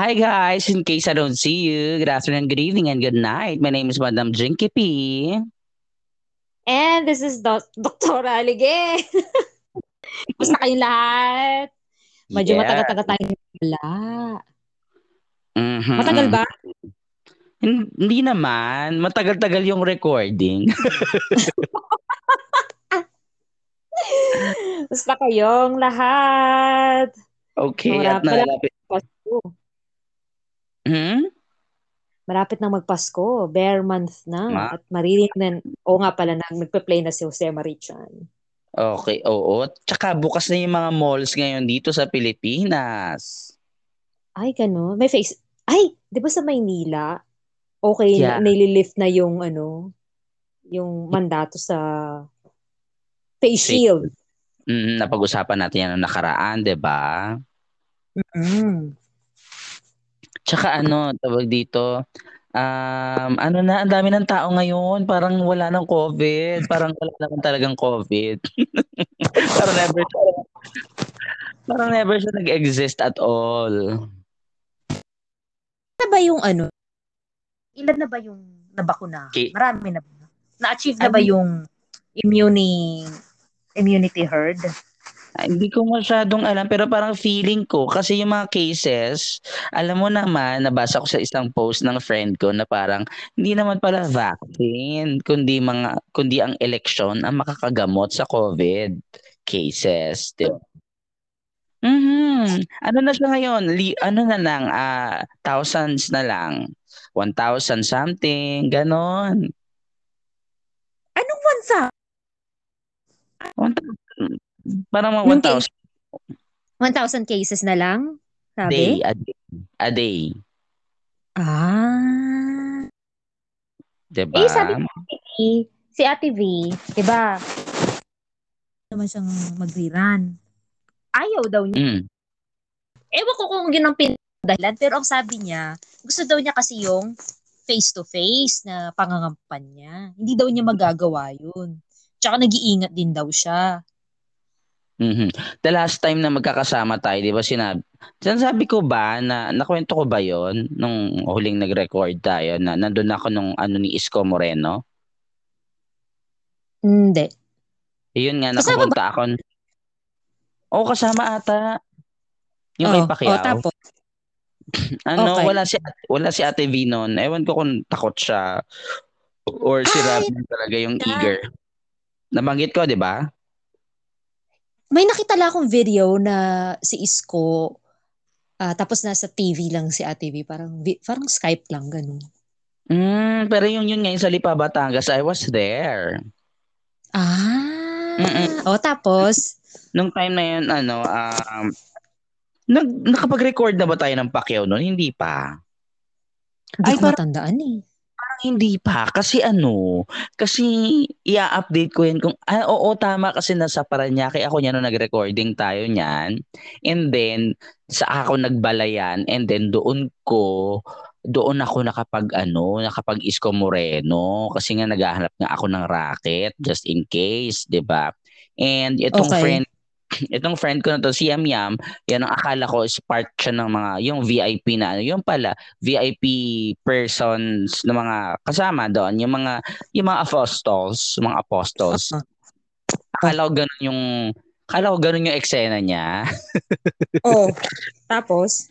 Hi guys, in case I don't see you, good afternoon, good evening, and good night. My name is Madam Jinky P. And this is Do- Dr. Alige. Basta kayong lahat. Medyo Yeah. matagal-tagal tayo wala. Mhm, Matagal ba? Hin- Hindi naman. Matagal-tagal yung recording. Basta kayong lahat. Okay, at Marami- malapit nalalapit. Hmm? Malapit na magpasko. Bear month na. Ma? At maririnig na, o nga pala, na, nagpe-play na si Jose Marichan. Okay, oo. Tsaka bukas na yung mga malls ngayon dito sa Pilipinas. Ay, gano'n. May face. Ay, di ba sa Maynila, okay, Yeah. na, nililift na yung, ano, yung mandato sa face shield. Mm, napag-usapan natin yan noong nakaraan, 'di ba? Mm. Tsaka ano, tawag dito, um, ano na, ang dami ng tao ngayon, parang wala ng COVID, parang wala naman talagang COVID. parang never siya, parang never siya nag-exist at all. na ba yung ano? Ilan na ba yung nabakuna? Okay. Marami na ba? Na-achieve na ba Ano? yung immuni, immunity herd? Ah, Hindi ko masyadong alam pero parang feeling ko kasi yung mga cases, alam mo naman, nabasa ko sa isang post ng friend ko na parang hindi naman pala vaccine, kundi mga kundi ang eleksyon ang makakagamot sa COVID cases. Di ba? Mhm. Ano na siya ngayon? Li, ano na lang, ah, thousands na lang. 1,000 something, ganon. Anong bansa? 1,000. Parang mga Nung 1,000 1,000 cases na lang? day, Sabi? a day. A day. Ah. Diba? Eh, sabi ko si, si Ate V, di ba? naman siyang mag-rerun. Ayaw daw niya. Mm. Ewan ko kung yun ang pinadahilan, pero ang sabi niya, gusto daw niya kasi yung face-to-face na pangangampan niya. Hindi daw niya magagawa yun. Tsaka nag-iingat din daw siya. Mhm. The last time na magkakasama tayo, 'di ba sinabi? Sinasabi ko ba na nakwento ko ba 'yon nung huling nag-record tayo na nandun ako nung ano ni Isko Moreno? Hindi. Yun nga Kasama nakapunta ako. Oo, kasama ata. Yung kay Oh, Pacquiao. oh, tapos, ano, okay. wala si wala si Ate V noon. Ewan ko kung takot siya or si Ay, Robin talaga yung na. eager. Nabanggit ko, 'di ba? May nakita lang akong video na si Isko, ah, tapos nasa TV lang si Ate V. Parang, parang Skype lang, ganun. Mm, pero yung yun ngayon sa Lipa, Batangas, I was there. Ah. Mm-mm. O, tapos, Nung time na yun, ano, um, nag, nakapag-record na ba tayo ng Pacquiao noon? Hindi pa. hindi Ay, ko parang- matandaan eh. Hindi pa. Kasi ano, kasi i-update ko yun kung, ah, oo, tama kasi nasa Paranaque ako niya nung nag-recording tayo niyan. And then, sa ako nagbalayan. And then, doon ko, doon ako nakapag ano, nakapag Isko Moreno kasi nga naghahanap nga ako ng racket just in case, 'di ba? And itong Okay. friend itong friend ko na to si Yam Yam, yan ang akala ko is part siya ng mga yung VIP na ano, yung pala VIP persons na mga kasama doon, yung mga yung mga apostles, mga apostles. Ah. Akala ko ganun yung akala ko ganun yung eksena niya. Oh, tapos,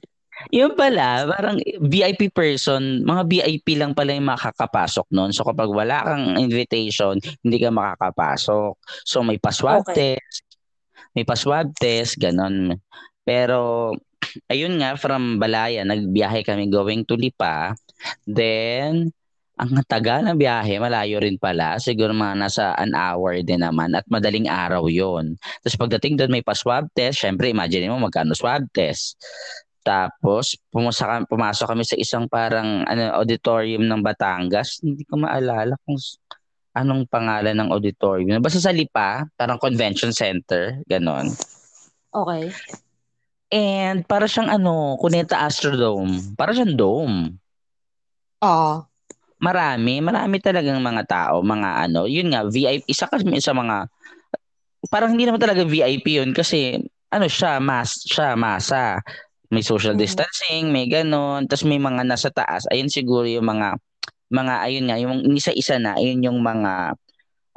Yung pala, parang VIP person, mga VIP lang pala yung makakapasok noon. So kapag wala kang invitation, hindi ka makakapasok. So may pa-swab Okay. test, may pa-swab test, ganon. Pero ayun nga, from Balaya, nagbiyahe kami going to Lipa. Then, ang tagal ng biyahe, malayo rin pala. Siguro mga nasa an hour din naman at madaling araw yon. Tapos pagdating doon may pa-swab test, syempre imagine mo magkano swab test. Tapos pumasa pumasok kami sa isang parang ano auditorium ng Batangas. Hindi ko maalala kung anong pangalan ng auditorium. Basta sa Lipa, parang convention center, ganon. okay. And para siyang ano, Cuneta Astrodome. Para siyang dome. Ah, Marami, marami talagang mga tao, mga ano, yun nga, VIP, isa kasi sa mga, parang hindi naman talaga VIP yun kasi, ano siya, mas, siya, masa. May social Mm. distancing, may ganon. Tapos may mga nasa taas. Ayun siguro yung mga, mga ayun nga, yung isa-isa na, ayun yung mga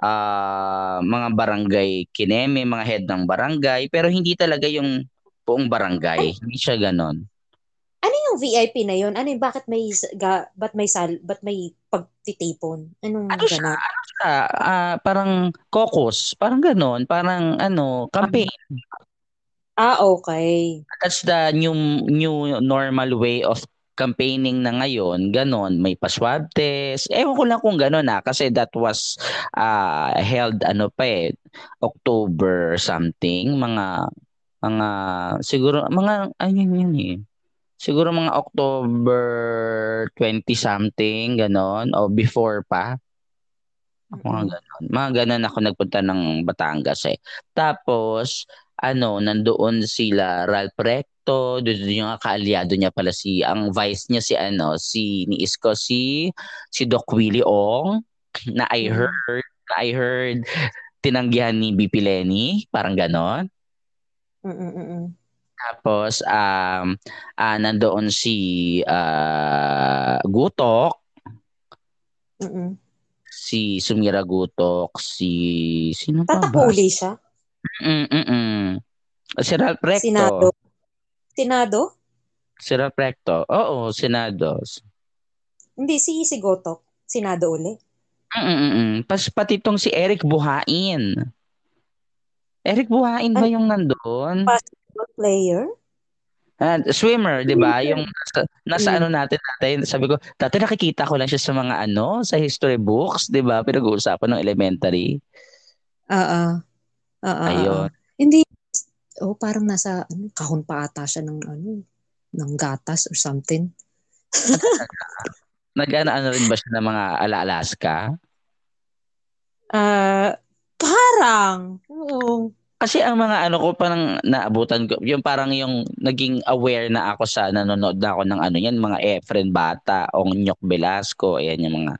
ah mga barangay kineme, mga head ng barangay. Pero hindi talaga yung buong barangay. Hindi siya ganon. Ano yung VIP na yun? Ano yung, bakit may, ga, ba't may sal, ba't may pagtitipon? Anong Ano siya? gano'n? Ano siya? Ah, parang caucus. Parang ganon. Parang ano, campaign. Ah, okay. That's the new new normal way of campaigning na ngayon. Ganon. May pa-swab test. Ewan ko lang kung ganon ah. Kasi that was ah, held ano pa eh. October something. Mga mga siguro mga ayun yun eh. Siguro mga October 20 something ganon o before pa. Mga ganon. Mga ganon ako nagpunta ng Batangas eh. Tapos, ano, nandoon sila Ralph Recto, doon yung kaalyado niya pala si, ang vice niya si ano, si ni Isko si, si Doc Willie Ong, na I Mm. heard, na I heard tinanggihan ni BP Lenny, parang ganon. Mm-mm-mm. Tapos, um, ah, nandoon si ah, Gutok, Mm-mm. si Sumira Gutok, si, sino pa ba? Tatahuli siya? Mm, mm. Si Ralph Recto. Senado? Senado? Si Ralph Recto. Oo, Senado. Hindi, si si Gotok. Senado uli. Mm, mm, mm. Pas, pati tong si Eric Buhain. Eric Buhain ba Ay. yung nandun? Basketball player? Ah, swimmer, di ba? Yung nasa, nasa Mm. ano natin natin. Sabi ko, dati nakikita ko lang siya sa mga ano, sa history books, di ba? Pinag-uusapan ng elementary. Oo. Oo. Ayun. Hindi. Oh, parang nasa ano, kahon pa ata siya ng ano, ng gatas or something. Nag-ano-ano rin ba siya ng mga ala-Alaska? Ah, parang. Oo. Kasi ang mga ano ko parang naabutan ko, yung parang yung naging aware na ako sa nanonood na ako ng ano yan, mga Efren Bata, Ong Nyok Velasco, ayan yung mga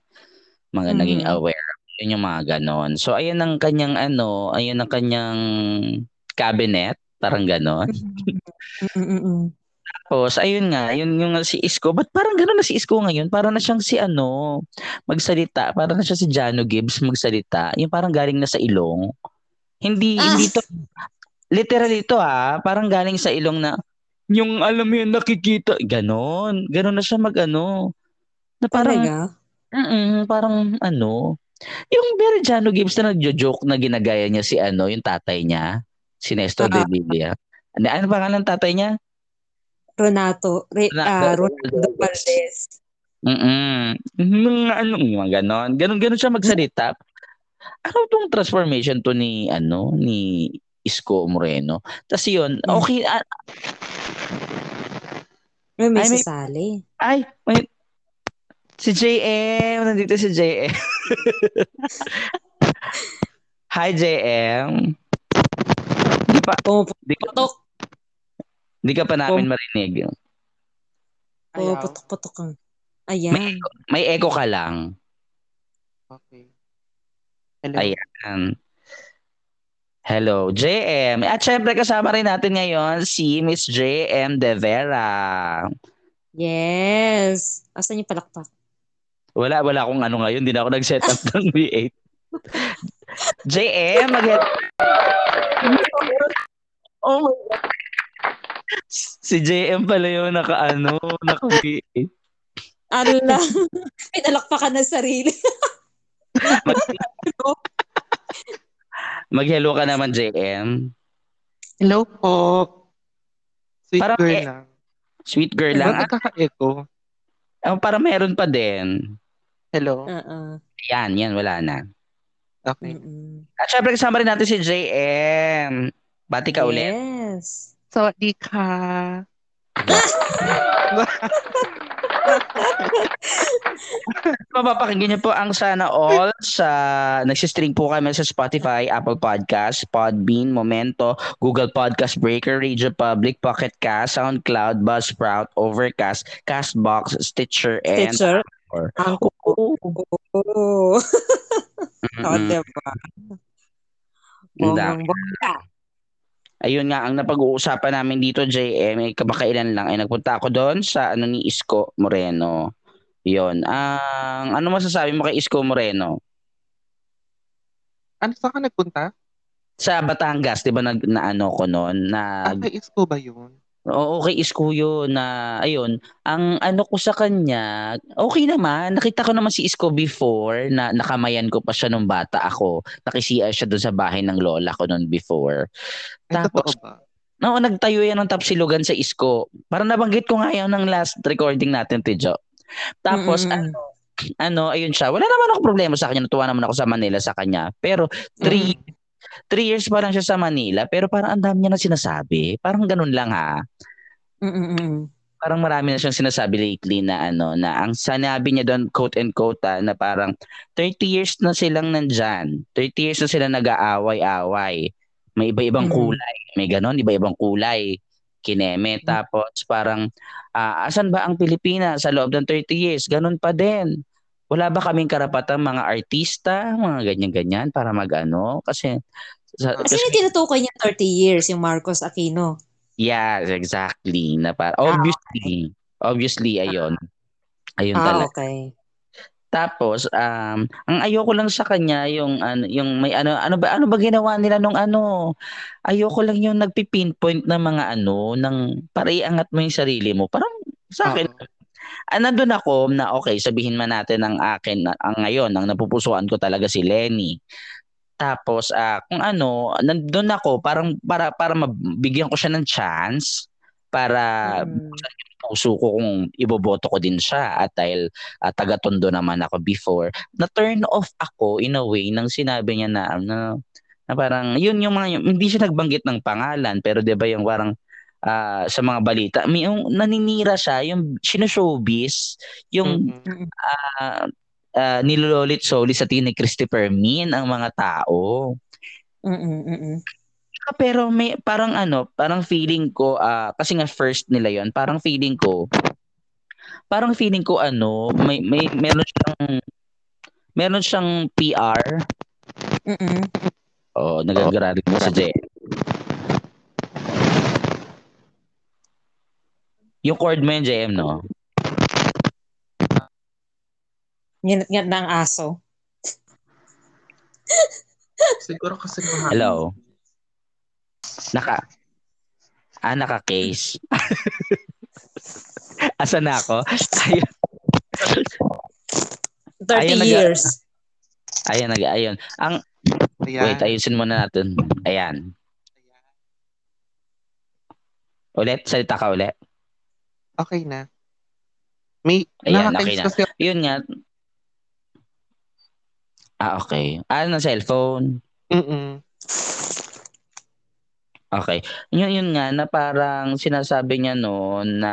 mga Mhm. naging aware. Yun yung mga ganon. So ayun ang kanyang ano, ayun ang kanyang cabinet, parang ganon. Tapos ayun nga, yun yung si Isko, ba't parang ganon na si Isko ngayon? Parang na siyang si ano, magsalita, parang na siya si Jano Gibbs magsalita. Yung parang galing na sa ilong. Hindi Ah. hindi to literally to ah, parang galing sa ilong na yung alam mo yun nakikita ganon. Ganon na siya magano. Na parang Talaga? mm parang ano, yung very Jano Gibbs na nagjo-joke na ginagaya niya si ano, yung tatay niya, si Nestor Ah. Revilla. Ano, ano pangalan ng tatay niya? Renato. Re, ah, Ronaldo Ronaldo Valdez. Mm. Mga ano, mga ganon. Ganon ganon siya magsalita. Ano tong transformation to ni ano ni Isko Moreno? Tapos yun, Mm. okay, ah, May, may Ay, may- sasali. ay, may, si JM, nandito si JM. Hi JM. Di pa, Pumuputok. di ka, di ka pa namin marinig. Ayaw. Pumuputok-putok kang. Ayan. May echo ka lang. Okay. Hello. Ayan. Hello, JM. At syempre kasama rin natin ngayon si Miss JM De Vera. Yes. Asan yung palakpak? Wala, wala akong ano ngayon. Hindi na ako nag-set up ng V8. JM, mag Oh my God. Si JM pala yung naka-ano, naka-V8. Ala. Pinalakpakan ng sarili. Mag-hello ka naman, JM. Hello po. Sweet Parang girl eh, lang. Sweet girl Lang. lang. Ba't nagkaka-echo? Ah, para meron pa din. Hello? Oo. Yan, yan, wala na. Okay. Mm-mm. At syempre kasama rin natin si JM. Bati ka ulit. Yes. Sawadee ka. Mapapakinggan niyo po ang Sana All sa nagsistream po kami sa Spotify, Apple Podcast, Podbean, Momento, Google Podcast Breaker, Radio Public, Pocket Cast, SoundCloud, Buzzsprout, Overcast, Castbox, Stitcher, and Teacher. Anchor. Ang kuko. Oh. Oh, diba? Bongga. ayun nga, ang napag-uusapan namin dito, JM, ay kabakailan lang, ay nagpunta ako doon sa ano ni Isko Moreno. Yon. Ang ano masasabi mo kay Isko Moreno? Ano saan ka nagpunta? Sa Batangas, 'di ba nag na ano ko noon na Ah, kay Isko ba yun? Oo, kay Isko yun na ayun, ang ano ko sa kanya, okay naman. Nakita ko naman si Isko before na nakamayan ko pa siya nung bata ako. Nakisiya siya doon sa bahay ng lola ko noon before. Ay, Tapos, ba? Oo, nagtayo yan ng tapsilugan sa Isko. Parang nabanggit ko nga yan ng last recording natin, Tijo. Tapos, Mm-mm. ano, ano, ayun siya. Wala naman ako problema sa kanya. Natuwa naman ako sa Manila sa kanya. Pero, three, three years pa lang siya sa Manila. Pero parang ang dami niya na sinasabi. Parang ganun lang ha. Mm-mm. Parang marami na siyang sinasabi lately na ano, na ang sanabi niya doon, quote and quote, ah, na parang 30 years na silang nandyan. 30 years na sila nag-aaway-away. May iba-ibang Mm. kulay. May ganon, iba-ibang kulay. Kineme. Tapos parang, ah, asan ba ang Pilipinas sa loob ng 30 years? Ganon pa din. Wala ba kaming karapatang mga artista, mga ganyan-ganyan para mag-ano? Kasi, sa, Kasi yung tinutukoy niya 30 years, yung Marcos Aquino. Yes, exactly. Na para, obviously, obviously, ayun. Ayun Ah, talaga. okay. Tapos, um, ang ayoko lang sa kanya, yung, ano, yung may ano, ano ba, ano ba ginawa nila nung ano? Ayoko lang yung nagpipinpoint ng mga ano, ng, para iangat mo yung sarili mo. Parang, sa akin, Oo. ah, nandun ako na okay, sabihin man natin ang akin, na- ang ngayon, ang napupusuan ko talaga si Lenny. Tapos ah kung ano, nandun ako parang para para mabigyan ko siya ng chance para Mm. puso ko kung iboboto ko din siya at dahil ah, taga-tondo naman ako before, na turn off ako in a way nang sinabi niya na ano na parang yun yung mga hindi siya nagbanggit ng pangalan pero 'di ba yung parang ah, sa mga balita, may yung naninira siya, yung sino-showbiz, yung Mm-mm. ah ah, nilolit solely sa tingin ni Christopher Min ang mga tao. Mm-mm, mm-mm. Ah, Pero may parang ano, parang feeling ko ah, kasi nga first nila 'yon, parang feeling ko parang feeling ko ano, may may meron siyang meron siyang PR. Mm-mm. Oh, nagagrabe mo sa J. Yung chord mo yung JM, no? Nginat-ngat ng aso. Siguro kasi mga... Hello? Naka, ah, naka-case. Asa na ako? Ayun. 30 Ayun, nag- years. Ayun, nag, ayun. Ang, Ayan. wait, ayusin muna natin. Ayan. Ulit, salita ka ulit. Okay na. May, Ayan, okay na. kasi Yun nga. Ah, okay. Ah, ng cellphone. Mm-mm. Okay. Yun, yun nga, na parang sinasabi niya noon na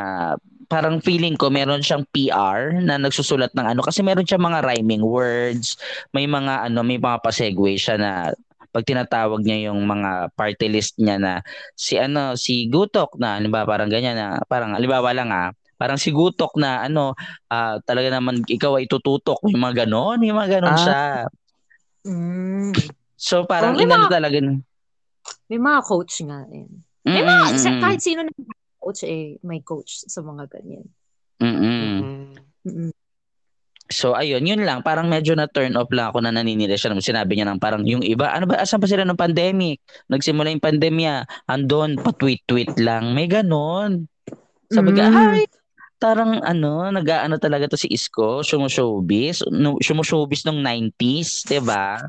parang feeling ko meron siyang PR na nagsusulat ng ano kasi meron siyang mga rhyming words, may mga ano, may mga pa-segue siya na pag tinatawag niya yung mga party list niya na si ano, si Gutok na, halimbawa parang ganyan na, parang halimbawa lang ah, parang si Gutok na ano, ah, talaga naman ikaw ay tututok, may mga ganon, may mga ganon Ah. siya. Mm. So parang Oh, inano talaga. May mga coach nga. Mm, May mga, mm, isa- mm, kahit sino na coach eh, may coach sa mga ganyan. mm, mm. Mm-mm. Mm-mm. So ayun, yun lang. Parang medyo na turn off lang ako na naninira siya nung sinabi niya ng parang yung iba, ano ba, asan pa sila ng pandemic? Nagsimula yung pandemya, andon, pa-tweet-tweet lang. May ganon. Sabi ka, Mm. Tarang ano, nag-ano talaga to si Isko, sumo-showbiz, no, sumo-showbiz nung 90s, 'di ba?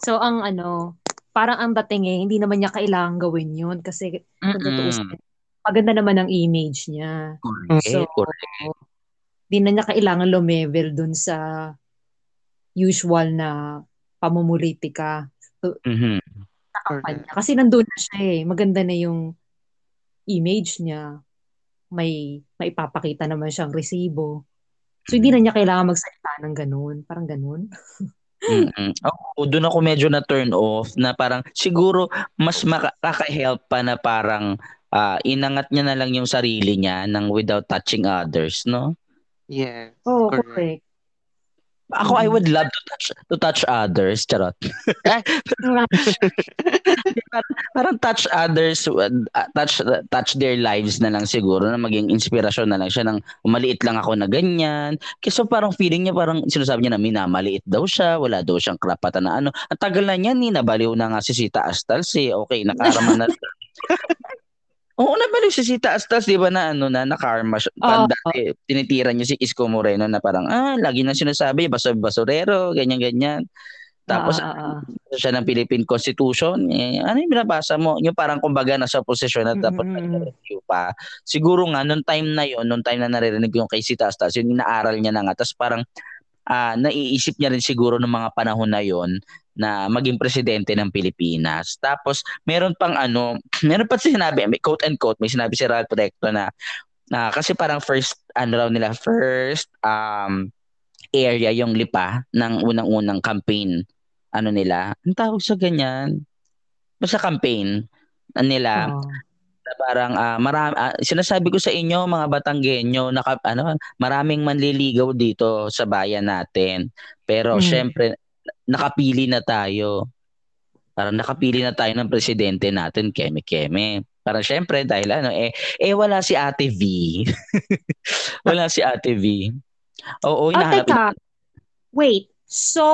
So, ang ano, parang ang dating eh, hindi naman niya kailangan gawin yun kasi kung tutuusin, maganda naman ang image niya. Correct, So, correct. di na niya kailangan lumevel dun sa usual na pamumulitika Mhm. sa kampanya. Kasi nandun na siya eh. Maganda na yung image niya. May maipapakita naman siyang resibo. So, hindi na niya kailangan magsalita ng ganun. Parang ganun. Mm-mm. Oo, doon ako medyo na turn off na parang siguro mas makaka-help pa na parang ah, inangat niya na lang yung sarili niya nang without touching others, no? Yes. Oo, correct. correct. Ako, I Mm. would love to touch to touch others. Charot. parang, parang touch others, uh, touch touch their lives na lang siguro na maging inspirasyon na lang siya ng maliit lang ako na ganyan. Kasi parang feeling niya parang sinasabi niya na minamaliit daw siya, wala daw siyang karapatan na ano. Ang tagal na niya, ni nabaliw na nga si Sita Astals eh. Okay, nakarama na. Oo, nabaliw si Sita Astals, di ba na ano na, nakarma siya. Oo. Dati, tinitira niya si Isko Moreno na parang, ah, lagi na sinasabi, baso-basurero, ganyan-ganyan. Tapos, Ah, ah, ah. siya ng Philippine Constitution, eh, ano yung binabasa mo? Yung parang kumbaga nasa posisyon na tapos Mm, mm, mm. nag-review pa. Siguro nga, nung time na yon nung time na naririnig yung kay si Tastas, yun inaaral niya na nga. Tapos parang ah, naiisip niya rin siguro ng mga panahon na yon na maging presidente ng Pilipinas. Tapos meron pang ano, meron pa sinabi, may quote and quote, may sinabi si Ralph Recto na na kasi parang first ano raw nila first um area yung lipa ng unang-unang campaign ano nila ang tawag sa ganyan basta campaign ano nila Oo. na parang ah, marami ah, sinasabi ko sa inyo mga Batanggenyo naka, ano maraming manliligaw dito sa bayan natin pero Mm. syempre nakapili na tayo parang nakapili na tayo ng presidente natin keme-keme parang syempre dahil ano eh eh wala si Ate V wala si Ate V oo Oh, hinahanap teka. Wait. So,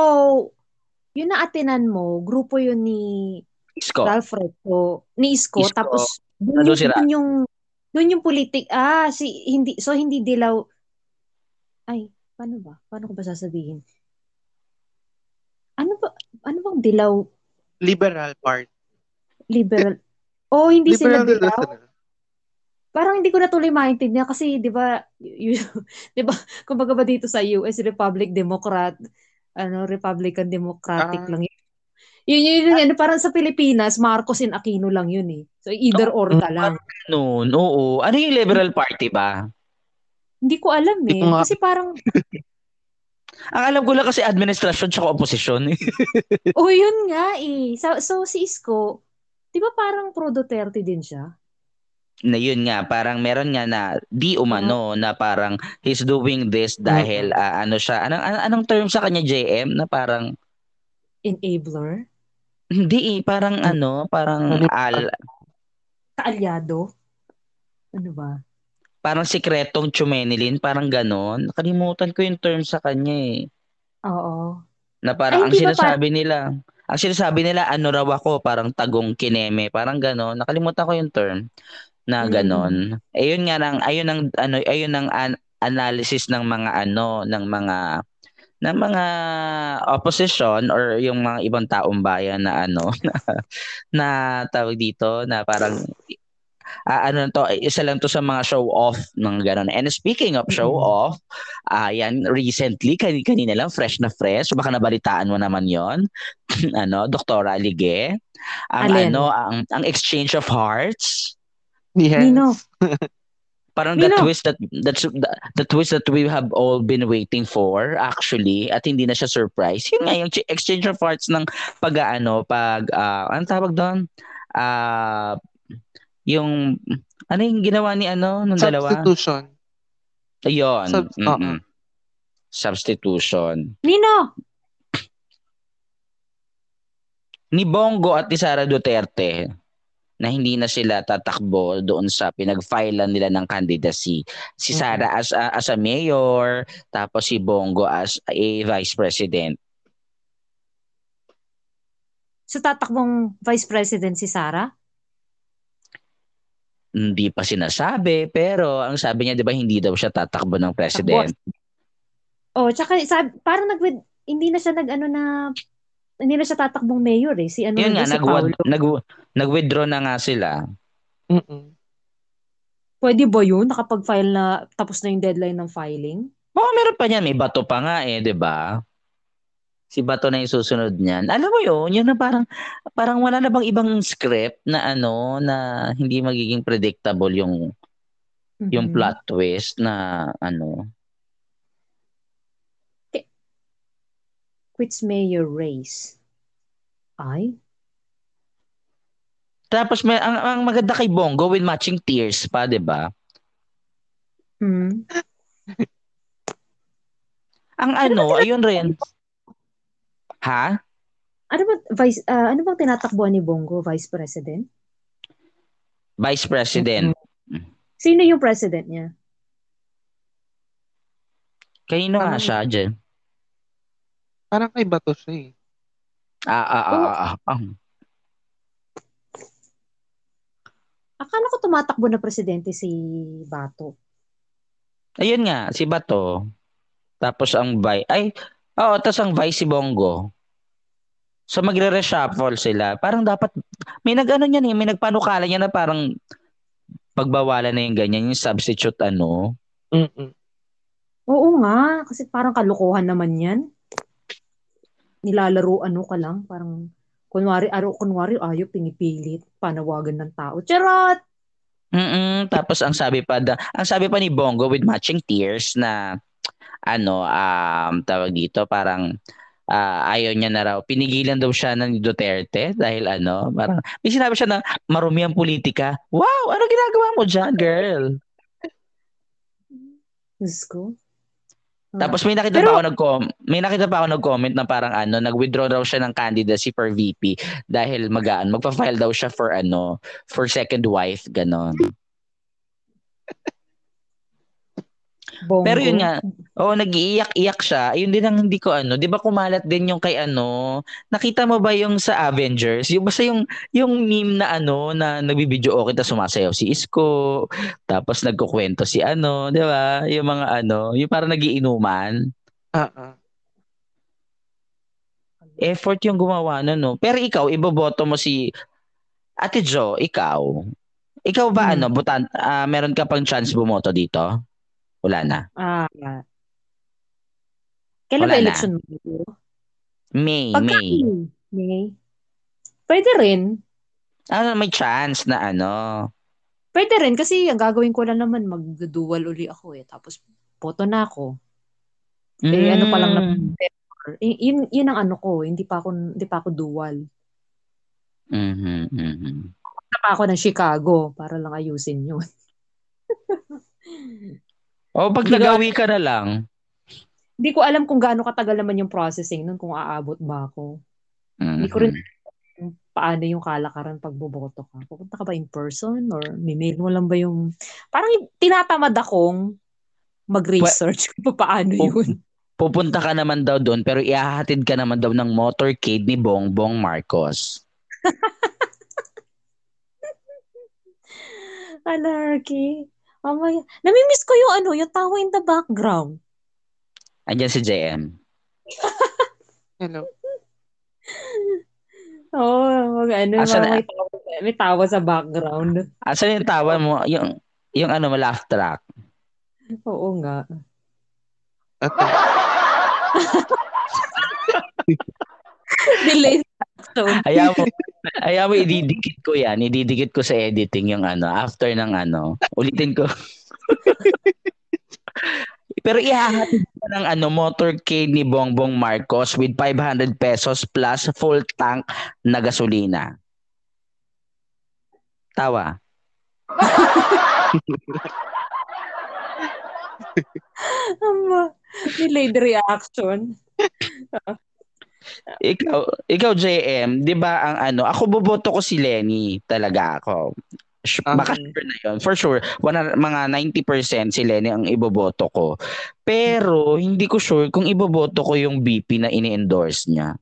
yun na atinan mo, grupo yun ni Isko Ralph Recto, ni Isko, Isko. tapos Nandun yung, si Ra- yung, dun yung politik, ah, si, hindi, so hindi dilaw, ay, paano ba? Paano ko ba sasabihin? Ano ba, ano bang dilaw Liberal part. liberal? Oh, hindi sila Liberal dilaw. national. Parang hindi ko na tuloy maintindihan kasi 'di ba 'di ba kumbaga ba dito sa US Republic Democrat ano Republican Democratic Ah. lang yun. Yun yun, yun, ano, parang sa Pilipinas Marcos and Aquino lang yun eh. So either or ka lang. noon oo ano yung liberal party ba Hindi ko alam eh. Kasi parang ang alam ko lang kasi administrasyon tsaka oposisyon oh yun nga eh. So, so si Isko 'di ba parang pro Duterte din siya? na yun nga parang meron nga na di umano na parang he's doing this dahil ah, ano siya anong anong, term sa kanya JM na parang Enabler, hindi eh, parang ano parang al, kaalyado. Ano ba? Parang sikretong chumenilin parang ganon. Nakalimutan ko yung term sa kanya eh. Oo. na parang Ay, ang sinasabi nila ang sinasabi nila ano raw ako parang tagong kineme. Parang ganon. Nakalimutan ko yung term na Mm. ganon. Ayun nga lang ayun ang ano ayun ang an- analysis ng mga ano ng mga ng mga opposition or yung mga ibang taong bayan na ano na, na tawag dito na parang ah, ano to isa lang to sa mga show off ng ganon and speaking of show Mm. off ayan recently kanina, kanina lang fresh na fresh baka nabalitaan mo naman yon ano Dr. Alige ang Alin? ano ang ang exchange of hearts Yes. Nino. parang the Nino. twist that that's the, the twist that we have all been waiting for actually at hindi na siya surprise yun nga yung ch- exchange of hearts ng pag ano pag ah, anong tawag doon ah yung ano yung ginawa ni ano nung dalawa Substitution. ayun Sub- oo. substitution Nino. ni Bongo at ni Sara Duterte na hindi na sila tatakbo doon sa pinag-filean nila ng candidacy. Si. Sara as a, as a mayor, tapos si Bongo as a vice president. So tatakbong Vice President si Sara? Hindi pa sinasabi, pero ang sabi niya 'di ba hindi daw siya tatakbo ng president. Oh, tsaka sabi, parang nag hindi na siya nag ano na hindi na siya tatakbong mayor eh. Si ano Yun nga si nag Paolo. nag nag-withdraw na nga sila. Mm-mm. Pwede ba yun? Nakapag-file na tapos na yung deadline ng filing? Oo, meron pa niyan, may bato pa nga eh, 'di ba? Si Bato na yung susunod niyan. Alam mo yun, yun na parang, parang wala na bang ibang script na ano, na hindi magiging predictable yung yung Mhm. plot twist na ano. Quits mayor race. Ay? Tapos may ang, ang maganda kay Bongo with matching tears pa, 'di ba? Hmm. Ang ano, ayun rin. Ha? Ano ba, vice, ah, ano bang tinatakbuhan ni Bongo, Vice President? Vice President. Sino yung president niya? Kanino nga siya, Jen? Parang kay Bato siya eh. Ah, ah, ah, ah, ah, ah. Akala ko tumatakbo na presidente si Bato. Ayun nga, si Bato. Tapos ang vice, ay, oo, tapos ang vice si Bongo. So magre-reshuffle sila. Parang dapat, may nag-ano niyan eh, may nagpanukala niya na parang pagbawalan na yung ganyan, yung substitute ano. Mm-mm. Oo nga, kasi parang kalokohan naman yan. Nilalaro ano ka lang, parang kunwari, aro, kunwari ayaw pinipilit, panawagan ng tao. Charot! mm Tapos ang sabi pa da, ang sabi pa ni Bongo with matching tears na ano um tawag dito parang ah, ayaw niya na raw pinigilan daw siya ng Duterte dahil ano parang may sinabi siya na marumi ang politika. Wow, ano ginagawa mo diyan, girl? Diyos ko. Tapos may nakita Pero- pa ako nag may nakita pa ako nag-comment na parang ano, nag-withdraw daw siya ng candidacy for VP dahil magaan magpa-file daw siya for ano, for second wife ganon. Bongo. Pero yun nga, Oo, nag-iiyak-iyak siya. Ayun din ang hindi ko ano, 'di ba kumalat din yung kay ano, nakita mo ba yung sa Avengers? Yung basta yung yung meme na ano na nagbibideo okay ta sumasayaw si Isko, tapos nagkukwento si ano, 'di ba? Yung mga ano, yung parang nagiinuman. Ah, ah. Effort yung gumawa nun, no. Pero ikaw, iboboto mo si Ate Jo, ikaw. Ikaw ba Hmm. ano, butan ah, meron ka pang chance bumoto dito? Wala na. Ah, kailan Wala ba na. election mo? May, Pagka May. May. Pwede rin. Ano, may chance na ano. Pwede rin kasi ang gagawin ko lang naman mag-dual uli ako eh. Tapos boto na ako. Eh ano pa lang na Mm. y- yun, yun ang ano ko, hindi pa ako hindi pa ako dual. Mhm, mhm. Punta pa ako ng Chicago para lang ayusin yun. O pag Hindi ko- nagawi ka na lang. Hindi ko alam kung gaano katagal naman yung processing nun, kung aabot ba ako. Hindi ko rin paano yung kalakaran pag boboto ka. Pupunta ka ba in person or may mail mo lang ba yung... Parang tinatamad akong mag-research kung paano yun. Pupunta ka naman daw doon pero ihahatid ka naman daw ng motorcade ni Bongbong Marcos. Anarchy. Oh my... Namimiss ko yung ano, yung tawa in the background. Andiyan si JM. Hello. Oo, oh, ano, Asan may, tawa, may tawa sa background. Asan yung tawa mo? Yung, yung ano laugh track. Oo nga. Delay action. Ayaw mo, ayaw mo ididikit ko yan. Ididikit ko sa editing yung ano, after ng ano. Ulitin ko. Pero ihahatid ka ng ano, motorcade ni Bongbong Marcos with 500 pesos plus full tank na gasolina. Tawa. Ama, delayed reaction. Ikaw, ikaw JM, 'di ba ang ano, ako boboto ko si Lenny, talaga ako. Ah. Baka sure na yun. For sure, wana, mga 90% si Lenny ang iboboto ko. Pero hindi ko sure kung iboboto ko yung BP na ini-endorse niya.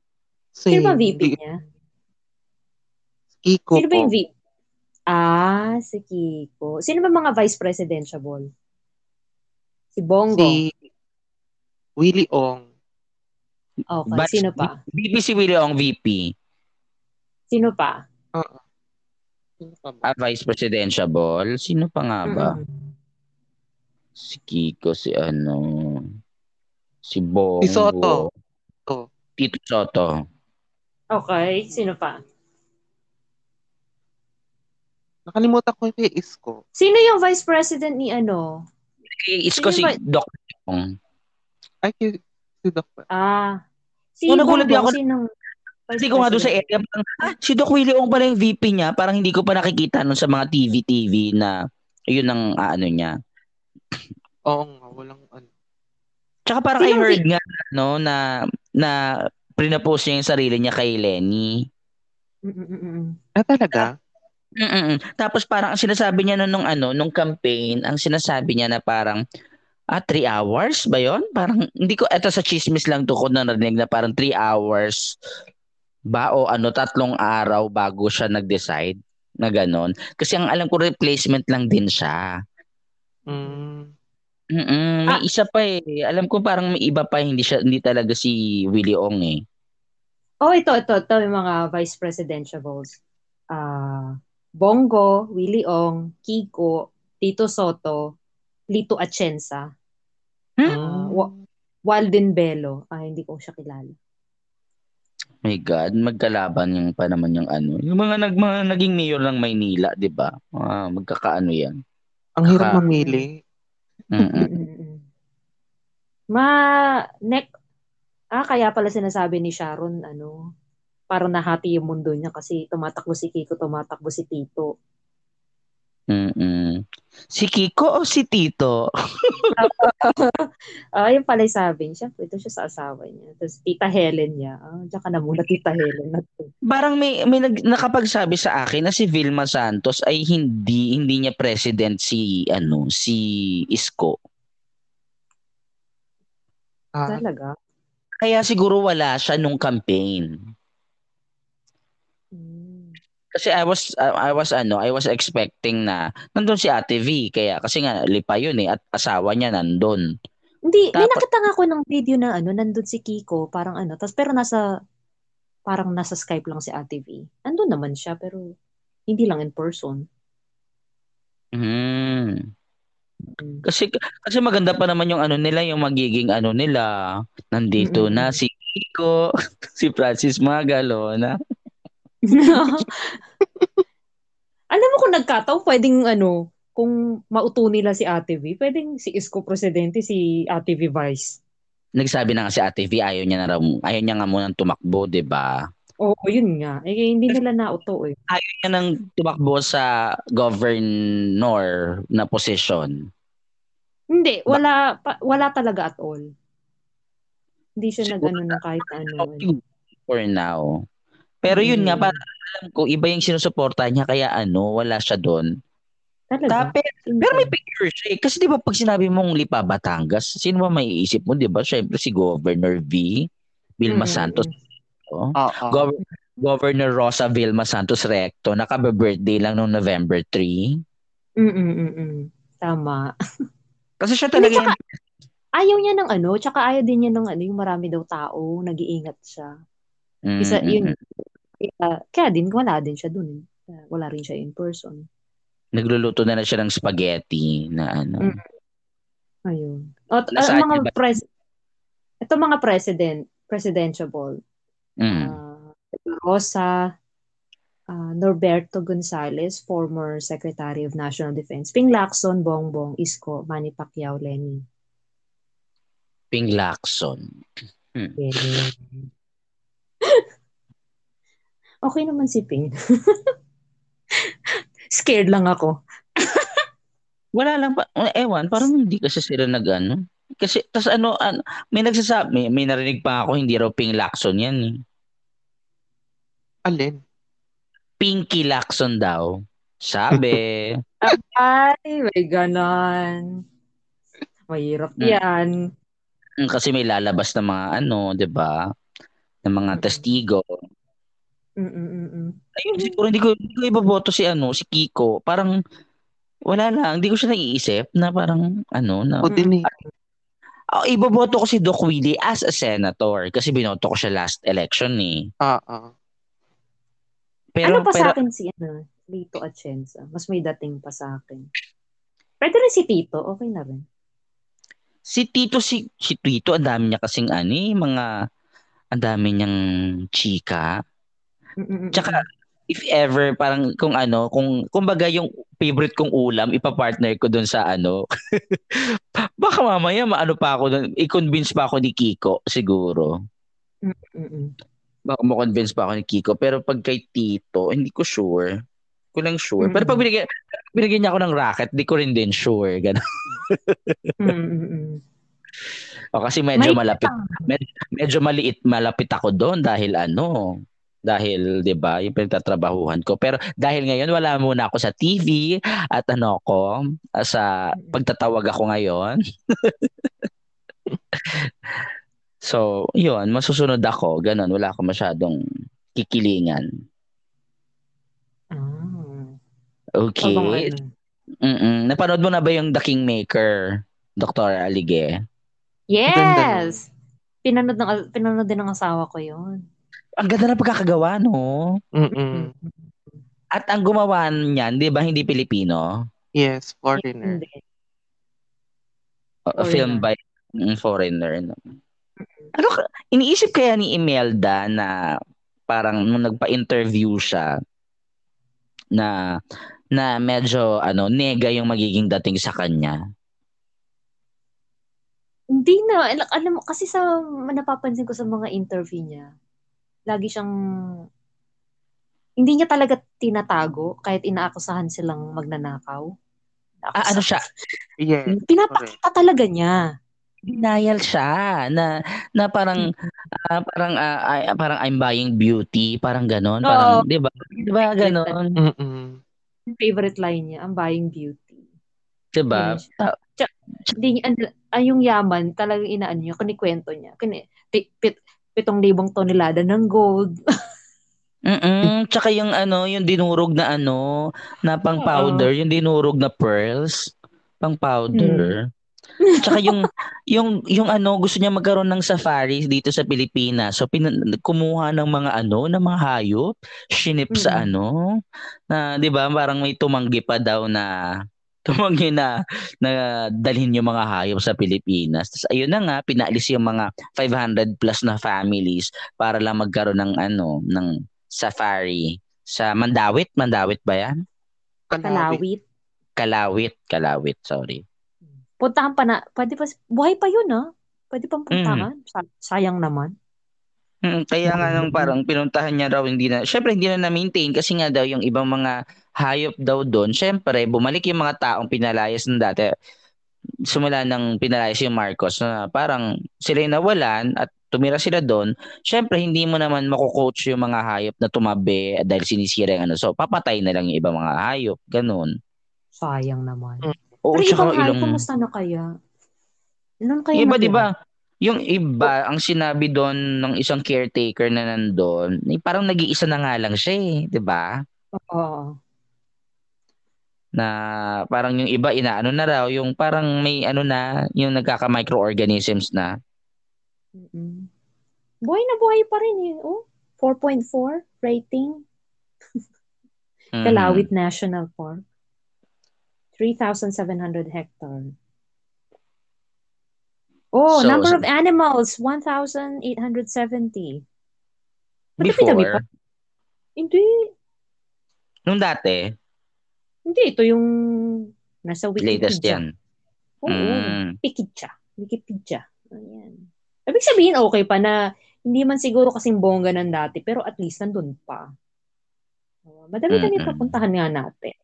Sino ba. VP Di- niya? Kiko Sino ba yung VP? Ah, si Kiko. Sino ba mga vice presidential? Si Bongo. Si Willie Ong. Okay, But- sino pa? VP si Willie Ong VP. Sino pa? Sino pa ba? Ah, Vice Presidential. Sino pa nga ba? Mm-mm. Si Kiko, si ano... Si Bongo. Si Soto. Soto. Tito Soto. Okay, sino pa? Nakalimutan ko yung kay Isko. Sino yung vice president ni ano? Isko si Sino ba- Doc. Yong. Ay, si, si Doc. Ah, si Oh, nagulat din ako. sinong Hindi ko nga doon sa area, parang, ah, si Doc Willie Ong pala yung VP niya. Parang hindi ko pa nakikita nun sa mga TV-TV na yun ang ah, ano niya. Oo nga, walang ano. Tsaka parang I Sinong heard nga no na na prinapose niya yung sarili niya kay Lenny. Mm-mm-mm. Ah, talaga? Mm-mm. Tapos parang ang sinasabi niya nun nung ano, nung campaign, ang sinasabi niya na parang ah, three hours ba yon? Parang, hindi ko, eto sa chismis lang to ko na narinig na parang three hours ba o ano, tatlong araw bago siya nag-decide na ganon. Kasi ang alam ko replacement lang din siya. Mm. Mm-mm, may Ah. isa pa eh. Alam ko parang may iba pa, hindi siya hindi talaga si Willie Ong eh. Oh, ito, ito, ito yung mga vice presidentiables. Ah, Bongo, Willie Ong, Kiko, Tito Soto, Lito Atienza, Hmm? ah, Wa- Walden Bello. Ah, hindi ko siya kilala. My God, magkalaban yung pa naman yung ano. Yung mga, nag, mga naging mayor ng Maynila, di ba? Ah, magkakaano yan. Ang hirap Ka- mamili. Mm-mm. Ma, nek, ah, kaya pala sinasabi ni Sharon, ano, parang nahati yung mundo niya kasi tumatakbo si Kiko, tumatakbo si Tito. Mm-mm. Si Kiko o si Tito? Ah, yun pala yung sabi niya. Siyempre, ito siya sa asawa niya. Tapos, Tita Helen niya. Ah, diyan ka na muna, Tita Helen. Na to. Parang may may nag, nakapagsabi sa akin na si Vilma Santos ay hindi hindi niya president si ano si Isko. Ah, Talaga? Kaya siguro wala siya nung campaign. Kasi I was I was ano, I was expecting na nandun si Ate V kaya kasi nga lipa yun eh at asawa niya nandun. Hindi, may Tapos- nakita nga ako ng video na ano, nandun si Kiko, parang ano, tas pero nasa, parang nasa Skype lang si Ate V. Andun naman siya, pero hindi lang in person. Hmm. Mm. Kasi kasi maganda pa naman yung ano nila, yung magiging ano nila. Nandito Mm-mm. na si Kiko, si Francis Magalo na. Alam mo kung nagkataon, pwedeng ano, kung mauto nila si Ate V, pwedeng si Isko Presidente, si Ate V Vice. Nagsabi na nga si Ate V ayaw niya na raw, ayaw niya nga munang tumakbo, 'di ba? Oo, yun nga. Eh, hindi nila nauto eh. Ayaw niya nang tumakbo sa governor na posisyon. Hindi, wala, pa, wala talaga at all. Hindi siya nag-ano ng kahit ano. For now. Pero yun nga, Mm. parang alam ko, iba yung sinusuporta niya, kaya ano, wala siya doon. Talaga. Tapos, pero may picture siya eh. Kasi di ba pag sinabi mong Lipa Batangas, sino ba maiisip mo, di ba? Siyempre si Governor V, Vilma Mm, Santos. oh. Oo. Gov- Governor Rosa Vilma Santos Recto, naka-birthday lang noong November 3. Mm, mm, mm, mm. Tama. Kasi siya Hindi, talaga tsaka, ayaw niya ng ano, tsaka ayaw din niya ng ano, yung marami daw tao, nag-iingat siya. Isa, Mm, mm, yun. mm. Kaya, kaya din, wala din siya dun. eh. Kaya Wala rin siya in person. Nagluluto na lang siya ng spaghetti na ano. Mm. Ayun. O, t- Nasaan ang mga ba? pres ito mga president, presidential. Mm. Ah, Rosa, ah, Norberto Gonzales, former Secretary of National Defense, Ping Lacson, Bongbong, Isko, Manny Pacquiao, Lenny. Ping Lacson. Ganyan. Okay naman si Ping. Scared lang ako. Wala lang pa, ewan, parang hindi kasi sila nag ano. Kasi, tas ano, ano may nagsasabi, may, may narinig pa ako, hindi raw Ping Lacson yan eh. Alin? Pinky Lacson daw. Sabi. Ay, may ganon. Mahirap Mm. yan. Mm, kasi may lalabas na mga ano, 'di ba? Ng mga testigo. Mm-mm-mm. Ayun, siguro hindi ko, hindi ko iboboto si ano, si Kiko. Parang wala lang, hindi ko siya naiisip na parang ano na O din eh. oh, iboboto ko si Doc Willie as a senator kasi binoto ko siya last election eh. Oo. Pero ano pa pero sa akin si ano, Lito Atienza? Mas may dating pa sa akin. Pwede rin si Tito, okay na rin. si Tito si si Tito ang dami niya kasing ano eh, mga ang dami niyang chika. Mm-mm-mm. Tsaka if ever parang kung ano, kung kumbaga yung favorite kong ulam ipa-partner ko doon sa ano. Baka mamaya maano pa ako doon, i-convince pa ako ni Kiko siguro. Mm-mm. Baka mo-convince pa ako ni Kiko. Pero pag kay Tito, hindi ko sure. Ko lang sure. Pero pag binigyan, binigyan niya ako ng racket, di ko rin din sure. Ganun. O kasi medyo May malapit tang- med- medyo maliit malapit ako doon dahil ano dahil 'di ba yung pinagtatrabahuhan ko pero dahil ngayon wala muna ako sa TV at ano ko ah, sa pagtatawag ako ngayon so yun masusunod ako ganun wala ako masyadong kikilingan Ah. okay ano. Mm-mm. napanood mo na ba yung The Kingmaker Dr. Alige Yes! Pinanood, ng, pinanood din ng asawa ko yun. Ang ganda ng pagkakagawa no Mm-mm. at ang gumawa niyan 'di ba hindi Pilipino Yes, foreigner. Foreigner. film by mm, foreigner. No? Ano iniisip kaya ni Imelda na parang nung nagpa-interview siya na na medyo ano nega yung magiging dating sa kanya. Hindi na. Al- Alam mo, kasi sa napapansin ko sa mga interview niya, lagi siyang hindi niya talaga tinatago kahit inaakusahan silang magnanakaw. Ah, ano siya? Yes. Pinapakita talaga niya. Denial siya na na parang ah, parang ah, ay- parang I'm buying beauty, parang ganon, parang 'di ba? 'Di ba ganon? Mm-mm. Favorite line niya, ang buying beauty. 'Di ba? Hindi niya, an- ay yung yaman, talagang inaan niya, kinikwento niya. Kini, pi- pit, pitong libong tonelada ng gold. Mm. Tsaka yung ano, yung dinurog na ano, na pang powder, yung dinurog na pearls, pang powder. Tsaka yung yung yung ano, gusto niya magkaroon ng safari dito sa Pilipinas. So pin- kumuha ng mga ano, ng mga hayop, shinip sa Mm. ano, na 'di ba, parang may tumanggi pa daw na tumanggi na na dalhin yung mga hayop sa Pilipinas. Tapos ayun na nga, pinaalis yung mga 500 plus na families para lang magkaroon ng ano, ng safari sa Mandawit, Mandawit ba 'yan? Kalawit. Kalawit, Kalawit, sorry. Puntahan pa na, pwede pa, buhay pa yun ah. Pwede pang Mm. puntahan. Sa- sayang naman. Mm, kaya nga nung parang pinuntahan niya raw hindi na, syempre hindi na na-maintain kasi nga daw yung ibang mga hayop daw doon, syempre bumalik yung mga taong pinalayas ng dati. Simula nang pinalayas yung Marcos na parang sila yung nawalan at tumira sila doon, syempre hindi mo naman makukoach yung mga hayop na tumabi dahil sinisira yung ano. So papatay na lang yung ibang mga hayop, ganun. Sayang naman. Oo, Pero ibang hayop, ilang... kumusta na kaya? Ilan kaya Yung iba, di ba? Yung iba, ang sinabi doon ng isang caretaker na nandun, eh, parang nag-iisa na nga lang siya eh, di ba? Oo. Na parang yung iba, inaano na raw, yung parang may ano na, yung nagkaka-microorganisms na. Mm-mm. Buhay na buhay pa rin eh. Oh, 4.4 rating. Mhm. Kalawit National Park. 3,700 hectare. Oh, So, number so- of animals, 1,870. Madami-dami Before. Hindi. nung dati, Hindi, ito yung nasa Wikipedia. latest yan. Oo, Mm. Wikipedia. Wikipedia. Ayan. Ibig sabihin, okay pa na hindi man siguro kasing bongga ng dati, pero at least nandun pa. Madami-dami Mm-mm. pa puntahan nga natin.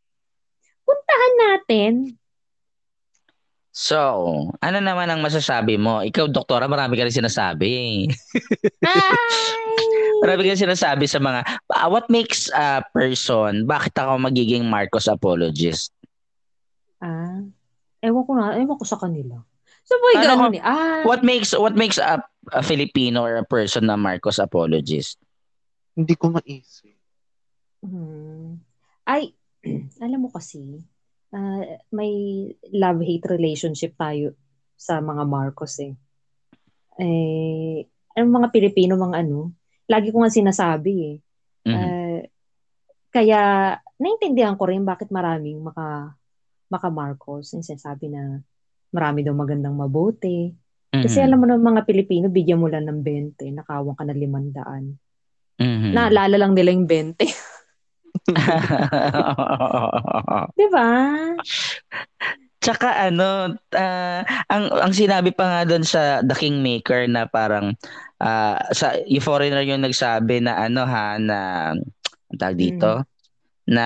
Puntahan natin. So, ano naman ang masasabi mo? Ikaw, doktora, marami ka rin sinasabi. Marami ka rin sinasabi sa mga, ah, what makes a person, bakit ako magiging Marcos apologist? Ah, ewan ko na, ewan ko sa kanila. So, boy, Ano ganun ko- eh. Ah, What makes what makes a, a Filipino or a person na Marcos apologist? Hindi ko maisip. hmm. Ay, alam mo kasi, ah, may love-hate relationship tayo sa mga Marcos eh. Eh, ang mga Pilipino, mga ano, lagi ko nga sinasabi eh. Mhm. Ah, kaya, naintindihan ko rin bakit maraming maka, maka Marcos. Yung sinasabi na marami daw magandang mabuti. Kasi Mhm. alam mo na mga Pilipino, bigyan mo lang ng 20, nakawang ka na 500. Mhm. Naalala lang nila yung 20. Di ba? Tsaka ano, ah, ang ang sinabi pa nga doon sa The Kingmaker na parang ah, sa yung foreigner yung nagsabi na ano ha na tawag dito na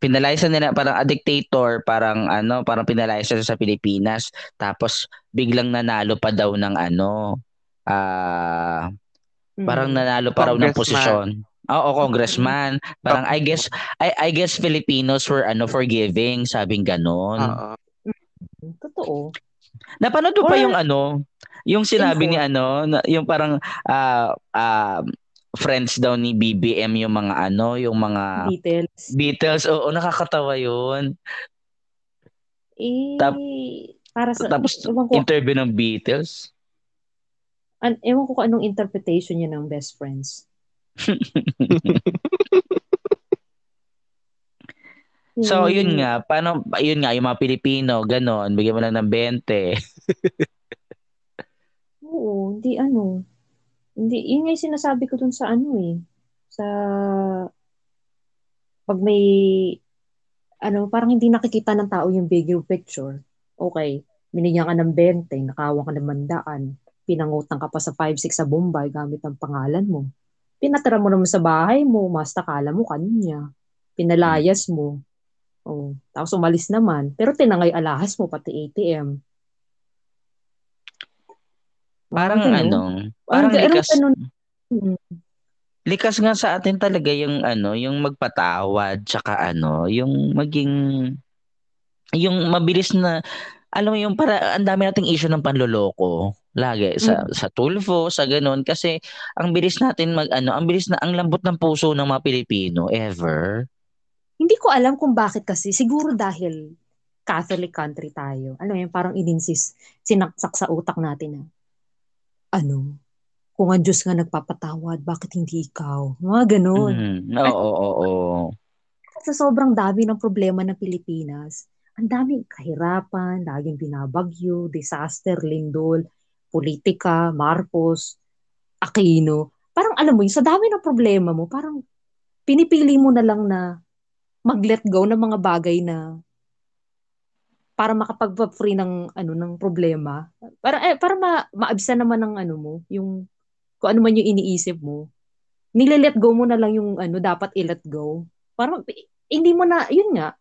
pinalayas na nila parang a dictator, parang ano, parang pinalayas na sa Pilipinas. Tapos biglang nanalo pa daw ng ano, ah parang Mm. nanalo pa raw ng posisyon. Oo, congressman. Parang I guess I I guess Filipinos were ano forgiving, sabing ganon. Oo. Totoo. Napanood mo pa Or- yung ano, yung sinabi Info. ni ano, yung parang ah ah, friends daw ni BBM yung mga ano, yung mga Details. Beatles. Oo, nakakatawa yun. Eh, Tap- para sa, Tapos ko, interview ng Beatles. an, ewan ko kung anong interpretation niya ng best friends. So, Hmm. yun nga, paano, yun nga, yung mga Pilipino, ganon, bigyan mo lang ng 20. Oo, hindi ano. Hindi, yun nga yung sinasabi ko dun sa ano eh. Sa, pag may, ano, parang hindi nakikita ng tao yung bigger picture. Okay, binigyan ka ng 20, nakawa ka ng mandaan, pinangutang ka pa sa 5-6 sa Bombay gamit ang pangalan mo. Pinatira mo naman sa bahay mo, basta kala mo kanya. Pinalayas mo. Oh, tapos umalis naman. Pero tinangay alahas mo, pati ATM. Parang ganun. ano, parang Ang- likas, ganun. Mm. likas nga sa atin talaga yung ano, yung magpatawad, tsaka ano, yung maging, yung mabilis na, alam mo yung para, ang dami nating issue ng panloloko. Lagi, sa, Mm. sa Tulfo, sa ganun, kasi ang bilis natin mag, ano, ang bilis na, ang lambot ng puso ng mga Pilipino, ever. Hindi ko alam kung bakit kasi. Siguro dahil Catholic country tayo. Ano yun, parang ininsis, sinaksak sa utak natin na, ano, kung ang Diyos nga nagpapatawad, bakit hindi ikaw? Mga ganun. Mhm. Oo, oo, oo. Sa sobrang dami ng problema ng Pilipinas, ang daming kahirapan, laging binabagyo, disaster, lindol, politika, Marcos, Aquino. Parang alam mo yun, sa dami ng problema mo, parang pinipili mo na lang na mag-let go ng mga bagay na para makapag-free ng ano ng problema. Para eh, para ma maabsa naman ng ano mo, yung kung ano man yung iniisip mo. Nile-let go mo na lang yung ano dapat i-let go. Parang eh, hindi mo na yun nga.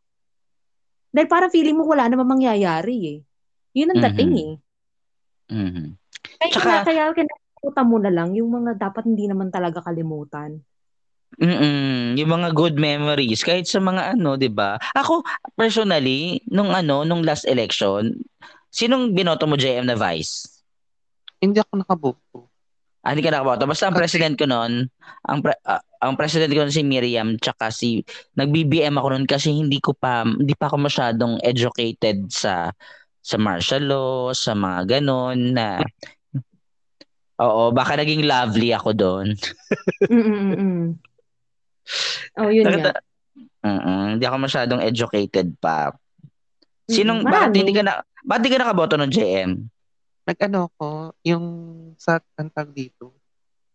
Dahil parang feeling mo wala namang mangyayari eh. Yun ang dating Mhm. eh. Mhm. Kaya Tsaka- kaya kinakalimutan mo na lang yung mga dapat hindi naman talaga kalimutan. Mm, yung mga good memories kahit sa mga ano, 'di ba? Ako personally, nung ano, nung last election, sinong binoto mo JM na vice? Hindi ako nakaboto. Ah, hindi ka nakaboto. Basta ang president ko noon, ang pre- ah, ang president ko noon si Miriam tsaka si nag-BBM ako noon kasi hindi ko pa hindi pa ako masyadong educated sa sa martial law, sa mga ganon na Oo, baka naging lovely ako doon. Mm-mm-mm. Oh, yun nga. Mm, hindi ako masyadong educated pa. Sinong Mm, bakit marami. hindi ka na bakit hindi ka nakaboto ng JM? Nag-ano ko, yung sa antag dito,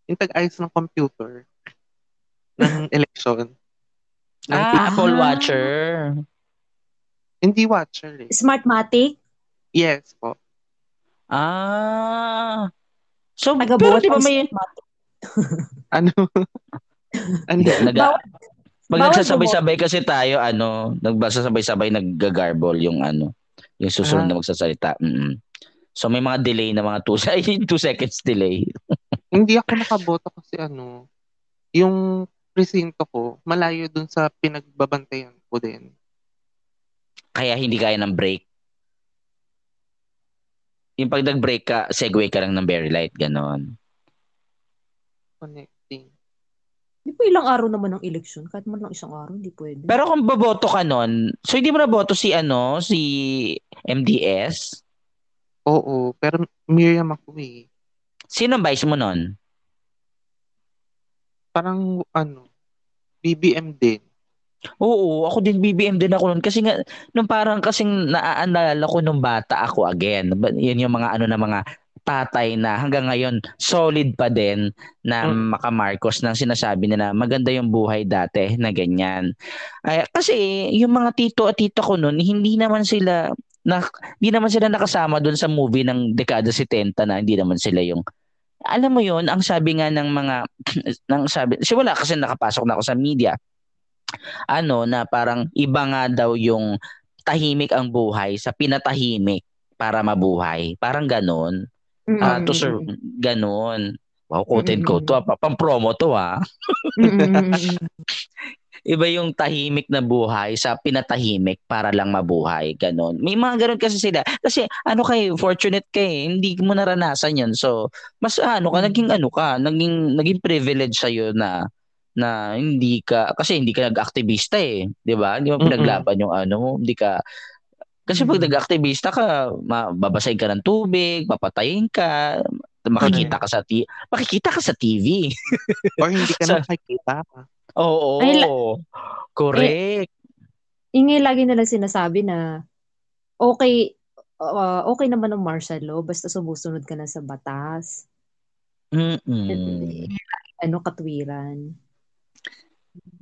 yung tag-ayos ng computer ng election. Ng Ah, Ah. Apple Watcher. Hindi watcher eh. Smartmatic? Yes po. Ah. So, pero Taga-boto di ba may. Ano? ano Hindi, yan? pag nagsasabay-sabay kasi tayo, ano, nagsasabay-sabay naggagarbol yung ano, yung susunod Ah. na magsasalita. Mm. So may mga delay na mga 2 two seconds delay. Hindi ako nakaboto kasi ano, yung presinto ko, malayo dun sa pinagbabantayan ko din. Kaya hindi kaya ng break. Yung pag nag-break ka, segue ka lang ng very light, ganon. Connecting. Di ba ilang araw naman ang election? Kahit man lang isang araw, hindi pwede. Pero kung baboto ka nun, so hindi mo na boto si ano, si MDS? Oo, pero Miriam ako eh. Sino ang vice mo nun? Parang ano, BBM din. Oo, ako din BBM din ako nun kasi nga nung parang kasing naaalala ko nung bata ako again. Yun yung mga ano na mga tatay na hanggang ngayon solid pa din na Mm. makamarcos nang sinasabi nila maganda yung buhay dati na ganyan. Ay, kasi yung mga tito at tita ko nun hindi naman sila na hindi naman sila nakasama doon sa movie ng dekada 70 na hindi naman sila yung alam mo yon ang sabi nga ng mga ng sabi si wala kasi nakapasok na ako sa media ano na parang iba nga daw yung tahimik ang buhay sa pinatahimik para mabuhay. Parang ganon. Mm, Ah, to mm, serve, mm, ganon. Wow, quote and Mm, quote. mm, To, ah, pa- pang-promo to ah. mm, mm, mm, mm. Iba yung tahimik na buhay sa pinatahimik para lang mabuhay. Ganon. May mga ganon kasi sila. Kasi ano kay, fortunate kay, hindi mo naranasan yun. So, mas ano ka, Mm. naging ano ka, naging, naging privilege sa'yo na na hindi ka kasi hindi ka nag-aktivista eh, 'di ba? Hindi mo pinaglaban yung ano mo, hindi ka kasi pag nag-aktivista ka, ma- babasahin ka ng tubig, papatayin ka, makikita ka sa ti makikita ka sa TV. Or hindi ka Sa- na nakikita. Oo. Ay, la- correct. Ingay lagi nila sinasabi na okay uh, okay naman ang martial law basta sumusunod ka na sa batas. Mm-mm. Ano katwiran.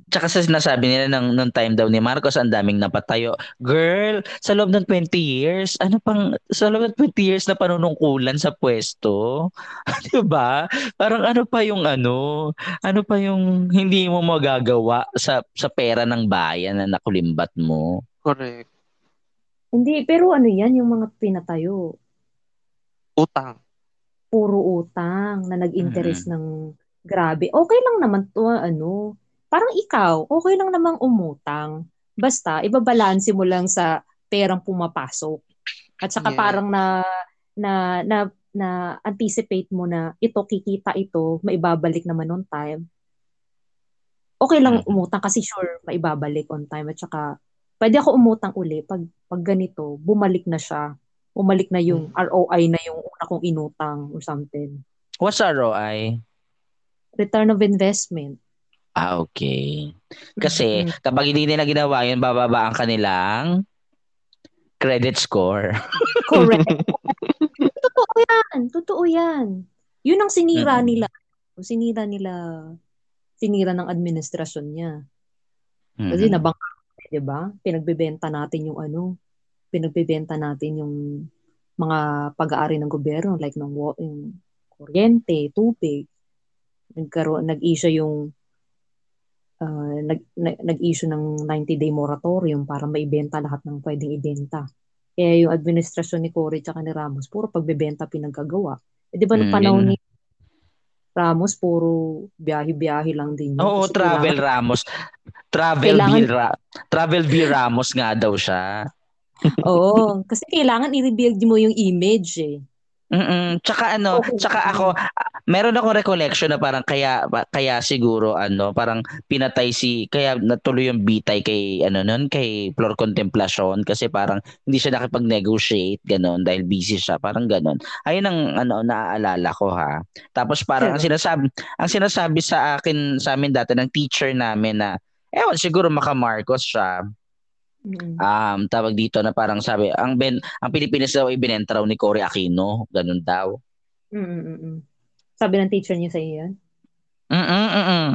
Tsaka sa sinasabi nila ng nung time daw ni Marcos, ang daming napatayo. Girl, sa loob ng 20 years, ano pang, sa loob ng 20 years na panunungkulan sa pwesto? Di ba? Parang ano pa yung ano, ano pa yung hindi mo magagawa sa sa pera ng bayan na nakulimbat mo? Correct. Hindi, pero ano yan, yung mga pinatayo, Utang. puro utang na nag-interest ng grabe. Okay lang naman to, ano, parang ikaw, okay lang namang umutang. Basta, ibabalanse mo lang sa perang pumapasok. At saka Yes. parang na, na, na, na anticipate mo na ito, kikita ito, maibabalik naman on time. Okay lang Mhm. umutang kasi sure, maibabalik on time. At saka, pwede ako umutang uli pag, pag ganito, bumalik na siya. Umalik na yung ROI na yung una kong inutang or something. What's ROI? Return of investment. Ah, okay. Kasi Mm. kapag hindi nila ginawa yun, bababa ang kanilang credit score. Correct. Totoo yan. Totoo yan. Yun ang sinira Mm-mm. nila. Sinira nila, sinira ng administrasyon niya. Kasi Mhm. nabangka, di ba? Pinagbebenta natin yung ano, pinagbebenta natin yung mga pag-aari ng gobyerno like ng yung kuryente, tubig. Nagkaroon nag-issue yung ah, nag, nag, nag-issue ng 90-day moratorium para maibenta lahat ng pwedeng ibenta. Kaya yung administrasyon ni Cory at ni Ramos, puro pagbebenta pinagkagawa. Eh, di ba nung Mm, panahon ni Ramos, puro biyahe-biyahe lang din yun. Oo, Kasi Travel kailangan- Ramos. Travel Kailangan- V. Ra- Travel V. Ramos nga daw siya. Oo, kasi kailangan i-rebuild mo yung image eh. Mm. Tsaka ano, Okay. tsaka ako meron akong recollection na parang kaya kaya siguro ano, parang pinatay si kaya natuloy yung bitay kay ano nun, kay Flor Contemplacion kasi parang hindi siya nakipag-negotiate ganon dahil busy siya, parang ganon. Ayun ang ano naaalala ko ha. Tapos parang ang Pero- sinasabi ang sinasabi sa akin sa amin dati ng teacher namin na ewan siguro maka Marcos siya Mm. um tawag dito na parang sabi ang ben ang Pilipinas daw ay binenta raw ni Cory Aquino ganun daw Mm, mm, mm, mm. Sabi ng teacher niya sa iyo yan? mm mm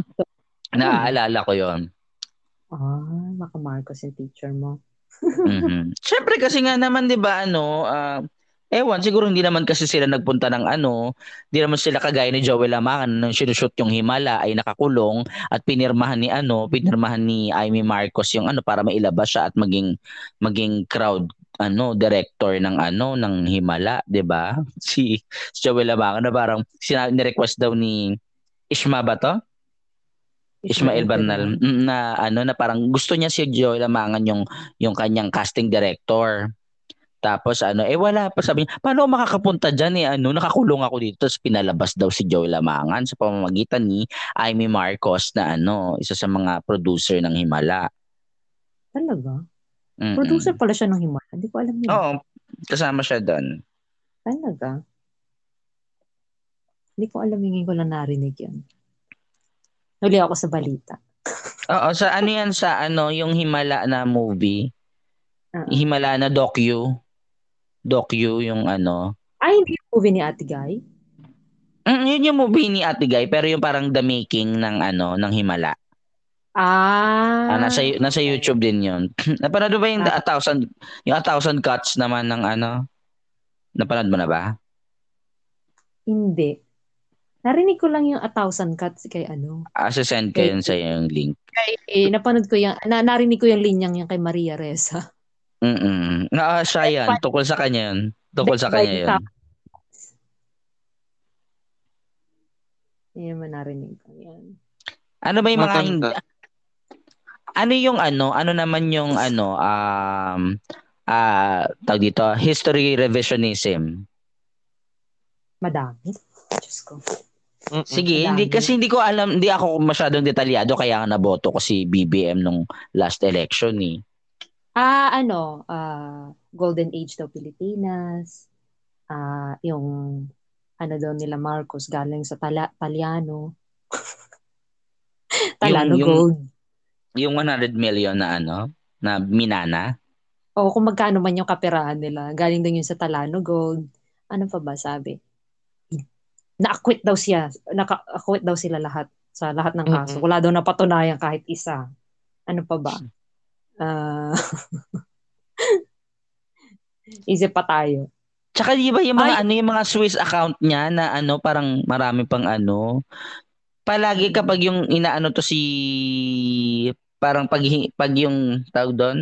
naaalala ko yon Ah, Maka Marcos yung teacher mo. mhm syempre kasi nga naman 'di ba ano ah, ewan siguro hindi naman kasi sila nagpunta ng ano hindi naman sila kagaya ni Joel Amangan nang sinushoot yung Himala ay nakakulong at pinirmahan ni ano pinirmahan ni Amy Marcos yung ano para mailabas siya at maging maging crowd ano director ng ano ng Himala 'di ba si, si Joel Amangan na parang sinabi ni-request daw ni Ishma ba to? Ishmael Bernal mm, na ano na parang gusto niya si Joel Amangan yung yung kanyang casting director. Tapos ano, eh wala pa sabi niya, paano makakapunta diyan eh ano, nakakulong ako dito tapos pinalabas daw si Joel Amangan sa pamamagitan ni Amy Marcos na ano, isa sa mga producer ng Himala. Talaga? Mm-mm. Producer pala siya ng Himala. Hindi ko alam yun. Oo, kasama siya doon. Talaga? Hindi ko alam, hingin ko lang narinig yan. Huli ako sa balita. Oo, sa ano yan sa ano, yung Himala na movie. Ah. Himala na docu. Docu yung ano. Ay, hindi yung movie ni Ate Guy? Mm, yun yung movie ni Ate Guy, pero yung parang the making ng ano, ng Himala. Ah. Ah, nasa nasa. YouTube din 'yon. Napanood ba yung Ah. A Thousand yung A Thousand Cuts naman ng ano? Napanood mo na ba? Hindi. Narinig ko lang yung A Thousand Cuts kay ano. Ah, send ko yun sa yung link. Eh, napanood ko yung, na, narinig ko yung linyang yan kay Maria Reza. Mm-mm. Na, ah, siya yan. Tukol sa kanya yun. Tukol sa kanya yun. Yan man narinig ko. Yan. Ano ba yung mga hindi... Ano yung ano? Ano naman yung ano? Um, ah tawag dito, history revisionism. Madami. Diyos ko. Mm-mm. Sige, Madami. hindi kasi hindi ko alam, hindi ako masyadong detalyado kaya nga naboto ko si BBM nung last election eh. Ah, ano, ah, Golden Age daw Pilipinas. Ah, yung ano daw nila Marcos galing sa Tala, Taliano. Talano yung- Gold. Yung 100 million na ano, na minana. O kung magkano man yung kaperahan nila. Galing din yun sa Talano Gold. Ano pa ba sabi? Na-acquit daw siya. Naka-acquit daw sila lahat sa lahat ng kaso. Mm-mm. Wala daw napatunayan kahit isa. Ano pa ba? Ah Isip pa tayo. Tsaka di ba yung mga Ay. ano yung mga Swiss account niya na ano parang marami pang ano. Palagi kapag yung inaano to si parang pag pag yung tawag doon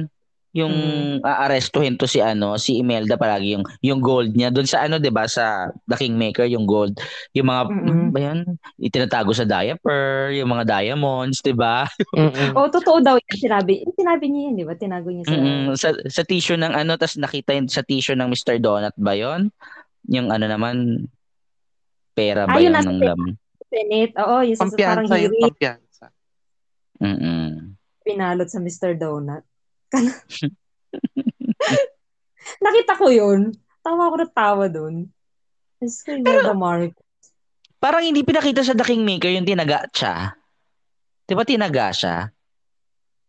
yung aarestuhin to si ano si Imelda palagi yung yung gold niya doon sa ano 'di ba sa The Kingmaker yung gold yung mga ba yan itinatago sa diaper yung mga diamonds 'di ba. Oh, totoo daw yun. Sinabi, sinabi niya yun, di ba? Tinago niya sa... Mm-mm. sa sa tissue ng ano tas nakita yun sa tissue ng Mr. Donut ba yon yung ano naman pera ba Ah, yun ng lam Senate. Oo, yung sa, sa parang yung hearing, pampiyansa. Mm-mm. pinalot sa Mr. Donut. Nakita ko yun. Tawa ko na tawa dun. Diyos ko, Imelda Mark. Parang hindi pinakita sa The Kingmaker yung tinaga siya. Di ba tinaga siya?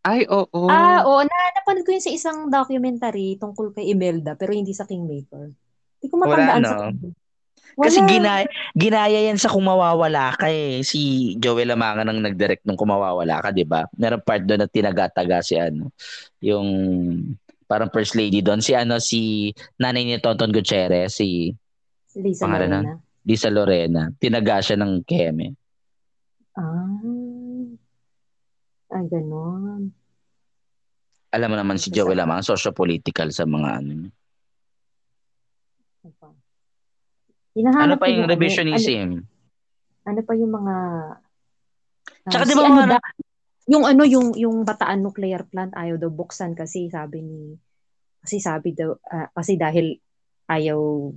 Ay, oo. Ah, oo. Na, napanood ko yun sa isang documentary tungkol kay Imelda, pero hindi sa Kingmaker. Hindi ko matandaan Wala, sa no? Kasi Wala. ginaya, yan sa Kung Mawawala Ka eh. Si Joel Amanga nang nag-direct nung Kung Mawawala Ka, di ba? Meron part doon na tinagataga si ano, yung parang first lady doon. Si ano, si nanay ni Tonton Gutierrez, si Lisa Lorena. Lisa Lorena. Tinaga siya ng Keme. Ah. Ay, ganon. Alam mo naman si Joel Amanga, socio-political sa mga ano. niya. Ano pa? Hinahanap Ano pa ko yung ano- revisionism? Ano, ano pa yung mga... ah, Tsaka si di ba ano mga- da- yung ano yung yung Bataan nuclear plant ayaw daw buksan kasi sabi ni kasi sabi daw ah, kasi dahil ayaw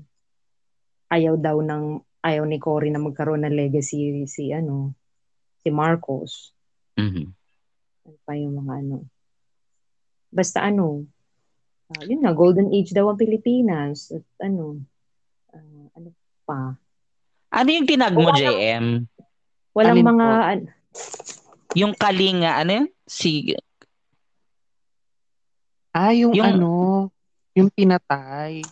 ayaw daw ng ayaw ni Cory na magkaroon ng legacy si ano si Marcos Mhm. ano pa yung mga ano basta ano ah, yun nga golden age daw ang Pilipinas at ano ano pa Ano yung tinag mo, Wala. JM? walang Alin mga an- Yung kalinga, ano yun? Si, Ah, yung, Yung- ano, yung pinatay.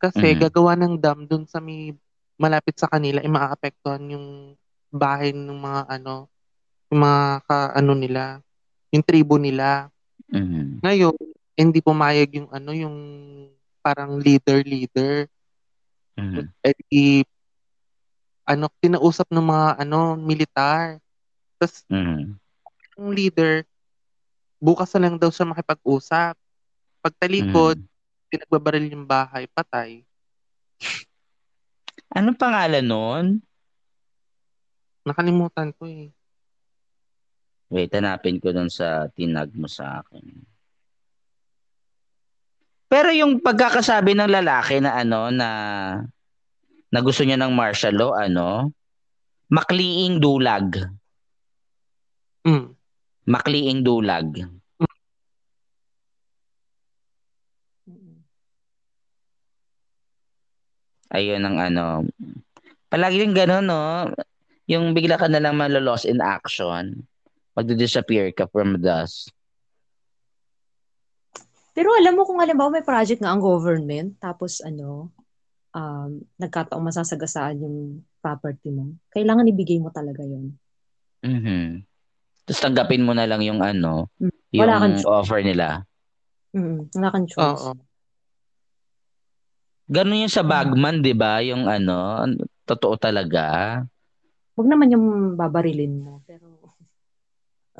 Kasi Mhm. gagawa ng dam dun sa may malapit sa kanila, eh, maaapektuhan yung bahay ng mga ano, yung mga ka, ano nila, yung tribo nila. Mhm. Ngayon, hindi pumayag yung ano, yung parang leader-leader. Mhm. Eh, di, ano, tinausap ng mga ano, militar. Tapos, Mhm. yung leader, bukas na lang daw siya makipag-usap. Pagtalikod, Mhm. pinagbabaril yung bahay, patay. Anong pangalan nun? Nakalimutan ko eh. Wait, hanapin ko dun sa tinag mo sa akin. Pero yung pagkakasabi ng lalaki na ano na na gusto niya ng martial law, ano? Makliing dulag. Mm. Makliing dulag. Ayun ang ano. Palagi yung gano'n, no? Yung bigla ka na lang malo-lost in action. Magdi-disappear ka from dust. Pero alam mo kung halimbawa may project nga ang government, tapos ano, um, nagkataong masasagasaan yung property mo, kailangan ibigay mo talaga yun. Mhm. Tapos tanggapin mo na lang yung ano, Mm. yung kang offer nila. Mm, wala kang choice. Oo. Ganun yung sa Bagman, 'di ba? Yung ano, totoo talaga. Huwag naman yung babarilin mo. Pero,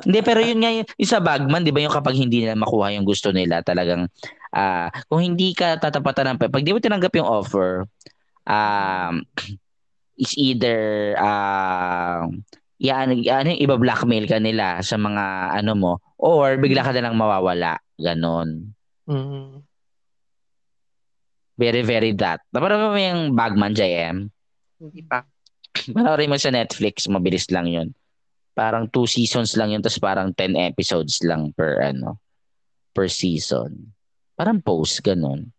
Hindi, pero yun nga, yung, yung sa Bagman, di ba yung kapag hindi nila makuha yung gusto nila, talagang, ah kung hindi ka tatapatan ng, pag di mo tinanggap yung offer, um, is either, uh, yan, ano, iba blackmail ka nila sa mga ano mo, or bigla ka na lang mawawala. Ganon. Mm. Very, very that. Napanood mo yung Bagman, JM? Hindi pa. Panoorin mo sa Netflix, mabilis lang yun. Parang two seasons lang yun, tapos parang 10 episodes lang per ano, per season. Parang post, ganun.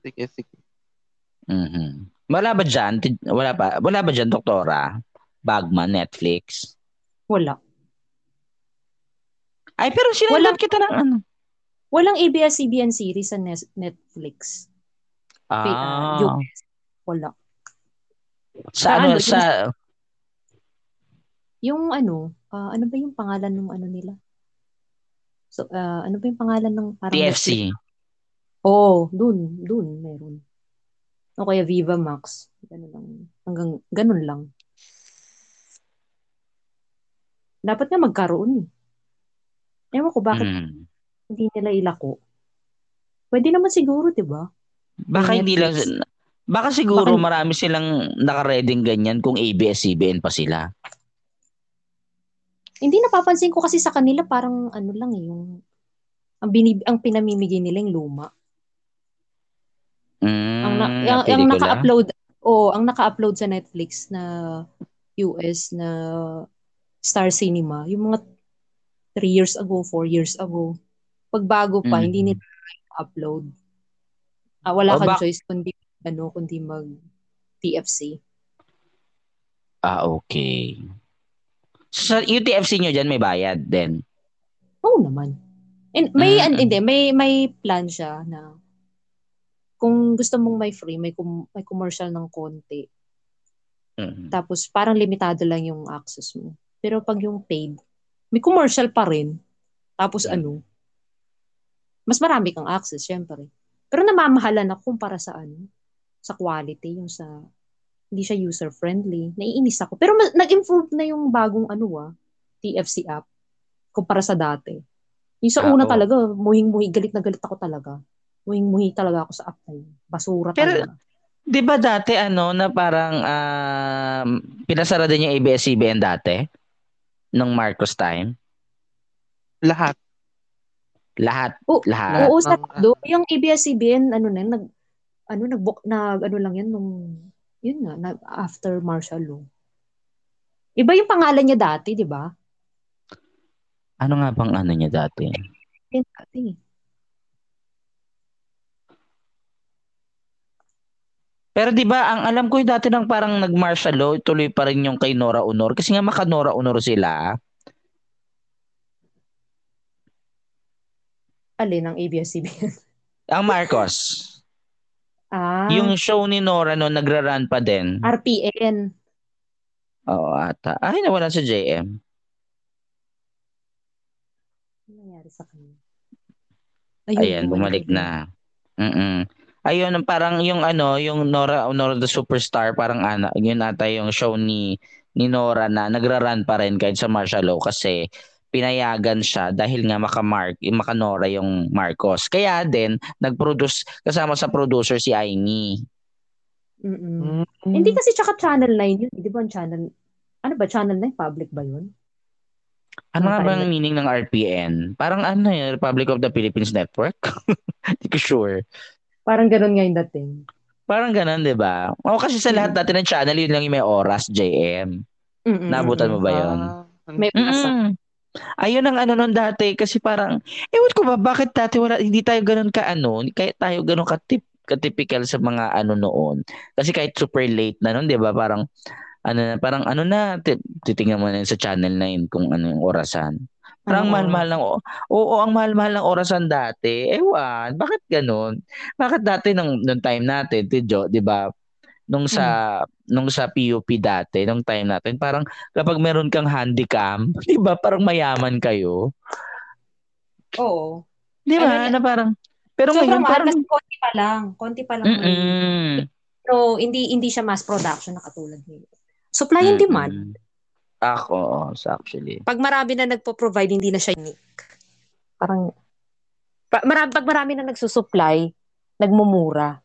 Sige, sige. Mhm. Wala ba dyan? Tid- Wala pa. Wala ba dyan, Doktora? Bagman, Netflix? Wala. Ay, pero sinundan kita ng ano. Walang ABS-CBN series sa Netflix. Ah, uh, US. Wala. sa sa ano, ano, sa, Yung ano, ah, ano ba yung pangalan ng ano nila? So, ah, ano ba yung pangalan ng parang TFC. Netflix? Oh, dun, dun, meron. O kaya Viva Max. Ganun lang. Hanggang, ganun lang. Dapat nga magkaroon. eh. Ewan ko bakit Mm. hindi nila ilako. Pwede naman siguro, di ba? Baka hindi lang, baka siguro Baka- marami silang nakareding ganyan kung ABS-CBN pa sila. Hindi napapansin ko kasi sa kanila parang ano lang eh, yung ang, binib, ang pinamimigay nila yung luma. Mm, Ang, na, yung, yung naka-upload, oh, ang naka-upload sa Netflix na US na Star Cinema, yung mga 3 years ago, 4 years ago. Pag bago pa, Mm. hindi nila upload. Ah, wala O, kang bak- choice kundi ano, kundi mag TFC. Ah, okay. Sa UTFC nyo dyan, may bayad din. Oo naman. And may Mm. an- hindi, may may plan siya na kung gusto mong may free, may com- may commercial ng konti. Mm. Tapos parang limitado lang yung access mo. Pero pag yung paid, may commercial pa rin. Tapos Mm. ano, mas marami kang access, syempre. Pero namamahalan ako kumpara sa ano, sa quality, yung sa, hindi siya user-friendly. Naiinis ako. Pero mas, nag-improve na yung bagong ano ah, TFC app kumpara sa dati. Yung sa Ah, una oo. talaga, muhing-muhi, galit na galit ako talaga. Muhing-muhi talaga ako sa app na yun. Basura Pero- talaga. 'Di ba dati ano na parang um, pinasara din yung ABS-CBN dati nung Marcos time? Lahat. Lahat, Oo, lahat. Oo, sa do, yung ABS-CBN, ano na, nag, ano, nag-book, nag, ano lang yan, nung, yun nga, nag, after martial law. Iba yung pangalan niya dati, di ba? Ano nga bang ano niya dati? Yun dati. Pero 'di ba, ang alam ko yung dati nang parang nag-martial law, tuloy pa rin yung kay Nora Honor kasi nga maka Nora Honor sila. Alin ang ABS-CBN? Ang Marcos. Ah, Yung show ni Nora no nagra-run pa din. RPN. Oo ata. Ay nawala sa JM. Ano nangyari sa kanya? Ayan, bumalik na. Mm. Ayun, parang yung ano, yung Nora Nora the Superstar, parang ano, yun ata yung show ni ni Nora na nagra-run pa rin kahit sa martial law kasi pinayagan siya dahil nga maka-mark, yung maka-Nora yung Marcos. Kaya din, nag-produce, kasama sa producer si Aimee. Mm-mm. Mm. Hindi kasi tsaka Channel 9 yun. Di ba ang channel, ano ba, Channel 9? Public ba yun? Ano nga ba ang meaning ng RPN? Parang ano yun, Republic of the Philippines Network? Hindi ko sure. Parang ganun nga yung dating. Parang ganun, di ba? O kasi sa lahat Mm. natin ng channel, yun lang yung may oras, JM. Mm-mm. Nabutan mo ba yun? Ah, May pasa. Ayun ang ano nun dati kasi parang ewan ko ba bakit dati wala hindi tayo ganoon ka ano, kaya tayo ganoon ka tip ka-typical sa mga ano noon. Kasi kahit super late na noon, 'di ba? Parang ano na, parang ano na ti- titingnan mo na yun sa channel 9 kung ano yung orasan. Parang Oo. mahal-mahal ng o- Oo, ang mahal-mahal ng orasan dati. Ewan, bakit ganoon? Bakit dati nung nung time natin, Tidjo, 'di ba? Nung sa nung sa PUP dati, nung time natin, parang kapag meron kang handycam, 'di ba? Parang mayaman kayo. Oo. 'Di ba? Ano na parang pero Sobrang ngayon parang konti pa lang. Konti pa lang. Mm-mm. Pero hindi hindi siya mass production na katulad nito. Supply and demand. Mm-mm. Ako, so actually. Pag marami na nagpo-provide, hindi na siya unique. Parang, pa, marami, pag marami na nagsusupply, nagmumura.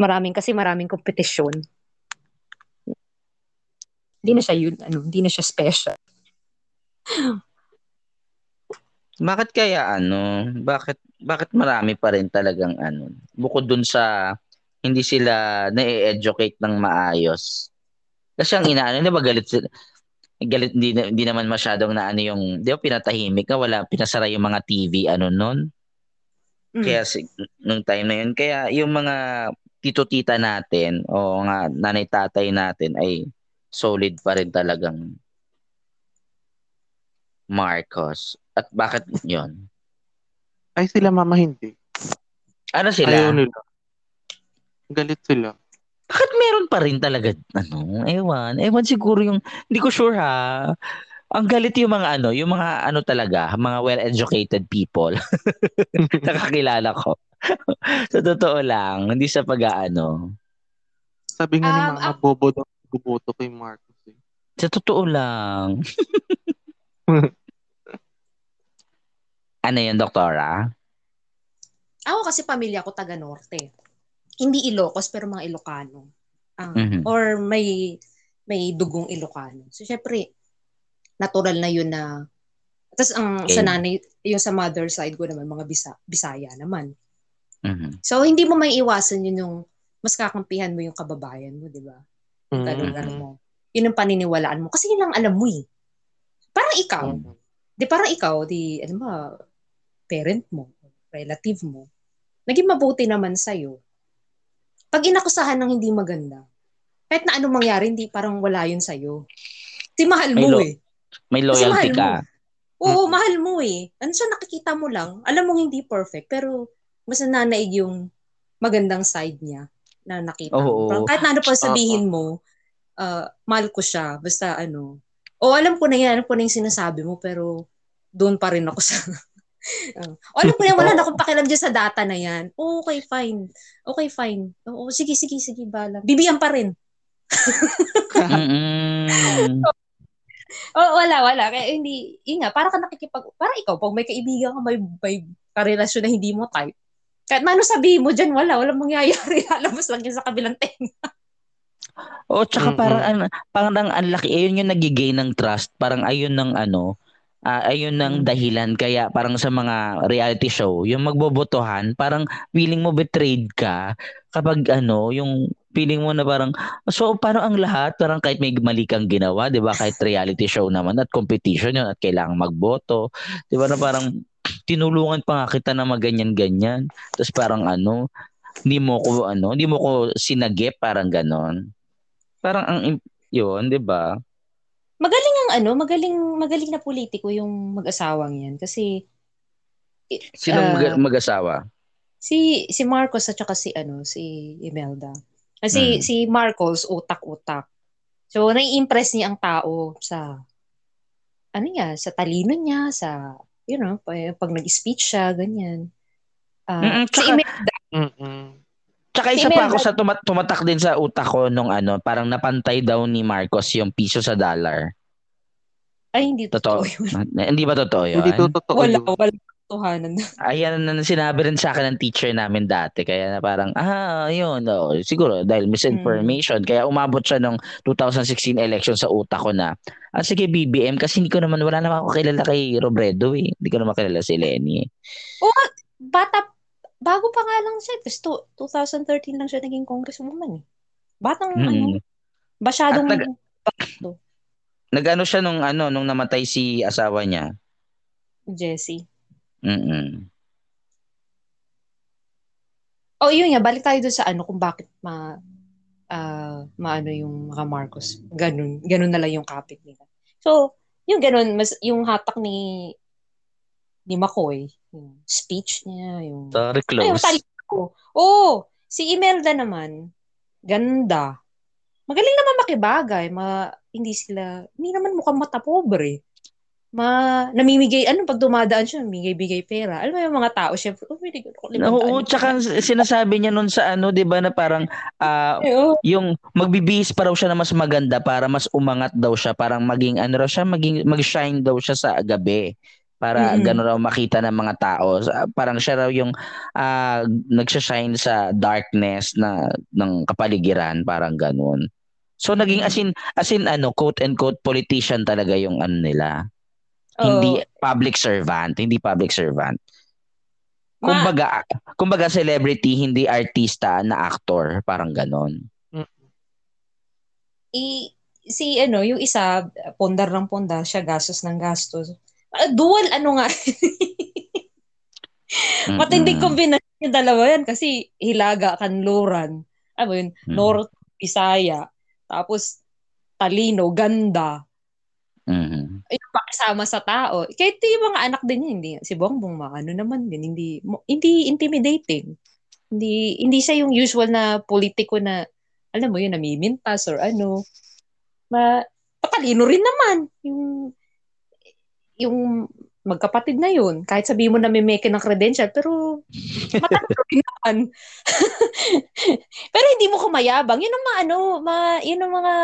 Maraming, kasi maraming kompetisyon. Hindi na siya yun, ano, hindi na siya special. Bakit kaya ano? Bakit bakit marami pa rin talagang ano? Bukod dun sa hindi sila na-educate ng maayos. Kasi ang inaano, di ba galit sila? Galit, hindi, hindi naman masyadong na ano yung, di ba pinatahimik ka, wala, pinasara yung mga TV, ano nun. Mm. Kaya nung time na yun, kaya yung mga tito-tita natin o nga nanay-tatay natin ay solid pa rin talagang Marcos. At bakit yun? Ay sila mama hindi. Ano sila? Ayaw nila. Galit sila. Bakit meron pa rin talaga, ano, ewan. Ewan siguro yung, hindi ko sure ha. Ang galit yung mga ano, yung mga ano talaga, mga well-educated people. Nakakilala ko. sa totoo lang, hindi sa pag-ano. Sabi nga ni Um, mga ak- bobo daw buboto kay Marcos. Eh. Sa totoo lang. ano yun, doktora? Ako kasi pamilya ko taga Norte. Hindi Ilocos pero mga Ilocano. Ah, Mhm. Or may may dugong Ilocano. So syempre natural na yun na tapos ang Okay. sa nanay, yung sa mother side ko naman mga Bisa, Bisaya naman. Mhm. So hindi mo may iwasan yun yung mas kakampihan mo yung kababayan mo, di ba? Mm. Ganun, ano mo. Yun ang paniniwalaan mo. Kasi yun lang alam mo eh. Parang ikaw. Mm. Di parang ikaw, di, ano ba, parent mo, relative mo, naging mabuti naman sa'yo. Pag inakusahan ng hindi maganda, kahit na anong mangyari, hindi parang wala yun sa'yo. Kasi mahal May mo lo- eh. May loyalty mahal ka. mo. Oo, Mm. mahal mo eh. Ano siya, nakikita mo lang. Alam mong hindi perfect, pero mas nananaig yung magandang side niya na nakita. Oo. Parang kahit na ano pa sabihin mo, uh, mahal ko siya. Basta ano. O alam ko na yan, alam ko na yung sinasabi mo, pero doon pa rin ako sa... Uh, o alam ko na, wala na akong pakialam dyan sa data na yan. Okay, fine. Okay, fine. Oo, sige, sige, sige, bala. Bibiyan pa rin. Mm-mm. Oh, wala, wala. Kaya hindi, yun nga, para ka nakikipag, para ikaw, pag may kaibigan ka, may, may karelasyon na hindi mo type, kahit mano sabihin mo dyan, wala, walang mangyayari. Lalabas lang yun sa kabilang tenga. O tsaka Mm-mm. parang ano, parang ang laki ayun yung nagigain ng trust, parang ayun ng ano, ah, ayun ng Mm. dahilan kaya parang sa mga reality show, yung magbobotohan, parang feeling mo betrayed ka kapag ano, yung feeling mo na parang so parang ang lahat parang kahit may mali kang ginawa, 'di ba? Kahit reality show naman at competition yun at kailangang magboto, 'di ba? Na parang tinulungan pa nga kita na maganyan-ganyan. Tapos parang ano, hindi mo ko ano, hindi mo ko sinagip parang ganon. Parang ang yun, 'di ba? Magaling ang ano, magaling, magaling na politiko yung mag-asawang yan. Kasi Sino Ah. mag- mag-asawa? si si Marcos at saka si ano, si Imelda. Kasi Mm. si Marcos, utak-utak. So, nai-impress niya ang tao sa ano niya, sa talino niya, sa, you know, pag, pag nag-speech siya, ganyan. Ah, Mm-mm, tsaka- Mm-mm. Isa pa ako sa tumat- tumatak din sa utak ko nung ano, parang napantay daw ni Marcos yung piso sa dollar. ay, hindi Totoo. totoo yun. Hindi ba totoo yun? Hindi to totoo Wala, yun. wala katotohanan. Ayan na sinabi rin sa akin ng teacher namin dati. Kaya na parang, ah, yun. Oh, siguro dahil misinformation. Kaya umabot siya nung 2016 election sa utak ko na, ah, sige BBM kasi hindi ko naman, wala naman ako kilala kay Robredo eh. Hindi ko naman kilala si Lenny. eh. Bata, bago pa nga lang siya. Tapos to- 2013 lang siya naging congresswoman eh. Batang ano, Mm. masyadong At Nag-ano siya nung ano, nung namatay si asawa niya. Jessie. Mm-mm. Oh, yun nga, balik tayo doon sa ano kung bakit ma ah, maano yung mga Marcos. Ganun, ganun na lang yung kapit nila. So, yung ganun, mas yung hatak ni ni McCoy, yung speech niya, yung Sorry, Ay, yung close. talino. Oo, si Imelda naman, ganda. Magaling naman makibagay, ma, hindi sila, hindi naman mukhang mata pobre. Ma namimigay ano pag dumadaan siya namimigay-bigay pera alam mo yung mga tao syempre oh pwede ko Oo, tsaka sinasabi niya nun sa ano, 'di ba na parang ah, Oo. yung magbibihis pa raw siya na mas maganda para mas umangat daw siya, parang maging ano raw siya, maging mag-shine daw siya sa gabi. Para Mm-mm. gano'n raw makita ng mga tao. Parang siya raw yung ah, nagsha-shine sa darkness na ng kapaligiran, parang gano'n. So naging as in, as in ano, quote and quote politician talaga yung ano nila. Hindi Oo. public servant, hindi public servant. Ma- Kumbaga, kumbaga celebrity, hindi artista na actor, parang ganon. i, si ano, yung isa, pondar ng pondar, siya gastos ng gastos. Ah, dual ano nga. Matinding kombinasyon yung dalawa yan kasi Hilaga, Kanluran. Ano yun? Mm. North, Bisaya. Tapos, talino, ganda. Mhm. Yung pakisama sa tao. Kahit yung mga anak din niya, hindi. Si Bongbong, mga ano naman din. Hindi, hindi intimidating. Hindi, hindi siya yung usual na politiko na, alam mo yun, namimintas or ano. Ma, patalino rin naman. Yung, yung magkapatid na yun. Kahit sabihin mo na may make ng credential, pero matalino rin naman. pero hindi mo kumayabang. Yun ang mga ano, ma, yun ang mga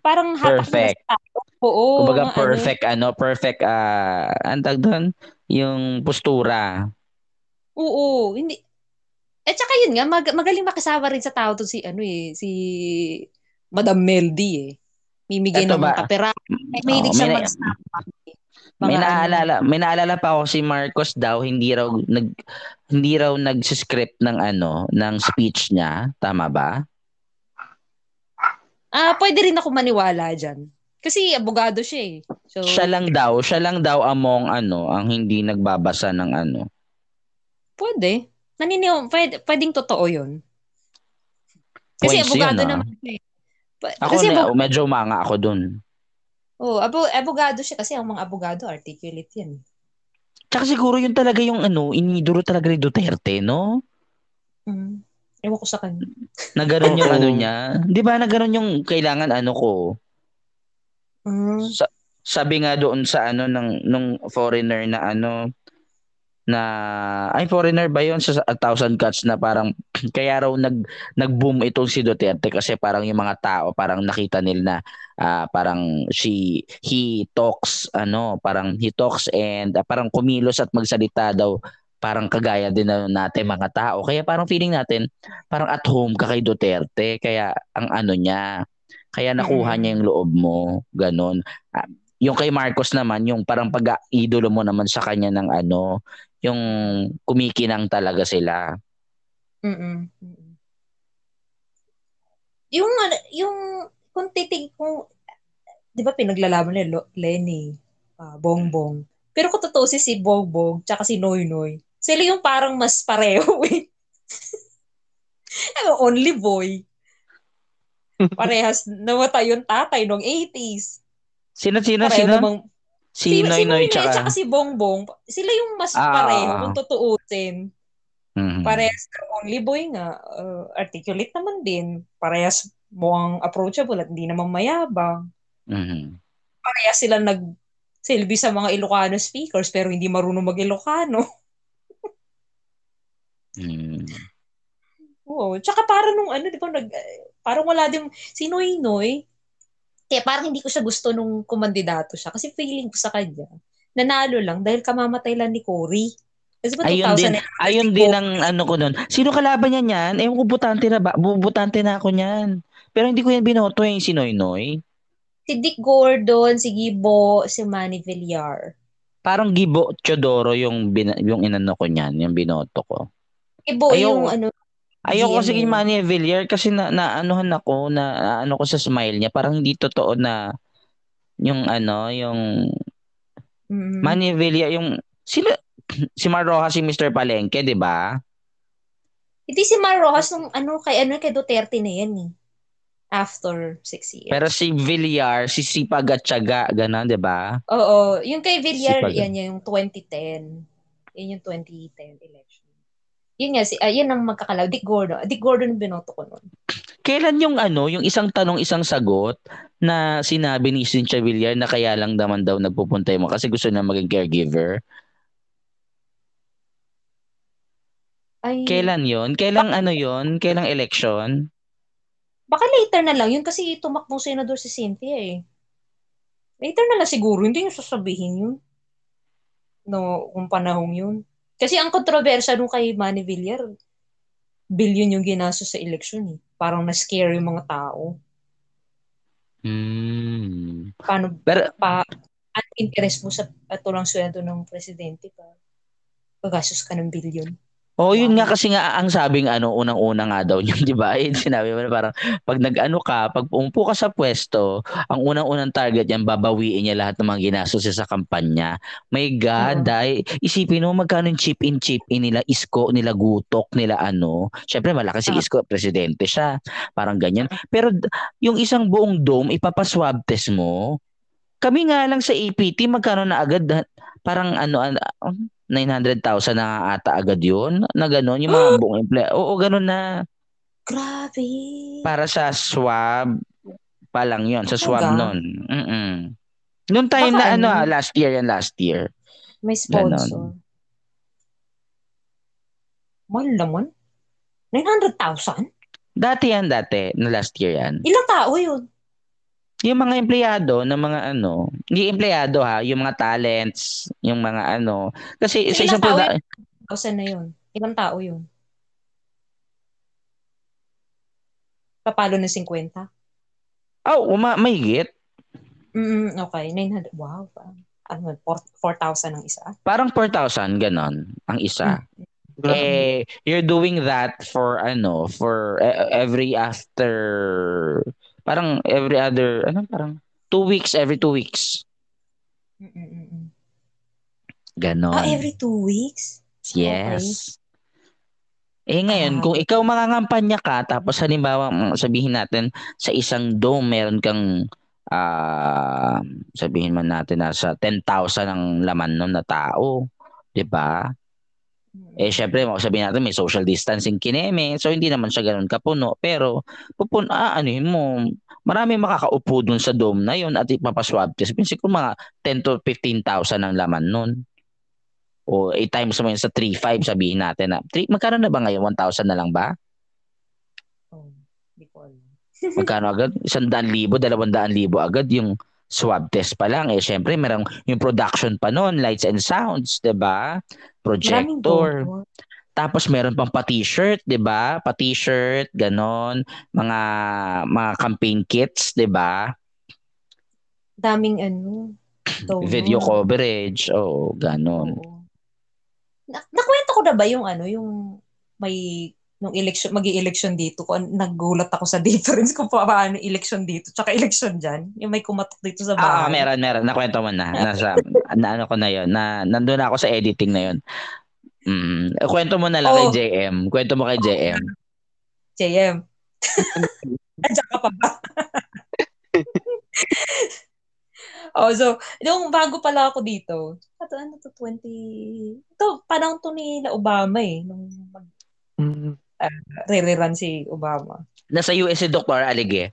parang hatak Perfect. na sa tao. Oo. Kumbaga ano. perfect ano, perfect ah ang tawag doon, yung postura. Oo, hindi. At saka yun nga, mag- magaling makasama rin sa tao to si, ano eh, si Madam Meldy eh. Mimigay Eto ng ba? kapera. May mahilig mag-snap back eh. May ano. naalala, may naalala pa ako si Marcos daw hindi raw nag hindi raw nag-script ng ano, ng speech niya, tama ba? Ah, pwede rin ako maniwala diyan. Kasi abogado siya eh. So, Siya lang daw, siya lang daw among ano, ang hindi nagbabasa ng ano. pwede. Naniniw, pwede, pwedeng totoo yun. Kasi Points abogado yun, ah. naman siya eh. Pa- Ako kasi na, abo- medyo manga ako dun. oh, abo, abogado siya kasi ang mga abogado articulate yan. Tsaka siguro yun talaga yung ano, iniduro talaga ni Duterte, no? Mm. Ewan ko sa kanya. Na ganun yung Oo. ano niya. Di ba na ganun yung kailangan ano ko. Mm. Sa- sabi nga doon sa ano ng nung foreigner na ano na ay foreigner ba yon sa A Thousand Cuts na parang kaya raw nag nag-boom itong si Duterte kasi parang yung mga tao parang nakita nila na ah, parang she he talks ano parang he talks and ah, parang kumilos at magsalita daw parang kagaya din na natin mga tao. Kaya parang feeling natin parang at home ka kay Duterte. Kaya ang ano niya kaya nakuha niya yung loob mo ganon Ah, yung kay Marcos naman yung parang pag-idolo mo naman sa kanya ng ano yung kumikinang talaga sila Mm-mm. Yung, ano, yung, kung titig, kung, di ba pinaglalaban ni Lenny, ah, Bongbong. Pero kung totoo si si Bongbong, tsaka si Noy Noy, sila yung parang mas pareho eh. Only boy. Parehas namatay yung tatay noong 80s. sino sino Pareho sino namang, si Noy Noy tsaka, tsaka si Bongbong, sila yung mas Ah, pareho kung tutuusin. Mhm. Parehas only boy nga, uh, articulate naman din. Parehas mukhang approachable at hindi naman mayabang. Mhm. Parehas sila nag silbi sa mga Ilocano speakers pero hindi marunong mag-Ilocano. Mhm. Oo. Tsaka parang nung ano, di ba, nag, parang wala din, si Noy Noy, kaya parang hindi ko siya gusto nung kumandidato siya kasi feeling ko sa kanya, nanalo lang dahil kamamatay lang ni Cory. Kasi ba Ayun din, 2000 ayun si din ang ano ko nun. Sino kalaban niya niyan? Eh, ko butante na ba? Bubutante na ako niyan. Pero hindi ko yan binoto yung si Noy Noy. Si Dick Gordon, si Gibo, si Manny Villar. Parang Gibo Chodoro yung bin, yung inano ko niyan, yung binoto ko. Gibo Ayaw- yung ano, Ayoko kasi kay. Manny Villar kasi na, naanuhan ako na ano ko sa smile niya parang hindi totoo na yung ano yung mm, Manny Villar yung sila si Mar Rojas si Mr. Palengke, 'di ba? Hindi si Mar Rojas nung ano kay ano kay Duterte na yan eh. After six years. Pero si Villar, si Sipag at Tiyaga, ganun, 'di ba? Oo, yung kay Villar Sipag. yan yung 2010. Yan yung 2010 election. Yun nga si ah, yan ang magkakalaw Dick Gordon. Dick Gordon binoto ko noon. Kailan yung ano, yung isang tanong, isang sagot na sinabi ni Cynthia Villar na kaya lang naman daw nagpupunta mo kasi gusto na maging caregiver? Ay, Kailan yon? Kailang ano yon? Kailang election? baka later na lang yun kasi tumakbong senador si Cynthia eh. Later na lang siguro, hindi yung sasabihin yun. No, kung panahong yun. Kasi ang kontrobersya nung kay Manny Villar, billion yung ginastos sa election eh. Parang na-scare yung mga tao. Hmm. Paano Pero pa ang interest mo sa patulang sweldo ng presidente pa pagastos ka ng billion. Oh, yun nga kasi nga ang sabing ano unang-una nga daw yun, 'di ba? Yun sinabi mo na parang pag nag-ano ka, pag umpo ka sa pwesto, ang unang-unang target niyan babawiin niya lahat ng mga ginastos sa kampanya. My God, Oo. dahil isipin mo magkano yung chip in chip in nila Isko, nila Gutok, nila ano. Syempre malaki si Ah. Isko, presidente siya. Parang ganyan. Pero yung isang buong dome ipapaswab test mo. Kami nga lang sa APT magkano na agad parang ano ano, 900,000 na ata agad yun. Na gano'n, yung mga buong emplea. Oo, gano'n na. Grabe. Para sa swab pa lang yun. Sa swab Talaga? nun. Mm-mm. Noong time na Baka ano, ano? ah, last year yan, last year. May sponsor. Mahal naman. 900,000? Dati yan, dati. Na last year yan. Ilang tao yun? Yung mga empleyado ng mga ano, hindi empleyado ha, yung mga talents, yung mga ano. Kasi sa Ilang isang tao proda- 1,000 na yun. Ilang tao yun? Papalo ng 50? Oh, uma, may higit. Mm, okay. 900. Wow. Ano, 4,000 ang isa? Parang 4,000, ganon, ang isa. Grabe. Eh, you're doing that for ano, for eh, every after, parang every other, ano, parang two weeks, every two weeks. Mm-mm-mm. Ganon. Ah, every two weeks? Yes. Eh ngayon, Ah. kung ikaw mangangampanya ka, tapos halimbawa mm, sabihin natin sa isang dome meron kang ah, sabihin man natin nasa 10,000 ang laman nun na tao, 'di ba? Eh syempre, sabihin natin may social distancing kineme, so hindi naman siya ganoon kapuno, pero pupun ah, ano mo, marami makakaupo dun sa dome na yun at ipapaswab test. Siguro mga 10 to 15,000 ang laman nun. O 8 times mo yun sa 3.5 sabihin natin na. 3, magkano na ba ngayon? 1,000 na lang ba? Oh, hindi ko alam. Magkano agad? 100,000, 200,000 agad yung swab test pa lang. Eh, syempre, merong yung production pa noon, lights and sounds, 'di ba? Projector. Tapos meron pang pa-t-shirt, 'di ba? Pa-t-shirt, ganon, mga mga campaign kits, 'di ba? Daming ano. donor. Video coverage, oh, ganon. Oo. Na, nakwento ko na ba yung ano, yung may nung election, magi-election dito ko, nagulat ako sa difference kung paano election dito, tsaka election dyan. Yung may kumatok dito sa Ah, ah, bahay. meron, meron. Nakwento mo na. Nasa, na ano ko na yon na nandun ako sa editing na yon Mm. Kwento mo na lang Oh. kay JM. Kwento mo kay JM. JM. Andiyan ka pa ba? oh, so, yung bago pala ako dito, ito, ano to, 20, ito, panahon to ni na Obama eh, nung mag Mm. Re-rerun si Obama. Nasa US si Dr. Alige.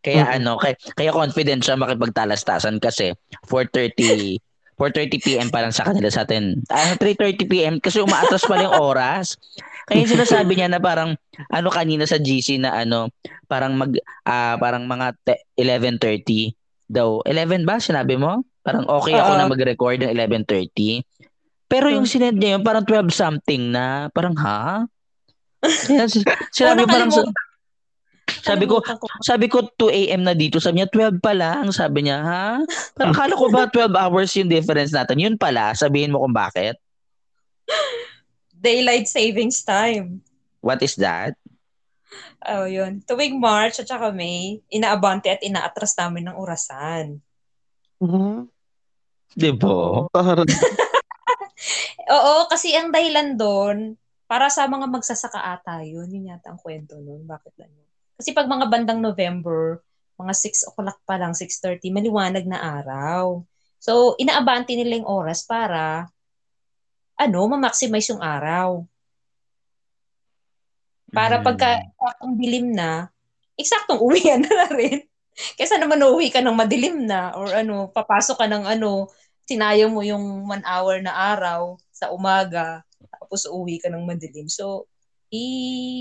Kaya Mhm. ano, kaya, kaya confident siya makipagtalastasan kasi 4.30 4.30 p.m. pa lang sa kanila sa atin. Ah, 3.30 p.m. kasi umaatras pa yung oras. Kaya sinasabi niya na parang ano kanina sa GC na ano, parang mag ah, parang mga te- 11.30 daw. 11 ba sinabi mo? Parang okay ako Oo. na mag-record ng 11.30. Pero yung sinend niya yun, parang 12 something na. Parang ha? Si- sinabi sa- nakalimutan. sabi ko, ko. sabi ko 2 a.m. na dito. Sabi niya 12 pa lang. Sabi niya, ha? Parang akala ko ba 12 hours yung difference natin? Yun pala. Sabihin mo kung bakit. Daylight savings time. What is that? Oh, yun. Tuwing March at saka May, inaabante at inaatras namin ng orasan. Mhm. Di ba? Oo, kasi ang dahilan doon, para sa mga magsasaka ata yun. Yun yata ang kwento nun. Bakit lang yun? Kasi pag mga bandang November, mga 6 o'clock pa lang, 6.30, maliwanag na araw. So, inaabante nila yung oras para, ano, ma-maximize yung araw. Para Mm. pagka ang dilim na, eksaktong uwian na, na rin. Kesa naman uuwi ka ng madilim na or ano, papasok ka ng ano, sinayang mo yung one hour na araw sa umaga, tapos uuwi ka ng madilim. So, i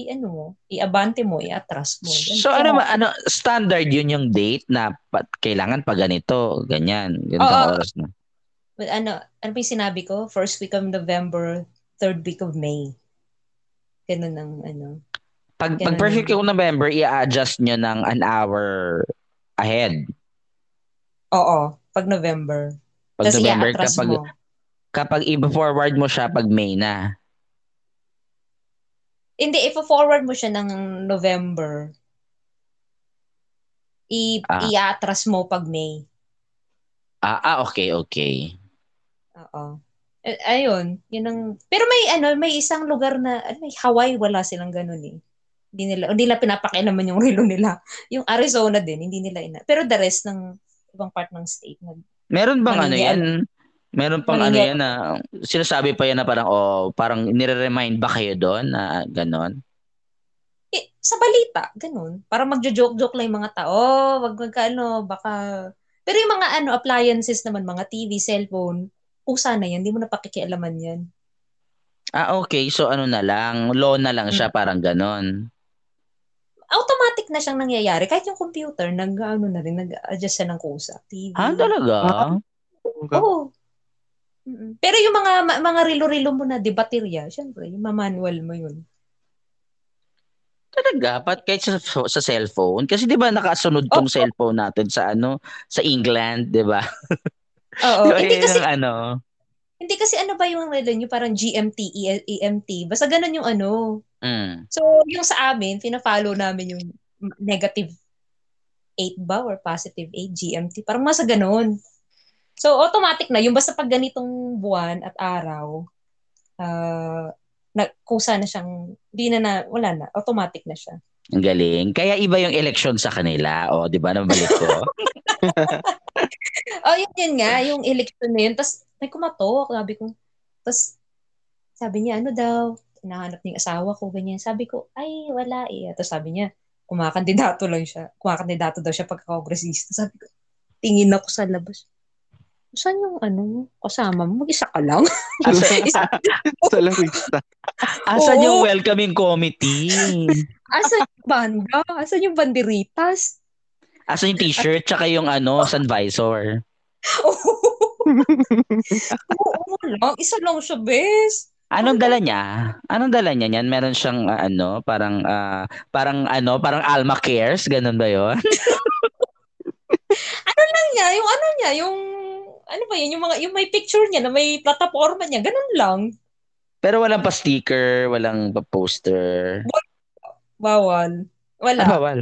ano mo, i-abante mo, i-atras mo. Ganun. So ano ba ano standard yun yung date na pa, kailangan pa ganito, ganyan, ganitong Oo. oras na. But ano, ano pa yung sinabi ko? First week of November, third week of May. Ganun ang ano. Pag Ganun pag perfect yun. yung November, i-adjust nyo ng an hour ahead. Oo, pag November. Pag Tapos November i-atras kapag mo. Kapag i-forward mo siya pag May na. Hindi, i-forward mo siya ng November. I- Ah. i-atras mo pag May. Ah, ah okay, okay. Oo. Eh, ayun, yun ang Pero may ano, may isang lugar na ano, may Hawaii wala silang ganun eh. Hindi nila hindi nila pinapakialaman yung relo nila. Yung Arizona din, hindi nila ina. Pero the rest ng ibang part ng state nag Meron bang ano yan? Meron pang ano Maningil. yan na sinasabi pa yan na parang oh, parang nire-remind ba kayo doon na ganon? eh, sa balita, ganun. Para magjo-joke-joke lang yung mga tao. Oh, wag magkaano, baka Pero yung mga ano appliances naman, mga TV, cellphone, kusa na yan, hindi mo na pakikialaman yan. Ah, okay. So ano na lang, law na lang siya parang ganon. Automatic na siyang nangyayari. Kahit yung computer, nag, ano na rin, nag-adjust siya ng kusa. TV. Ah, talaga? Ah. Oo. Mm-mm. Pero yung mga mga rilo-rilo mo na, di baterya, syempre, yung manual mo yun. Talaga? Pat kahit sa, sa cellphone? Kasi di ba nakasunod tong Oo. cellphone natin sa ano, sa England, di ba? Oo. Di ba hindi kasi, ano, hindi kasi ano ba yung relo nyo, parang GMT, E- EMT, basta ganun yung ano. mm. So, yung sa amin, pina-follow namin yung negative 8 ba or positive 8 GMT. Parang masa ganun. So, automatic na. Yung basta pag ganitong buwan at araw, uh, na, kusa na siyang, di na na, wala na, automatic na siya. Ang galing. Kaya iba yung election sa kanila. O, di ba? Nabalik ko. Oh, yun, yun nga, yung election na yun. Tapos, may kumatok, sabi ko. Tapos, sabi niya, ano daw, hinahanap ng asawa ko, ganyan. Sabi ko, ay, wala eh. Tapos sabi niya, kumakandidato lang siya. Kumakandidato daw siya pagka-kongresista. Sabi ko, tingin ako sa labas. Saan yung ano, kasama mo? Mag-isa ka lang? Isa, sa lawista. asan yung Oo. welcoming committee? asan yung banda? Asan yung banderitas? Asan yung t-shirt tsaka yung ano, sun visor? Oo lang, isa lang siya, bes. Anong dala niya? Anong dala niya niyan? Meron siyang ah, ano, parang ah, parang ano, parang Alma Cares, ganun ba 'yon? Ano niya, yung ano niya, yung ano ba yun, yung mga yung may picture niya na may plataforma niya, ganun lang. Pero walang pa sticker, walang pa poster. Bawal. Wala. Ah, bawal.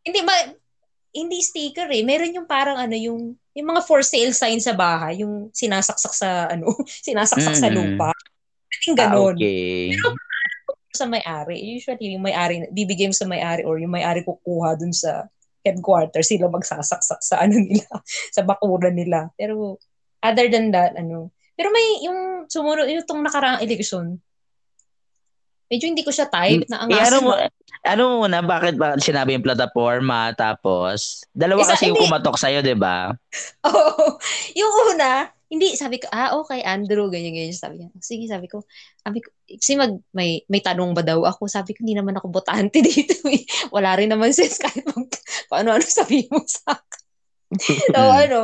Hindi ba hindi sticker eh. Meron yung parang ano yung yung mga for sale sign sa bahay, yung sinasaksak sa ano, sinasaksak sa Mm-mm. lupa. Yung Ah, ganon. okay. Sa may-ari. Usually yung may-ari, bibigay mo sa may-ari or yung may-ari kukuha dun sa headquarters, sila magsasaksak sa ano nila, sa bakuran nila. Pero other than that, ano, pero may yung sumunod, yung itong nakaraang eleksyon, medyo hindi ko siya type na ang Eh, ano mo, ano muna, bakit ba sinabi yung plataforma, tapos, dalawa Isa- kasi yung hindi. kumatok sa'yo, di ba? Oo. yung una, hindi, sabi ko, ah, okay, Andrew, ganyan, ganyan. Sabi niya, sige, sabi ko, sabi ko, kasi mag, may, may tanong ba daw ako? Sabi ko, hindi naman ako botante dito. eh. Wala rin naman sense kahit mag, paano ano sabi mo sa akin. so, ano,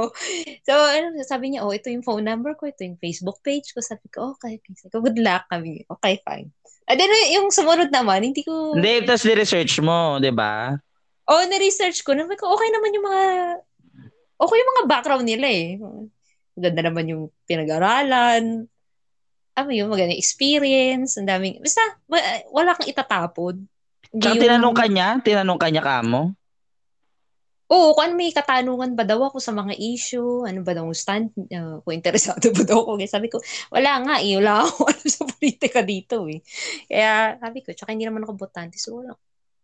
so, ano, sabi niya, oh, ito yung phone number ko, ito yung Facebook page ko. Sabi ko, okay, okay. Sabi ko, good luck. Ko, okay, fine. And then, yung sumunod naman, hindi ko, Hindi, tapos ni-research mo, di ba? oh, na-research ko. Naman ko, okay naman yung mga, okay yung mga background nila eh. Maganda naman yung pinag-aralan. Ano yung maganda experience. Ang daming, basta, wa- wala kang itatapon. Hindi Tsaka yung- tinanong ka niya, tinanong ka niya ka mo. Oo, kung ano may katanungan ba daw ako sa mga issue, ano ba daw ang stand, uh, kung interesado ba daw ako. Kaya sabi ko, wala nga eh, wala ako alam sa politika dito eh. Kaya sabi ko, tsaka hindi naman ako botante, so wala.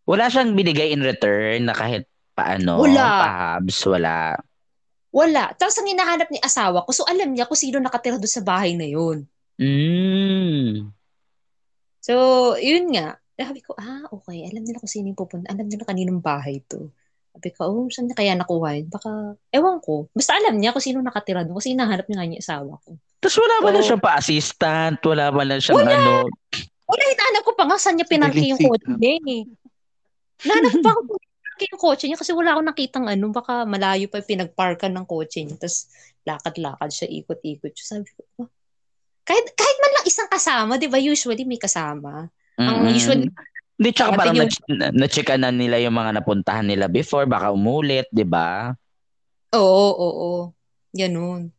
Wala siyang binigay in return na kahit paano, Wala. pahabs, wala. Wala. Tapos ang hinahanap ni asawa ko, so alam niya kung sino nakatira doon sa bahay na yun. Mm. So, yun nga. Sabi ko, ah, okay. Alam nila kung sino yung pupunta. Alam nila kaninong bahay to. Sabi ko, oh, saan niya kaya nakuha yun? Baka, ewan ko. Basta alam niya kung sino nakatira doon. Kasi hinahanap niya nga niya asawa ko. Tapos wala ba na Oo. siyang pa-assistant? Wala ba na siyang Wala. ano? Wala, hinahanap ko pa nga saan niya pinarke yung kotse niya eh. Nahanap pa ako yung kotse niya kasi wala akong nakitang ano, baka malayo pa yung pinagparkan ng kotse niya. Tapos lakad-lakad siya, ikot-ikot siya. Sabi ko, "Ah." Kahit, kahit man lang isang kasama, di ba? Usually may kasama. Ang Mm-mm. usually, Di, tsaka parang yung- na- na-checkan na nila yung mga napuntahan nila before, baka umulit, di ba? oo, oo, oo. Ganun.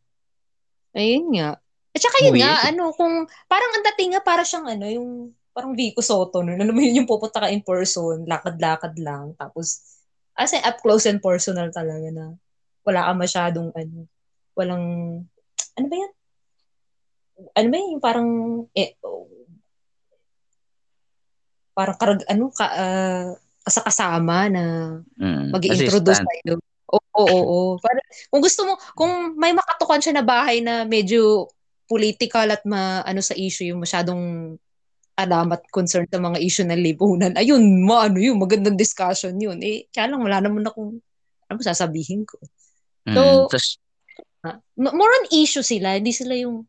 Ayun nga. At saka yun Weird. nga, ano, kung, parang ang dating nga, para siyang ano, yung, parang Vico Soto, no? Alam mo yun, yung pupunta ka in person, lakad-lakad lang, tapos, as in, up close and personal talaga na, wala ka masyadong, ano, walang, ano ba yan? Ano ba? Yung parang, eh, parang karag, ano, ka, ah, kasakasama na Mm. mag-introduce sa'yo. Oo, oo, oo. Para, kung gusto mo, kung may makatukan siya na bahay na medyo political at ma, ano sa issue, yung masyadong alam at concern sa mga issue ng lipunan, ayun, ma, ano yun, magandang discussion yun. Eh, kaya lang, wala naman akong, ano sasabihin ko. Mm. So- Tas- Ha? M- More on issue sila, hindi sila yung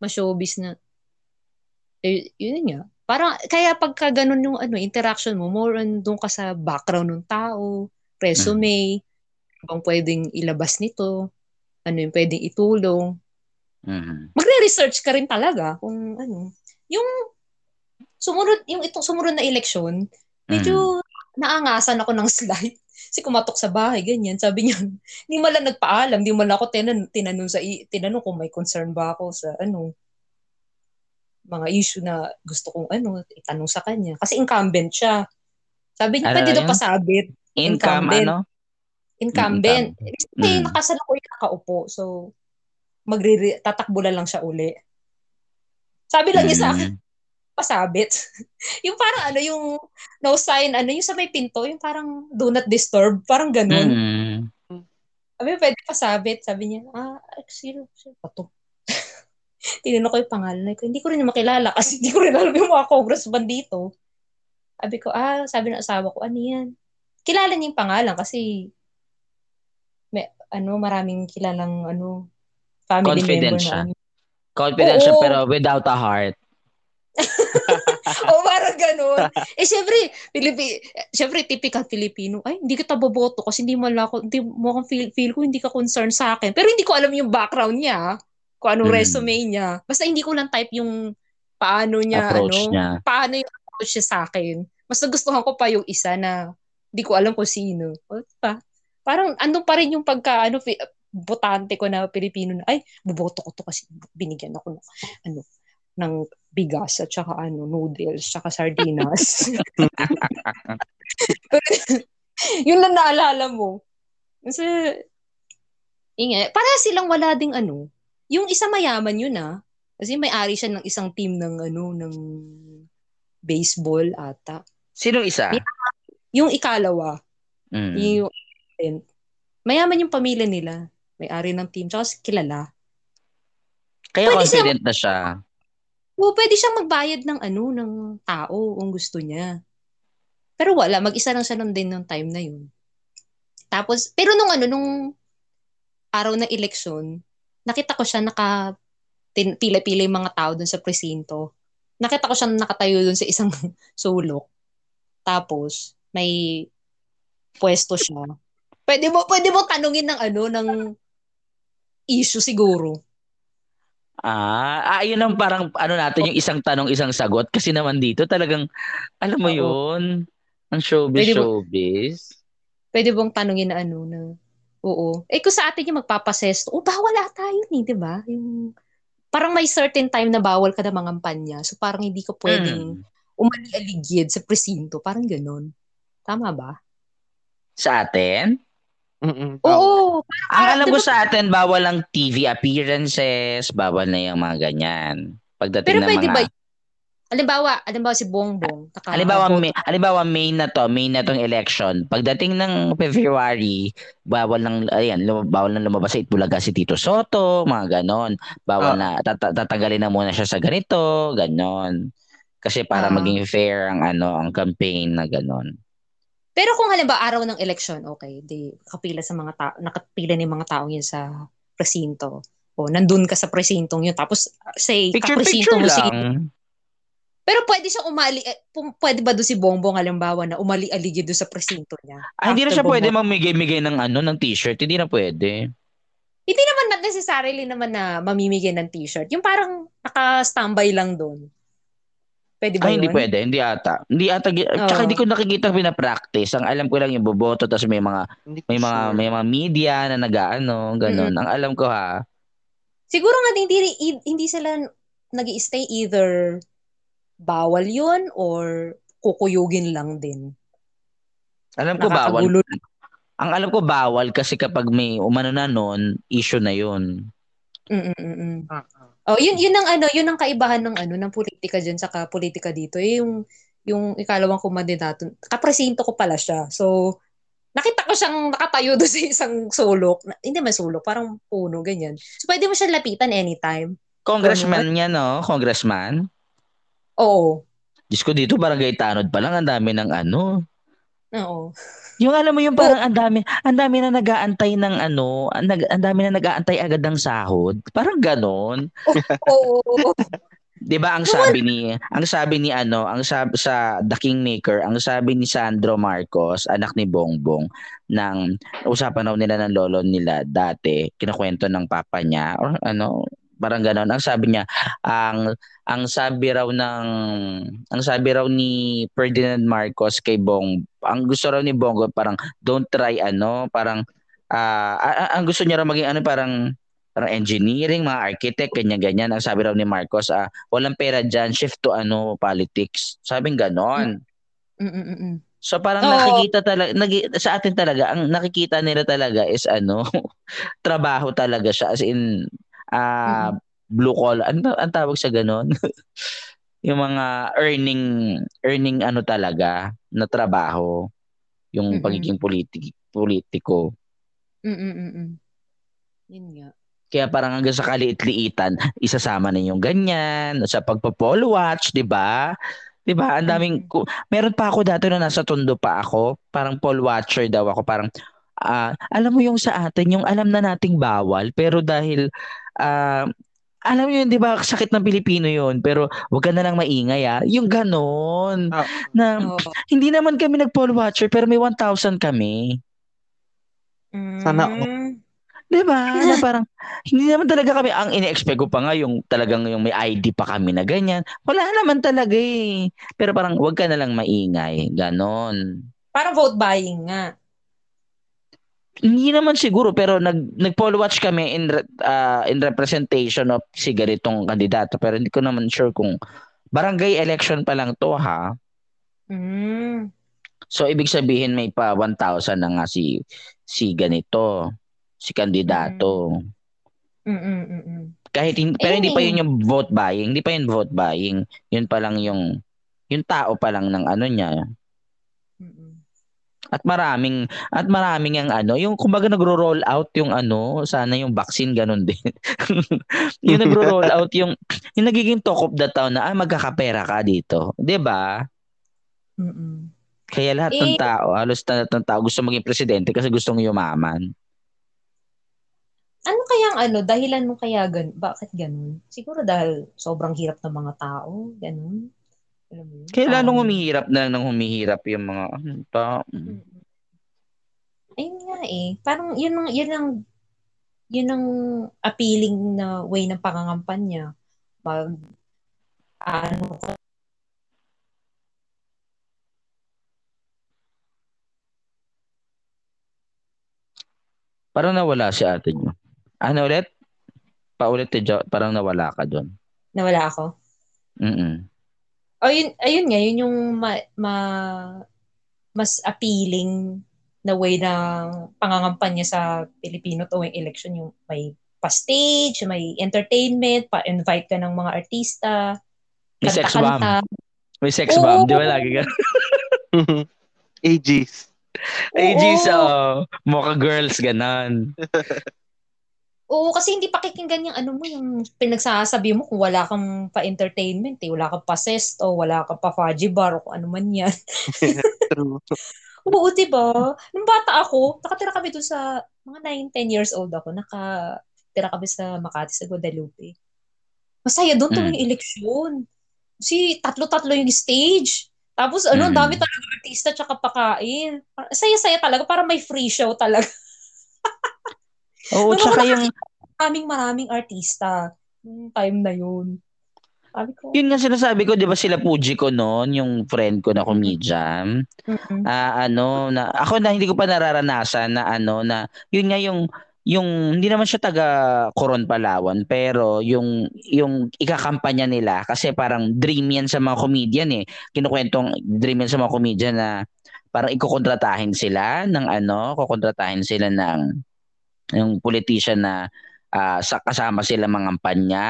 ma-showbiz na, eh, yun nga. Parang, kaya pagka ganun yung ano, interaction mo, more on doon ka sa background ng tao, resume, bang pwedeng ilabas nito, ano yung pwedeng itulong. Mhm. Magre-research ka rin talaga kung ano. Yung sumunod, yung itong sumunod na eleksyon, medyo naangasan ako ng slide. Kasi kumatok sa bahay, ganyan. Sabi niya, hindi mo lang nagpaalam, hindi mo lang ako tinan, tinanong, sa, i- tinanong kung may concern ba ako sa ano, mga issue na gusto kong ano, itanong sa kanya. Kasi incumbent siya. Sabi niya, Ano pwede daw pasabit. Income, Incumbent. ano? Incumbent. Incumbent. Kasi Mm. nakasalukuyan nakaupo. So, magre tatakbo lang siya uli. Sabi lang niya sa akin, Mm. Pasabit. yung parang ano, yung no sign, ano, yung sa may pinto, yung parang do not disturb, parang ganun. Mm. Sabi, pwede pasabit. Sabi niya, ah, sino, sino ba to? Tinanong ko yung pangalan ko. Hindi ko rin makilala kasi hindi ko rin alam yung mga congressman dito. Sabi ko, ah, sabi ng asawa ko, ano yan? Kilala niya yung pangalan kasi may, ano, maraming kilalang, ano, family Confident member siya. na. Confident siya pero without a heart. o parang ganun. Eh, syempre, Pilipi, syempre, typical Filipino, ay, hindi kita boboto kasi hindi mo ako, hindi mo akong feel, feel ko, hindi ka concerned sa akin. Pero hindi ko alam yung background niya, kung anong Mm. resume niya. Basta hindi ko lang type yung paano niya, Approach ano, niya. paano yung approach niya sa akin. Mas nagustuhan ko pa yung isa na hindi ko alam kung sino. O, diba? Parang andun pa rin yung pagka, ano, fi- botante ko na Pilipino na, ay, boboto ko to kasi binigyan ako ng, ano, ng bigas at saka ano, noodles, saka sardinas. yun lang naalala mo. Kasi, inga, para silang wala ding ano, yung isa mayaman yun ah. Kasi may-ari siya ng isang team ng ano, ng baseball ata. Sino isa? Yung ikalawa, Mm. yung mayaman yung pamilya nila. May-ari ng team, tsaka kilala. Kaya Pwede siya- confident na siya. O pwede siyang magbayad ng ano, ng tao kung gusto niya. Pero wala, mag-isa lang siya nun din nung time na yun. Tapos, pero nung ano, nung araw ng eleksyon, nakita ko siya naka tin- pila-pila yung mga tao dun sa presinto. Nakita ko siya nakatayo dun sa isang sulok. Tapos, may pwesto siya. Pwede mo, pwede mo tanungin ng ano, ng issue siguro. Ah, ah, yun ang parang ano natin yung isang tanong isang sagot kasi naman dito talagang alam mo Oo. yun ang showbiz Pwede showbiz. pwede bang tanungin na ano na, oo. Eh kung sa atin yung magpapasesto, oh bawal ata yun eh, di ba? Yung, parang may certain time na bawal ka na mangampanya. So parang hindi ka pwedeng Hmm. umali-aligid sa presinto. Parang ganun. Tama ba? Sa atin? Mm-mm. Oo. Ang alam ko sa atin, bawal ang TV appearances, bawal na yung mga ganyan. Pagdating Pero ng pwede mga... ba? Halimbawa, halimbawa si Bongbong. Taka, Halimbawa, may, halimbawa, May na to, May na tong election. Pagdating ng February, bawal nang, ayan, lum- bawal nang lumabas sa Itbulaga si Tito Soto, mga ganon. Bawal Ah. na, tata- tatanggalin na muna siya sa ganito, ganon. Kasi para Ah. maging fair ang ano, ang campaign na ganon. Pero kung halimbawa araw ng election, okay, di kapila sa mga tao, nakapila ni mga tao yun sa presinto. O nandun ka sa presintong yun. Tapos say, Picture-picture kapresinto mo si. Pero pwede siyang umali, eh, pwede ba doon si Bongbong halimbawa na umali-aligid doon sa presinto niya? Ah, hindi na siya pwede Bongbong. mamigay-migay ng ano, ng t-shirt. Hindi na pwede. Hindi naman not necessarily naman na mamimigay ng t-shirt. Yung parang naka-standby lang doon. Pwede ba Ay, hindi yun? pwede. Hindi ata. Hindi ata. Tsaka Oo. hindi ko nakikita pinapractice. Ang alam ko lang yung boboto, tapos may mga Hindi may mga sure. may mga media na nag-ano, ganun. Ang alam ko ha. Siguro nga hindi, hindi sila nag stay either bawal yun or kukuyugin lang din. Alam ko bawal. Ang alam ko bawal kasi kapag may umano na noon, issue na yun. Mm-mm-mm. Oh, yun yun ang ano, yun ang kaibahan ng ano ng politika diyan sa politika dito. Eh, yung yung ikalawang kumandidato. Kapresinto ko pala siya. So nakita ko siyang nakatayo doon sa isang sulok. Na- Hindi man sulok, parang puno ganyan. So pwede mo siya lapitan anytime. Congressman niya, no? Congressman. Oo. Diyos ko dito, barangay Tanod pa lang. Ang dami ng ano. Oo. Yung alam mo yung parang ang dami, ang dami na nag-aantay ng ano, ang, nag, ang dami na nag-aantay agad ng sahod. Parang ganon. Oo. 'Di ba ang sabi ni ang sabi ni ano, ang sabi sa The Kingmaker, ang sabi ni Sandro Marcos, anak ni Bongbong, ng usapan raw nila ng lolo nila dati, kinakwento ng papa niya or ano, parang ganon. Ang sabi niya, ang ang sabi raw ng ang sabi raw ni Ferdinand Marcos kay Bong, ang gusto raw ni Bongo parang don't try ano, parang a- ang gusto niya raw maging ano parang parang engineering, mga architect, ganyan-ganyan. Ang sabi raw ni Marcos, ah, walang pera dyan, shift to ano, politics. Sabing ganon. Mm-mm-mm. So parang Oo. nakikita talaga, nagi, sa atin talaga, ang nakikita nila talaga is ano, trabaho talaga siya. As in, ah, blue collar. Ano ang tawag sa ganon? yung mga earning, earning ano talaga, na trabaho. Yung Mm-mm. pagiging politi- politiko. Mm-mm-mm. Yun nga. Kaya parang hanggang sa kaliit-liitan, isasama na yung ganyan, sa pagpo-poll watch, 'di ba? 'Di ba? Ang daming Mm. ku- meron pa ako dati na nasa Tondo pa ako, parang poll watcher daw ako, parang ah, alam mo yung sa atin, yung alam na nating bawal, pero dahil ah, alam mo yun, 'di ba? Sakit ng Pilipino 'yun, pero wag ka na lang maingay ah. Yung ganon. Ah, Na Oo. hindi naman kami nag-poll watcher, pero may 1,000 kami. Sana Mm. 'Di ba? Na parang hindi naman talaga kami ang ini-expect ko pa nga yung talagang yung may ID pa kami na ganyan. Wala naman talaga eh. Pero parang wag ka na lang maingay, ganon. Parang vote buying nga. Hindi naman siguro pero nag nag-poll watch kami in re- ah, in representation of si ganitong kandidato pero hindi ko naman sure kung barangay election pa lang to ha. Mm. So ibig sabihin may pa 1,000 na nga si si ganito, si kandidato. Mm-mm-mm. Kahit hin- pero hindi pa yun yung vote buying, hindi pa yun vote buying. Yun pa lang yung yung tao pa lang ng ano niya. Mm-mm. At maraming at maraming ang ano, yung kumbaga nagro-roll out yung ano, sana yung vaccine ganun din. yung nagro-roll out yung yung nagiging talk of the town na ah, magkakapera ka dito, 'di ba? Mm-mm. Kaya lahat ng Eh. tao, halos lahat ng tao gusto maging presidente kasi gustong yumaman. Ano kaya ang ano, dahilan mo kaya gan bakit ganun? Siguro dahil sobrang hirap ng mga tao, ganun. Alam mo yun? Kaya lalong humihirap na lang ng humihirap yung mga tao. Mm. Ayun nga eh. Parang yun ang, yun ang, yun ang appealing na way ng pangangampanya. Mag, ano Parang nawala si ate niyo. Ano ulit? Paulit eh. Parang nawala ka doon. nawala ako. Mm Ayun, ayun nga, yun yung ma, ma- mas appealing na way ng pangangampanya sa Pilipino tuwing election. Yung may pa-stage, may entertainment, pa-invite ka ng mga artista, May sex bomb. May sex Oo. bomb. Di ba lagi ka? Ages. AG Oo. sa Mocha Girls, ganon. Oo, kasi hindi pakikinggan yung ano mo, yung pinagsasabi mo kung wala kang pa-entertainment, eh. wala kang pa sesto, wala kang pa fudgy bar, o kung ano man yan. True. Oo, diba? Nung bata ako, nakatira kami doon sa, mga 9, 10 years old ako, nakatira kami sa Makati, sa Guadalupe. Masaya doon tuloy Mm. eleksyon. Si tatlo-tatlo yung stage. Tapos ano, Mm. dami talaga artista tsaka pakain. Saya-saya talaga, para may free show talaga. Oo, Nung tsaka yung, Maraming maraming artista nung time na yun. Sabi ko, yun nga sinasabi ko, di ba sila Puji ko noon, yung friend ko na comedian. mm-mm. Ah, ano, na, ako na hindi ko pa nararanasan na ano, na, yun nga yung, yung, hindi naman siya taga Coron Palawan, pero yung, yung ikakampanya nila, kasi parang dream yan sa mga comedian eh. Kinukwentong dream yan sa mga comedian na parang ikukontratahin sila ng ano, kukontratahin sila ng yung politician na ah, sa kasama sila mga kampanya,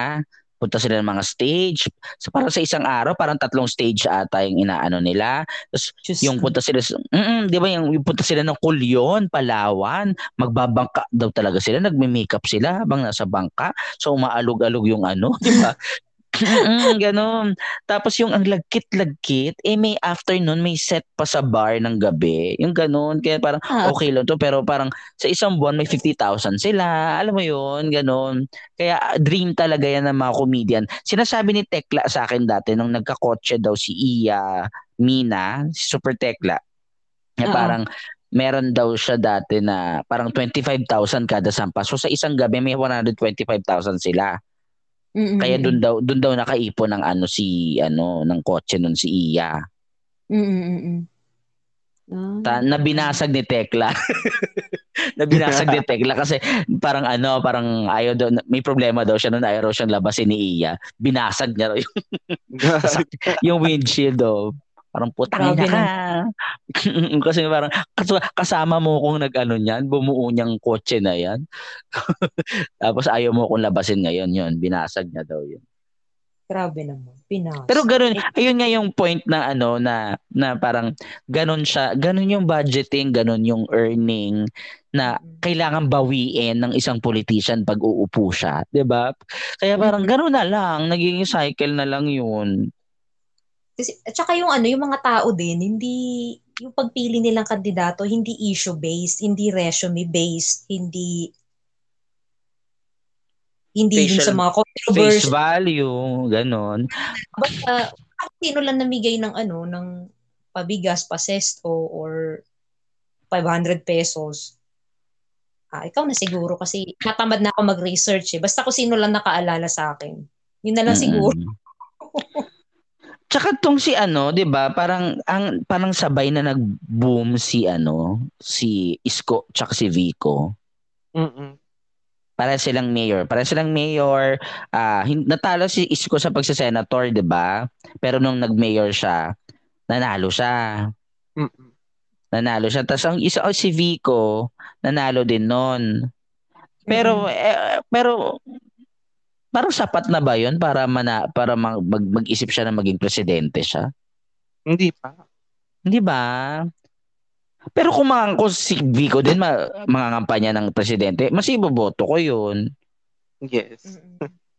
punta sila ng mga stage. So parang sa isang araw, parang tatlong stage ata yung inaano nila. Tapos Diyos yung punta sila, mm, di ba yung, yung punta sila ng Kulyon, Palawan, magbabangka daw talaga sila, nagme-makeup sila habang nasa bangka. So umaalog-alog yung ano, di ba? Mm, ganon. Tapos yung ang lagkit-lagkit, eh may afternoon, may set pa sa bar ng gabi. Yung ganon. Kaya parang Ah, okay lang to. Pero parang sa isang buwan may 50,000 sila. Alam mo yun, ganon. Kaya ah, dream talaga yan ng mga comedian. Sinasabi ni Tekla sa akin dati nung nagkakotse daw si Iya Mina, si Super Tekla. Na Oo. parang meron daw siya dati na parang 25,000 kada sampa. So sa isang gabi may 125,000 sila. Mm-mm, Kaya doon daw doon daw nakaipon ng ano si ano ng kotse nun si Iya. Mm-mm, mm-mm. Ah. Ta, nabinasag ni Tekla. nabinasag ni Tekla kasi parang ano, parang ayaw daw, may problema daw siya noon, ayaw raw siyang labasin ni Iya. Binasag niya raw yung, yung windshield daw. Parang putang ina ka. kasi parang kas- kasama mo kung nag-ano niyan, bumuo niyang kotse na yan. Tapos ayaw mo kong labasin ngayon yun. Binasag niya daw yun. Grabe naman. Pinas. Pero ganun, ayun nga yung point na ano na na parang ganun siya, ganun yung budgeting, ganun yung earning na kailangan bawiin ng isang politician pag uupo siya, 'di ba? Kaya parang ganun na lang, naging cycle na lang 'yun. Kasi, at saka yung ano, yung mga tao din, hindi, yung pagpili nilang kandidato, hindi issue-based, hindi resume-based, hindi, hindi Facial- sa mga Face controversy. value, ganun. Basta, kung sino lang namigay ng ano, ng pabigas, pasesto, or 500 pesos, ah, ikaw na siguro kasi natamad na ako mag-research eh. Basta kung sino lang nakaalala sa akin. Yun na lang Mm-mm. siguro. Tsaka tong si ano, 'di ba? Parang ang parang sabay na nag-boom si ano, si Isko tsaka si Vico. Mm-mm. Para silang mayor. Para silang mayor, hin- natalo si Isko sa pagsa-senator, 'di ba? Pero nung nag-mayor siya, nanalo siya. Mm-mm. Nanalo siya. Tapos ang isa oh, si Vico, nanalo din noon. Pero eh, pero parang sapat na ba 'yon para mana, para mag, mag- mag-isip siya na maging presidente siya? Hindi pa. Hindi ba? Pero kung mga kung si Vico din ma, mga kampanya ng presidente, mas iboboto ko 'yun. Yes.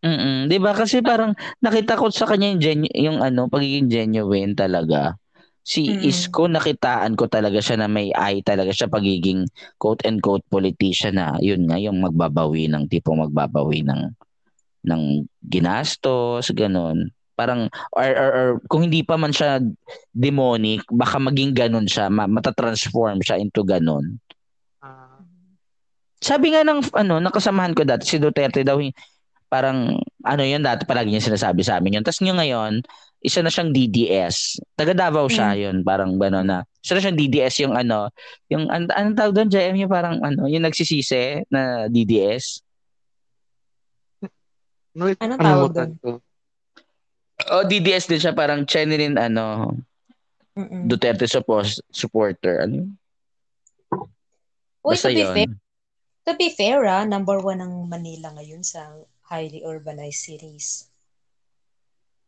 Mm-mm. Mm. 'Di ba? Kasi parang nakita ko sa kanya yung genu- yung ano, pagiging genuine talaga. Si Mm. Isko nakitaan ko talaga siya na may eye talaga siya pagiging quote and quote politician na yun nga yung magbabawi ng tipo magbabawi ng ng ginastos ganun. Parang or, or, or kung hindi pa man siya demonic, baka maging ganun siya, ma- matatransform siya into ganun. Ah, Sabi nga ng ano, nakasamahan ko dati si Duterte daw parang ano yun dati palagi niya sinasabi sa amin yun. Tapos niya ngayon, isa na siyang DDS. Taga Davao siya yun, parang gano'n na. Isa na siyang DDS yung ano, yung an anong tawag doon, JM, yung parang ano, yung nagsisisi na DDS. No, wait, Anong tawag ko. O DDS din siya, parang genuine ano, Mm-mm. Duterte suppos- supporter. Ano? Uy, Basta to be yun. fair, to be fair ah, number one ng Manila ngayon sa highly urbanized cities.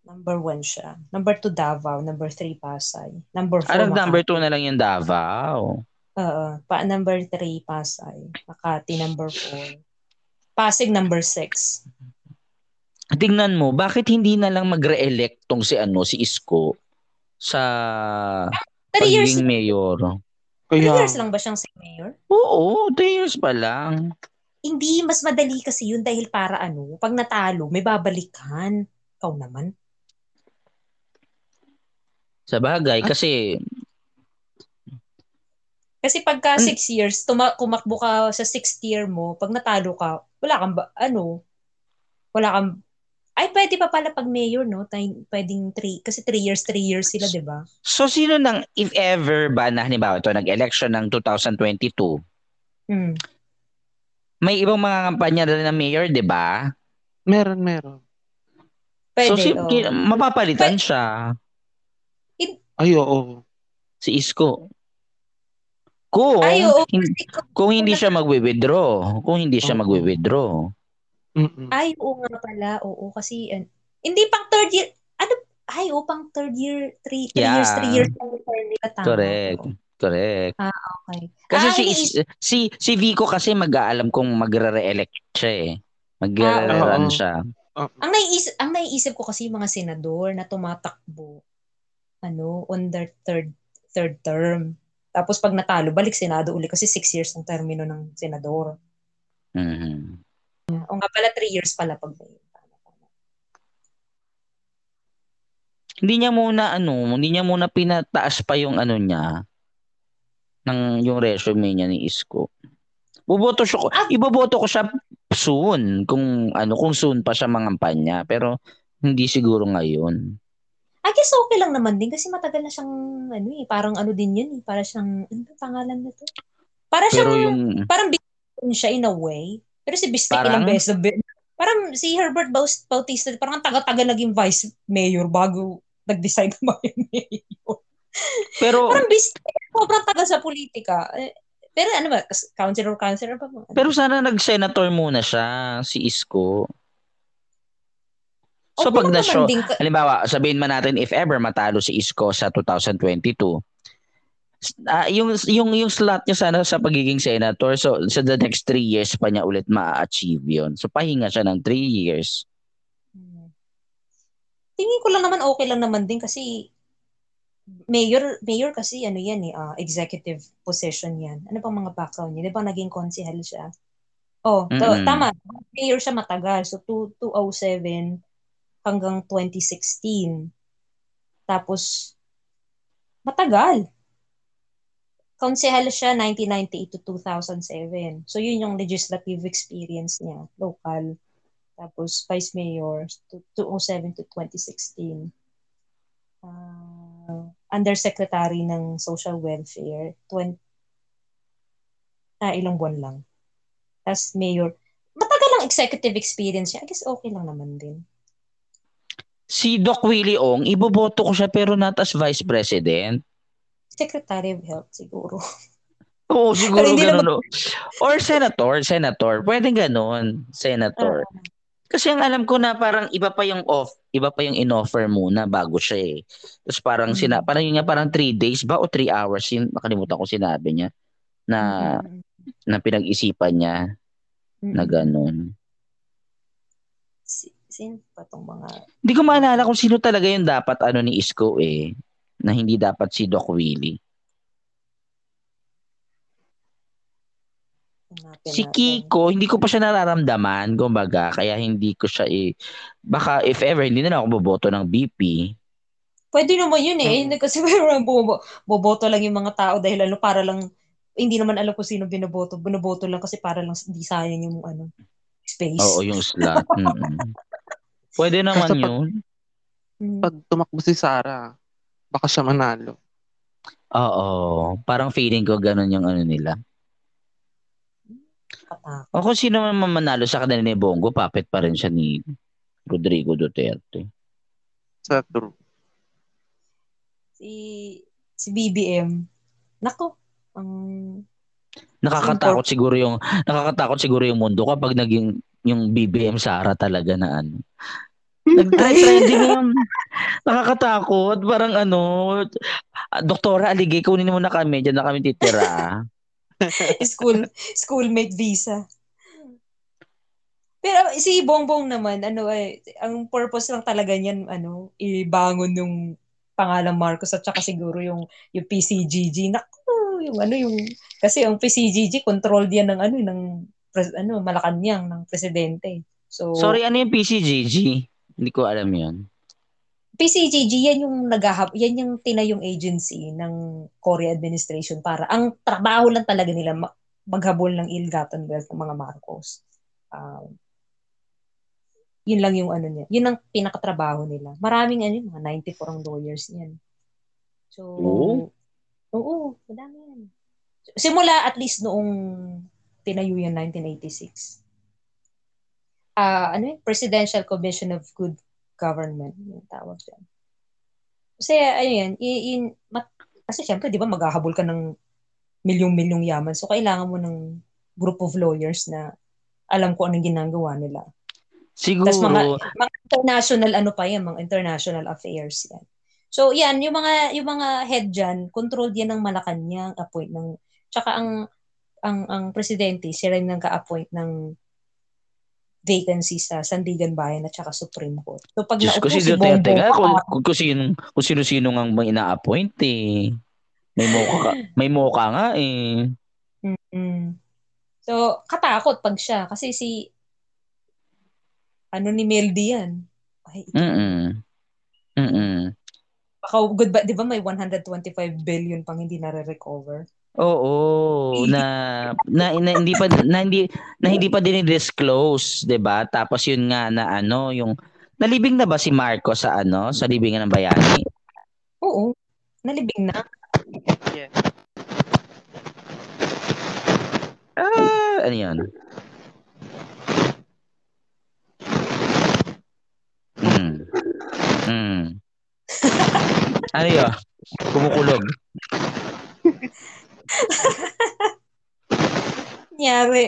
Number one siya. Number two, Davao. Number three, Pasay. Number four, Makati. number two na lang yung Davao. Oo. Pa number three, Pasay. Makati, number four. Pasig number 6. Tingnan mo, bakit hindi na lang magre-elect tong si ano, si Isko sa 3 years, pagiging mayor? 3 Kaya, years lang ba siyang si mayor? Oo, 3 years pa lang. Hindi, mas madali kasi yun dahil para ano, pag natalo, may babalikan. Ikaw naman. Sa bagay, kasi Kasi pagka An- 6 years, tuma- kumakbo ka sa 6th year mo, pag natalo ka, wala kang, ba- ano, wala kang, ay, pwede pa pala pag mayor, no? Tay- Pwedeng 3, kasi 3 years, 3 years sila, di ba? So sino nang if ever ba na halimbawa ito nag-election ng 2022, Hmm. may ibang mga kampanya na rin ng mayor, 'di ba? meron, meron. Pwede, so si, oh. ki- mapapalitan siya Ay, oo. si Isko. Kung Ay, oo. hin- kung- hindi siya magwi-withdraw, kung hindi siya Oo. magwi-withdraw. Mm-mm. Ay, oo nga pala. Oo, kasi, an- hindi pang third year, ano, ay, oo, pang third year, three, three Yeah. years, three years term nila. Tama. Correct. Oo, Correct. Okay. Kasi Ah, si, Is- si si Vico kasi mag-aalam kung magre-re-elect siya eh. Magre-run Ah, siya. ang naiisip, ang naiisip ko kasi yung mga senador na tumatakbo, ano, on their third, third term. Tapos pag natalo, balik Senado uli kasi six years ang termino ng senador. Mhm. O nga pala, three years pala pag may. Hindi niya muna ano, hindi niya muna pinataas pa yung ano niya ng yung resume niya ni Isko. Boboto siya ko. Ah. Iboboto ko siya soon kung ano kung soon pa siya mangampanya pero hindi siguro ngayon. I guess okay lang naman din kasi matagal na siyang, ano eh, parang ano din yun eh. Para siyang, ano pangalan na to? Para siyang, yung parang bigyan siya in a way. Pero si Bistek Parang? ilang beses na Parang si Herbert Bautista, parang ang taga-taga naging vice mayor bago nag-decide na maging mayor. pero Parang Bistek, sobrang taga sa politika. Eh, pero ano ba, councilor, councilor pa mo? pero sana nag-senator muna siya si Isko. So Okay pag na show, ka- halimbawa, sabihin man natin if ever matalo si Isko sa 2022, ah yung yung yung slot niya sana sa pagiging senator so sa the next three years pa niya ulit ma-achieve yun. So pahinga siya ng three years. Hmm. Tingin ko lang naman okay lang naman din kasi mayor mayor kasi ano yan eh ah, executive position yan. Ano pang mga background niya? 'Di ba naging konsehal siya? Oh, to- Mm-mm. tama. Mayor siya matagal. So two- 2007 hanggang 2016. Tapos matagal. Konsehal siya 1998 to 2007. So yun yung legislative experience niya, local. Tapos vice mayor to 2007 to 2016. Ah, undersecretary ng social welfare 20 ah, ilang buwan lang. Tapos mayor. Matagal ang executive experience niya. I guess okay lang naman din. Si Doc Willie Ong, iboboto ko siya pero not as vice president. Secretary of Health siguro. Oo, siguro Pero hindi ganun. no? Or senator, senator. Pwede ganun, senator. Kasi ang alam ko na parang iba pa yung off, iba pa yung in-offer muna bago siya eh. Tapos parang Mm. sina, parang yun nga parang 3 days ba o 3 hours yun, nakalimutan ko sinabi niya na Mm, na pinag-isipan niya mm, na ganun. Si- Sino pa tong mga... Hindi ko maalala kung sino talaga yung dapat ano ni Isko eh na hindi dapat si Doc Willie. hanapin Si natin? Kiko, hindi ko pa siya nararamdaman, kumbaga, kaya hindi ko siya eh, baka if ever, hindi na lang ako boboto ng BP. Pwede naman yun eh. Mm. Hindi Kasi parang bobo, boboto lang yung mga tao dahil ano, para lang, hindi naman alam kung sino binoboto. Binoboto lang kasi para lang di sayang yung ano, space. Oo, yung slot. Mm-mm. Pwede naman Kaso pag- yun. Mm. Pag tumakbo si Sarah, baka siya manalo. Oo, parang feeling ko ganun yung ano nila. O kung sino man manalo sa kanila ni Bongo, puppet pa rin siya ni Rodrigo Duterte. Sa true. Si, si BBM. Nako, ang Nakakatakot siguro yung nakakatakot siguro yung mundo kapag naging yung BBM Sara talaga na ano. Nag-trending yung nakakatakot. Parang ano, Doktora Aligay, kunin mo na kami. Diyan na kami titira. school, schoolmate visa. Pero si Bongbong naman, ano eh, ang purpose lang talaga niyan, ano, ibangon yung pangalan Marcos at saka siguro yung yung PCGG. Naku, yung ano yung kasi yung PCGG controlled yan ng ano ng pres, ano Malacanang ng presidente. So Sorry, ano yung PCGG? Hindi ko alam 'yon. PCGG yan yung naghahab yan yung tinayong agency ng Korea administration para ang trabaho lang talaga nila maghabol ng ill-gotten wealth ng mga Marcos. Um, yun lang yung ano niya. Yun ang pinakatrabaho nila. Maraming ano, mga 94 ang lawyers niyan. So, Oo? oo, madami yan. Simula at least noong tinayo yan 1986. Ah, uh, ano yun? Presidential Commission of Good Government yung tawag dyan. Kasi ano yan, in, mat, kasi syempre, di ba, maghahabol ka ng milyong-milyong yaman. So, kailangan mo ng group of lawyers na alam ko anong ginagawa nila. Siguro. Tapos mga, mga international ano pa yan, mga international affairs yan. So yan, yung mga yung mga head diyan, controlled yan ng Malacanang, appoint ng tsaka ang ang ang presidente, siya rin nang ka-appoint ng vacancy sa Sandigan Bayan at saka Supreme Court. So pag Diyos ko, si si Duterte nga, kung, kung, kung, sino, kung sino-sino nga ina-appoint eh. May moka ka, may moka nga eh. Mm-hmm. So, katakot pag siya. Kasi si ano ni Meldy yan. Ay, ito. Mm-mm. Mm-mm. Baka good ba, di ba may 125 billion pang hindi na-recover? Oo, na, na, na hindi pa na hindi na hindi pa din disclose, 'di ba? Tapos yun nga na ano, yung nalibing na ba si Marco sa ano, sa libingan ng bayani? Oo. Nalibing na. Yes. Ah, ano 'yan? Mm. Mm. ano yun? Kumukulog. Nyari.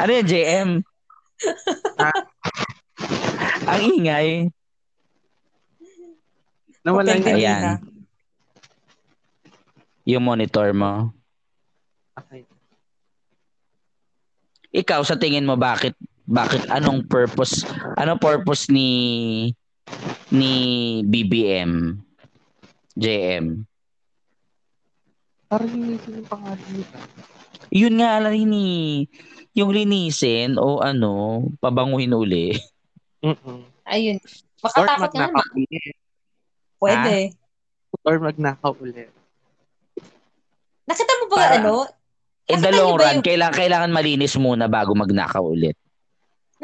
ano yun, JM? Ang ingay. Nawala din Ayan. na. Yung monitor mo. Okay. Ikaw sa tingin mo bakit bakit anong purpose anong purpose ni ni BBM JM Parang linisin yung pangalan nila. yun nga lang ni yung linisin o ano pabanguhin uli Mm-mm. Ayun. Or Makatakot nga magnakaw naman. ulit. Pwede. Or magnakaw ulit. Nakita mo ba Para- ano? in the long run yung- kailangan kailangan malinis muna bago magnakaw ulit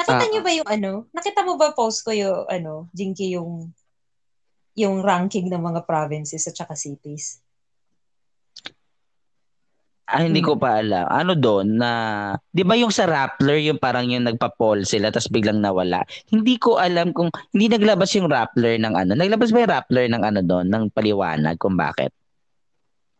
Nakita Ah. niyo ba yung ano? Nakita mo ba post ko yung ano, Jinky yung yung ranking ng mga provinces at saka cities? Ah, hindi ko pa alam. Ano doon na, 'di ba yung sa Rappler yung parang yung nagpa-poll sila tapos biglang nawala. Hindi ko alam kung hindi naglabas yung Rappler ng ano. Naglabas ba yung Rappler ng ano doon, ng paliwanag kung bakit?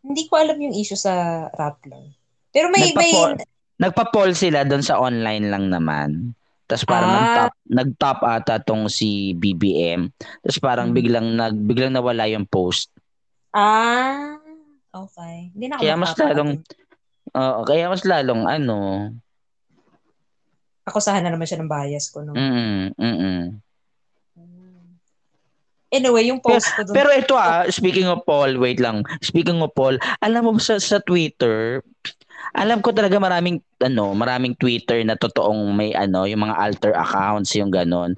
Hindi ko alam yung issue sa Rappler. Pero may may Nagpa-poll, nagpa-poll sila doon sa online lang naman. Tapos parang Ah. nag-top, nag-top ata tong si BBM. Tapos parang Hmm. biglang nag biglang nawala yung post. Ah, okay. Hindi na Kaya mas lalong Oo, kaya mas lalong ano. Akusahan na naman siya ng bias ko. No? Mm. Mm. Anyway, yung post ko doon. Pero ito ah, speaking of Paul, wait lang. Speaking of Paul, alam mo sa sa Twitter, alam ko talaga maraming ano, maraming Twitter na totoong may ano, yung mga alter accounts, yung ganon.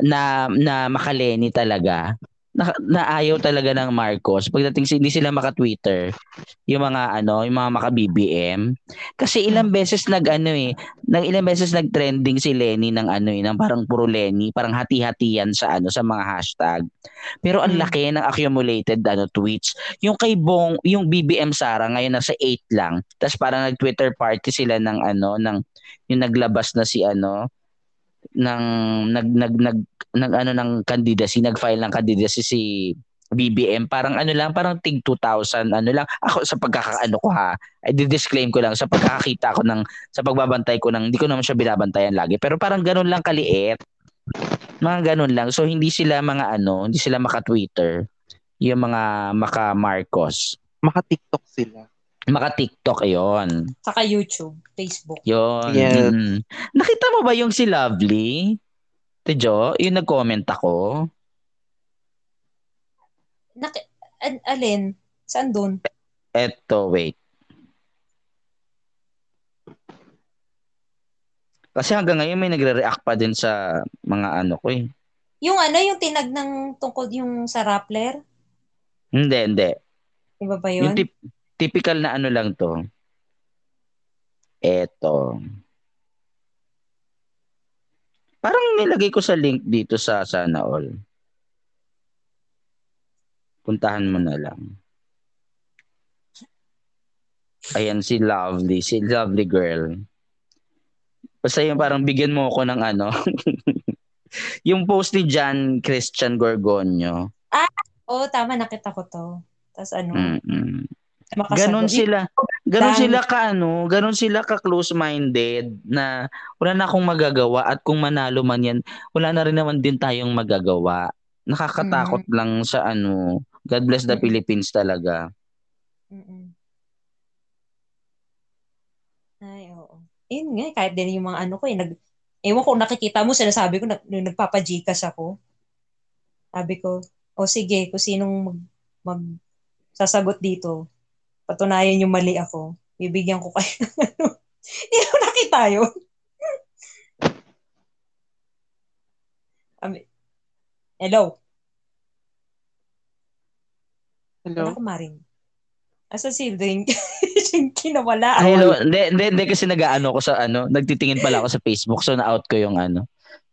Na na makaleni talaga. Na, na ayaw talaga ng Marcos pagdating sa hindi sila maka-Twitter. Yung mga ano yung mga maka-BBM kasi ilang beses nag ano eh nang ilang beses nag-trending si Lenny ng ano eh ng parang puro Lenny parang hati-hatian sa ano sa mga hashtag. Pero ang Mm. laki ng accumulated ano tweets. Yung kay Bong yung BBM Sara ngayon nasa 8 lang tapos parang nag-Twitter party sila ng ano ng yung naglabas na si ano ng nag nag nag, nag ano ng candidacy nag-file ng candidacy si BBM parang ano lang parang tig 2000 ano lang. Ako sa pagkakaano ko ha ay disclaim ko lang sa pagkakakita ko ng sa pagbabantay ko ng hindi ko naman siya binabantayan lagi. Pero parang ganun lang kaliit. Mga ganun lang. So hindi sila mga ano hindi sila maka Twitter yung mga maka Marcos Maka-TikTok sila. Maka-TikTok yon. Saka YouTube, Facebook. Yon. Mm. Nakita mo ba yung si Lovely? Tejo, yung nag-comment ako. Nak- an- alin? Saan doon? Eto, wait. Kasi hanggang ngayon may nagre-react pa din sa mga ano ko eh. Yung ano, yung tinag ng tungkol yung sa Rappler? Hindi, hindi. Iba ba Yung yun? tip, typical na ano lang to. Eto. Parang nilagay ko sa link dito sa Sana All. Puntahan mo na lang. Ayan si Lovely, si Lovely Girl. Basta yung parang bigyan mo ako ng ano. yung post ni John Christian Gorgonio. Oo, tama, nakita ko to. Tapos ano, Mm-mm. Makasagot. Ganon sila. Ganon sila ka ano, ganon sila ka close-minded na wala na akong magagawa at kung manalo man yan, wala na rin naman din tayong magagawa. Nakakatakot lang sa ano. God bless the. Philippines talaga. Mm-mm. Ay, oo. Yun nga, kahit din yung mga ano ko eh, nag, ewan ko, nakikita mo, sinasabi ko, nag, nagpapajikas ako. Sabi ko, o sige, kung sinong mag, mag sasagot dito, patunayan yung mali ako, bibigyan ko kayo ng ano. Hindi ko nakita yun. Ami- Hello? Hello? Wala ko maring. Asa si Drink? Kinawala. Ay, hello. Hindi, hindi, hindi kasi nag-ano ko sa ano, nagtitingin pala ako sa Facebook so na-out ko yung ano.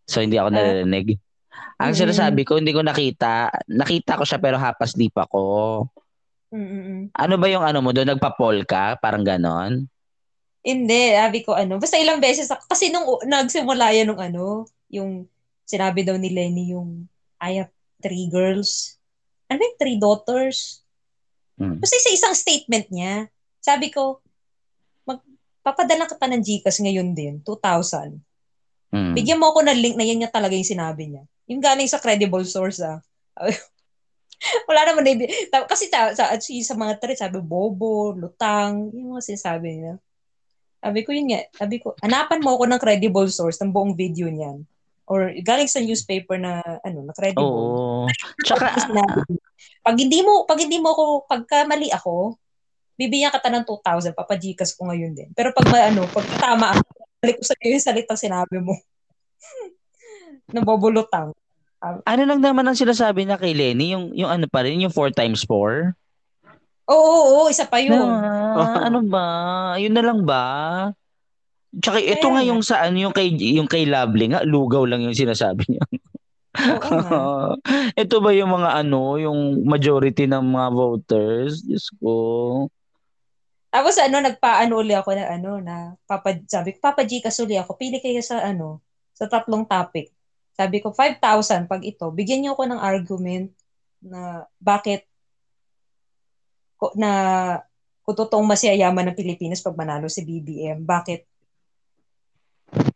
So hindi ako Ah. narinig. Ang Mm. sinasabi ko, hindi ko nakita. Nakita ko siya pero hapas-lip ako. Mm-mm. Ano ba yung ano mo doon? Nagpa-poll ka? Parang ganon? Hindi, sabi ko ano, basta ilang beses ako, kasi nung nagsimula yan nung ano, yung sinabi daw ni Lenny yung I have three girls. Ano yung three daughters? Hmm. Basta sa isang statement niya, sabi ko, magpapadala ka pa ng Gcash ngayon din, 2,000. Hmm. Bigyan mo ako ng link na yan niya talaga yung sinabi niya. Yung galing sa credible source ah. Wala naman na Kasi ta, sa, sa, sa mga thread, sabi bobo, lutang, yung mga sinasabi niya. Sabi ko yun nga, sabi ko, hanapan mo ako ng credible source ng buong video niyan. Or galing sa newspaper na, ano, na credible. Oo. Tsaka, sinabi niya, pag hindi mo, pag hindi mo ako, pagka mali ako, bibigyan ka ta ng 2,000, papajikas ko ngayon din. Pero pag ano, pag tama ako, balik ko sa iyo yung salitang sinabi mo. Nabobulutang. Ano lang naman ang sinasabi na kay Lenny, yung, yung ano pa rin, yung 4 times 4? Oo, oo, oo, isa pa yun. Na, ano ba? Yun na lang ba? Tsaka ito Kaya nga yung sa ano, yung kay, yung kay Lovely nga, lugaw lang yung sinasabi niya. Oo ito ba yung mga ano, yung majority ng mga voters? Diyos ko. Tapos ano, nagpaano uli ako na ano, na papa, sabi ko, Papa Gcash uli ako, pili kayo sa ano, sa tatlong topic. Sabi ko, 5,000 pag ito. Bigyan niyo ako ng argument na bakit ko, na kung totoong masiyayaman ng Pilipinas pag manalo si BBM, bakit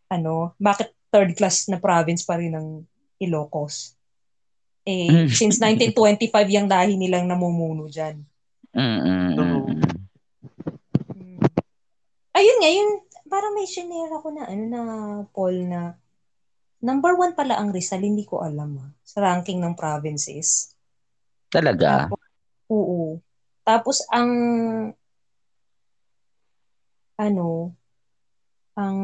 ano, bakit third class na province pa rin ng Ilocos? Eh, since 1925 yung lahi nilang namumuno dyan. Mm, mm, mm, mm. Mm. Ayun nga, yun, parang may shinare ako na, ano na, poll na, number one pala ang Rizal, hindi ko alam ah, sa ranking ng provinces. Talaga? Oo. Tapos ang, ano, ang,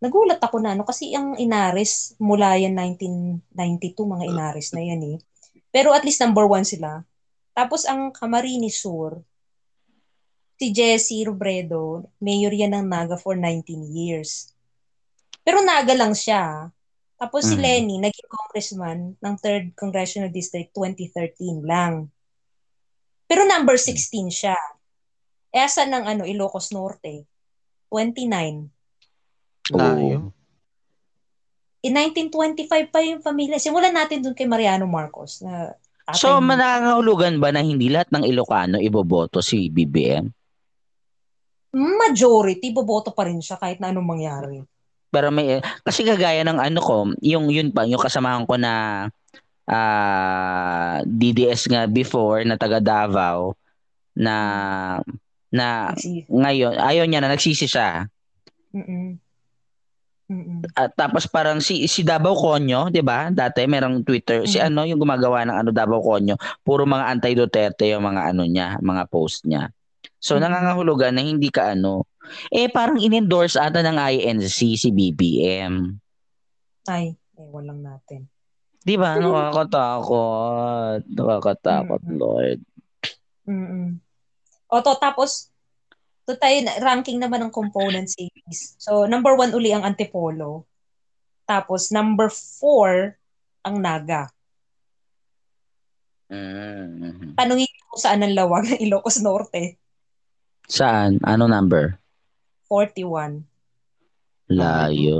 nagulat ako na, ano, kasi ang Inaris, mula yan 1992, mga Inaris na yan eh. Pero at least number one sila. Tapos ang Camarines Sur, si Jessie Robredo, mayor yan ng Naga for 19 years. Pero Naga lang siya. Tapos si Mm. Lenny, naging congressman ng 3rd Congressional District 2013 lang. Pero number 16 siya. Eh, asa ng ano, Ilocos Norte? 29. Layo. In 1925 pa yung pamilya. Simulan natin dun kay Mariano Marcos na So, manangahulugan ba na hindi lahat ng Ilocano iboboto si BBM? Majority, boboto pa rin siya kahit na anong mangyari. Pero may, kasi kagaya ng ano ko, yung yun pa, yung kasamahan ko na ah, DDS nga before na taga Davao na na Kasi, ngayon ayaw niya na nagsisi siya. mm Mm-mm. At tapos parang si si Davao Conyo, 'di ba? Dati merong Twitter, si Mhm. ano yung gumagawa ng ano Davao Conyo, puro mga anti-Duterte yung mga ano niya, mga post niya. So Mhm. nangangahulugan na hindi ka ano. Eh parang in-endorse ata ng INC si BBM. Ay, ewan lang natin. 'Di ba? Nakakatakot. Nakakatakot, Mhm. Lord. Mm-mm. O to, tapos, to tayo, ranking naman ng component series. So, number one uli ang Antipolo. Tapos, number four, ang Naga. Mm. Tanungin ko saan ang lawag ng Ilocos Norte. Saan? Ano number? 41. Layo.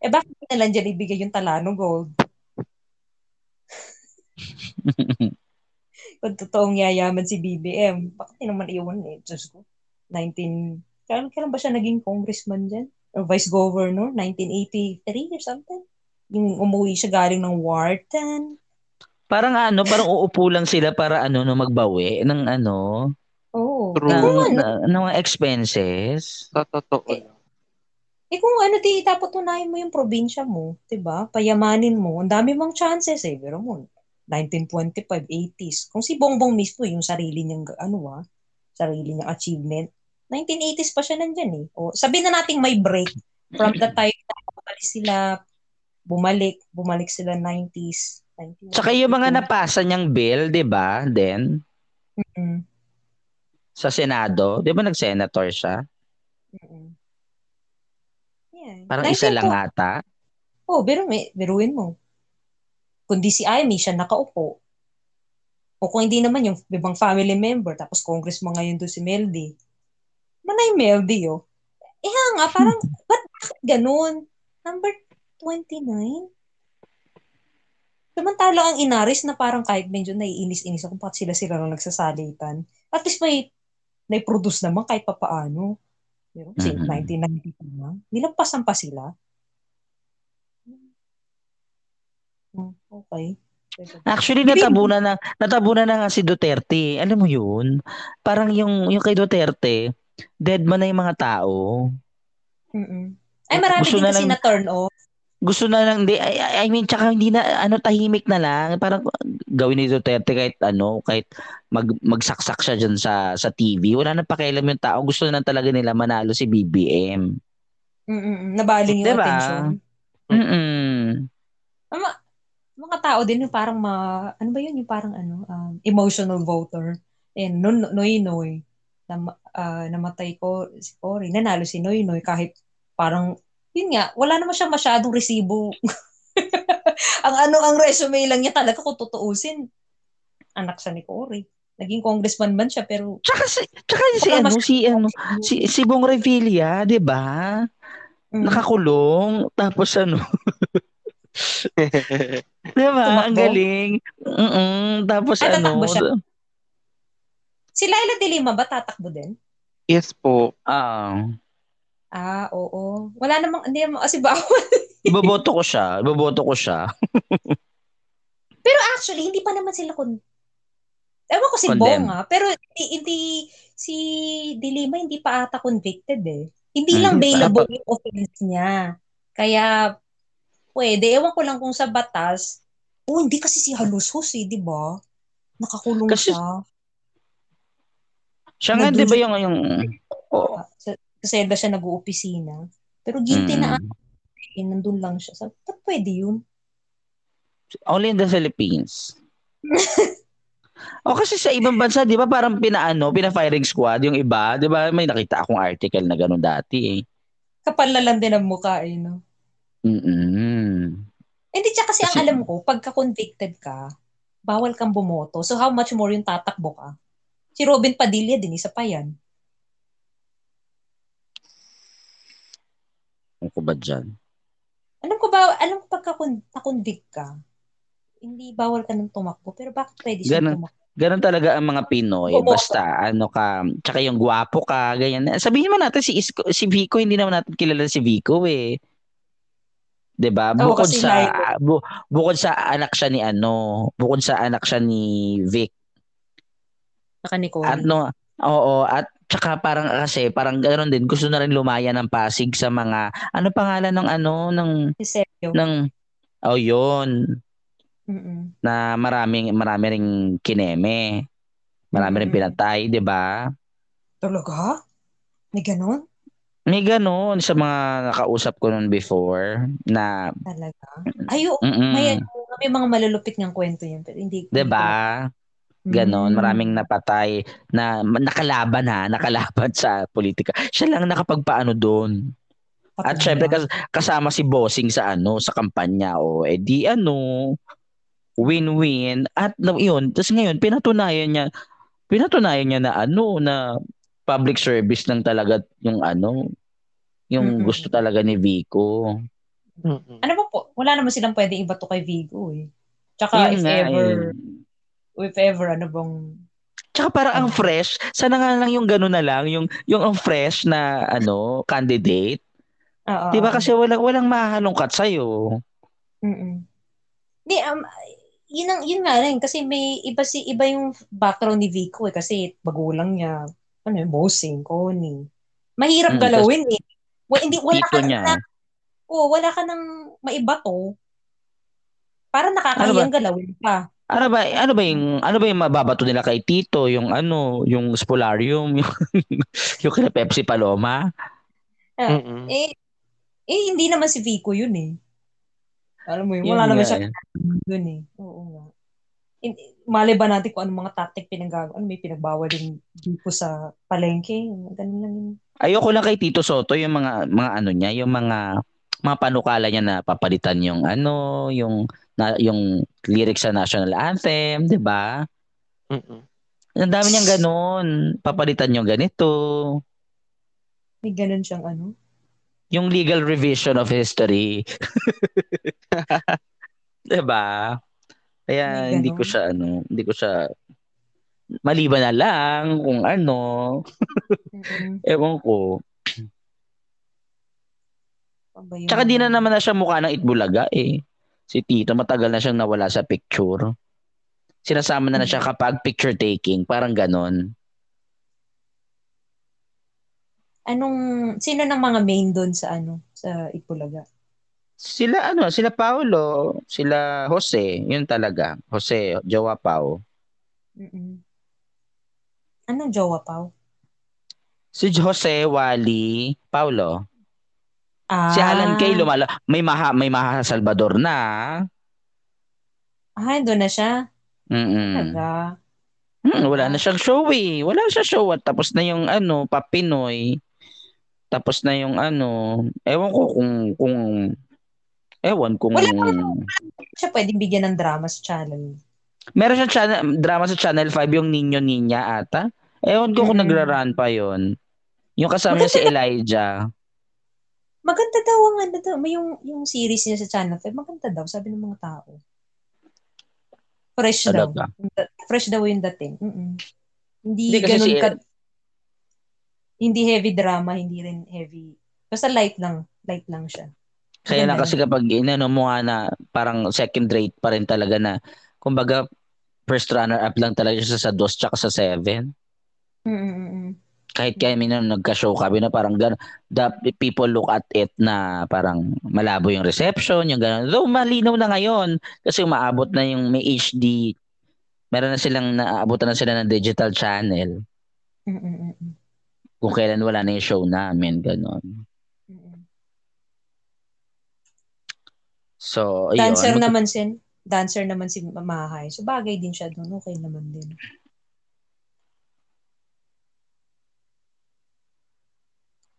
Eh, bakit na lang dyan ibigay yung Talano Gold? Kung totoong yayaman si BBM, bakit di naman iwan eh? Diyos ko. 19... Kailan, kailan ba siya naging congressman dyan? Or vice governor? 1983 or something? Yung umuwi siya galing ng Wharton. Parang ano, parang uupo lang sila para ano no magbawi ng ano, Oo. True. Kung ng, ano, ng, expenses. Sa totoo Eh, lang. eh kung ano, di dapat unahin mo yung probinsya mo, 'di ba? Payamanin mo. Ang dami mong chances eh, pero mo 1925, 80s. Kung si Bongbong mismo, yung sarili niyang, ano ah, sarili niyang achievement, 1980s pa siya nandyan eh. O, sabihin na natin may break from the time na umalis sila, bumalik, bumalik sila 90s. 1992. Tsaka yung mga napasa niyang bill, 'di ba? Then Mm-mm. Sa Senado, 'di ba nag-senator siya? Mm-mm. Yeah. Parang isa 19 lang po- ata. Oh, pero may, biruin mo. Kundi si Amy, siya nakaupo. O kung hindi naman yung ibang family member, tapos congressman ngayon doon si Meldy. Manay Meldy, oh. Eh nga, parang, ba't bakit ganun? Number 29? Samantala ang inaris na parang kahit medyo naiinis-inis ako bakit sila-sila lang nagsasalitan. At least may nai-produce naman kahit papaano. Pero kasi Mhm. 1992 na. Nilampasan pa sila. Hmm, okay. Actually natabunan na natabunan na nga si Duterte. Alam mo 'yun? Parang yung yung kay Duterte, dead man na yung mga tao. Mm-mm. Ay, marami Gusto din na kasi lang- na turn off. Gusto na lang di I, I mean tsaka hindi na ano tahimik na lang. Parang gawin ni Duterte kahit ano, kahit mag magsaksak siya diyan sa sa TV. Wala nang pakialam yung tao. Gusto na lang talaga nila manalo si BBM. Mm-mm. Nabaling yung Diba? attention. Mm. Ama, mga tao din yung parang ma, ano ba yun? Yung parang ano, um, emotional voter. And no, no, Noy Noy, na, ah, namatay ko si Cory, nanalo si Noy Noy kahit parang, yun nga, wala naman siya masyadong resibo. ang ano, ang resume lang niya talaga kung tutuusin. Anak siya ni Cory. Naging congressman man siya, pero Tsaka si tsaka si ano mas- si ano si si Bong Revilla, 'di ba? Mm. Nakakulong tapos ano 'Di ba? Ang Tumakbo? galing. Mm Tapos Ah, ano, siya? si Laila de Lima ba tatakbo din? yes po. ah, Ah, oo. Wala namang, hindi naman, kasi bawal. iboboto ko siya. Iboboto ko siya. Pero actually, hindi pa naman sila kun... Ewan ko si Condemn. Bong ah, pero hindi, hindi si Dilima hindi pa ata convicted eh. Hindi lang bailable yung offense niya. Kaya, pwede. Ewan ko lang kung sa batas, oh, hindi kasi si Halusos eh, di ba? Nakakulong Kasi- siya. Siya nga, 'di ba yung yung oh, Sa, kasi ba siya nag-uopisina. Pero guilty na mm, eh, nandun lang siya. So, ba't pwede yun? only in the Philippines. o kasi sa ibang bansa, 'di ba, parang pinaano, pina-firing squad yung iba, 'di ba? May nakita akong article na gano'n dati eh. Kapal na lang din ang mukha eh, no? Mm. Hindi, tsaka kasi ang Kasi- alam ko, pagka convicted ka, bawal kang bumoto. So how much more yung tatakbo ka? Si Robin Padilla din, isa pa yan. Ano ko ba dyan? Alam ko ba, alam ko pagka na-convict ka, hindi bawal ka nang tumakbo. Pero bakit pwede siya Ganun. tumakbo? Ganon talaga ang mga Pinoy. Boboto. Basta ano ka, tsaka yung gwapo ka, ganyan. Sabihin mo natin si Isko, si Vico, hindi naman natin kilala si Vico eh. 'Di ba? Oo, Bukod sa bu- bukod sa anak siya ni ano, bukod sa anak siya ni Vic. Naka Nicole. Ano, oo, at tsaka parang kasi parang ganoon din gusto na rin lumaya ng Pasig sa mga ano pangalan ng ano ng Si Sergio. ng oh yun Mm-mm. na maraming marami ring kineme. Marami ring pinatay, 'di ba? Talaga? May ganon? May gano'n sa mga nakausap ko noon before na Talaga? Ay, oo. May, ano, may mga malulupit ng kwento yan. Pero hindi, 'di ba? Ganon, Mm. maraming napatay na nakalaban ha, nakalaban sa politika. Siya lang nakapagpaano doon. At syempre kas- kasama si Bossing sa ano, sa kampanya o eh di ano, win-win at yun, tapos ngayon pinatunayan niya pinatunayan niya na ano na public service lang talaga yung ano, yung Mm-mm. gusto talaga ni Vico. Mm-mm. Ano ba po? Wala naman silang pwedeng ibato kay Vigo eh. Tsaka Yun if nga, ever, eh. If ever, ano bang... Tsaka parang ang Oh. fresh, sana nga lang yung gano'n na lang, yung yung ang fresh na ano, candidate. Ah, 'Di ba ah, kasi walang walang mahalongkat sa iyo. Mm-mm. Di, um, yun, ang, yun nga rin, kasi may iba si iba yung background ni Vico eh, kasi bagulang niya, ano yung bossing, Connie. Mahirap Mm, galawin eh. Well, hindi, wala ka niya. na, oh, wala ka nang maibato. Para nakakahiyang galawin pa. Ano ba ano ba yung ano ba yung mababato nila kay Tito, yung ano, yung spolarium, yung yung kina Pepsi Paloma? Mm-mm. Eh, eh, hindi naman si Vico yun eh. Alam mo yun, Yun wala naman siya eh. dun eh. Oo nga. In, mali ba natin kung anong mga tactic pinagagawa? Ano, may pinagbawal din dito sa palengke? Ganun lang yun. Ayoko lang kay Tito Soto yung mga mga ano niya, yung mga mga panukala niya na papalitan yung ano, yung na, yung lyrics sa national anthem, 'di ba? Ang dami niyang ganun. Papalitan yung ganito. May ganun siyang ano. Yung legal revision of history. 'Di ba? Kaya hindi ko siya ano, hindi ko siya maliban na lang kung ano, Mm-mm. ewan ko. Ba yun? Tsaka di na naman na siya mukha ng Itbulaga eh. Si Tito, matagal na siyang nawala sa picture. Sinasama na na siya kapag picture taking, parang ganon. Anong, sino ng mga main doon sa ano, sa Ipulaga? Sila ano, sila Paulo, sila Jose, yun talaga. Jose, Jowa Pau. Mm-mm. Anong jowa pao? Si Jose, Wally, Paulo. Ah, Si Alan Kay lumala, may maha may maha Salvador na. Ah, doon na siya. Mm. Hmm, wala na siyang show eh. Wala siya show at tapos na yung ano, Papinoy. Tapos na yung ano, ewan ko kung kung ewan kung Wala pa Siya pwedeng bigyan ng drama sa channel. meron siyang channel, drama sa Channel 5 yung Ninyo Ninya ata. Ewan ko kung Mm-mm. nagra-run pa yon. Yung kasama niya si Elijah. Maganda daw ang ano daw, may yung, yung series niya sa Channel 5, maganda daw, sabi ng mga tao. Fresh daw. Talaga? Fresh daw yung dating. Mm-mm. Hindi, Hindi ganun ka, hindi heavy drama, hindi rin heavy. Basta light lang. Light lang siya. Kaya lang Maganda kasi kapag inano mo nga na parang second rate pa rin talaga na kumbaga first runner up lang talaga siya sa dos tsaka sa seven. Mm-mm. Kahit kami na nagka-show kami na parang gano'n, the people look at it na parang malabo yung reception, yung gano'n. Though malinaw na ngayon kasi umaabot na yung may HD, meron na silang naaabutan na sila ng digital channel Mm-mm. kung kailan wala na yung show namin, gano'n. So. Dancer Mag- naman sin. Dancer naman si Mahay. So bagay din siya doon. Okay naman din.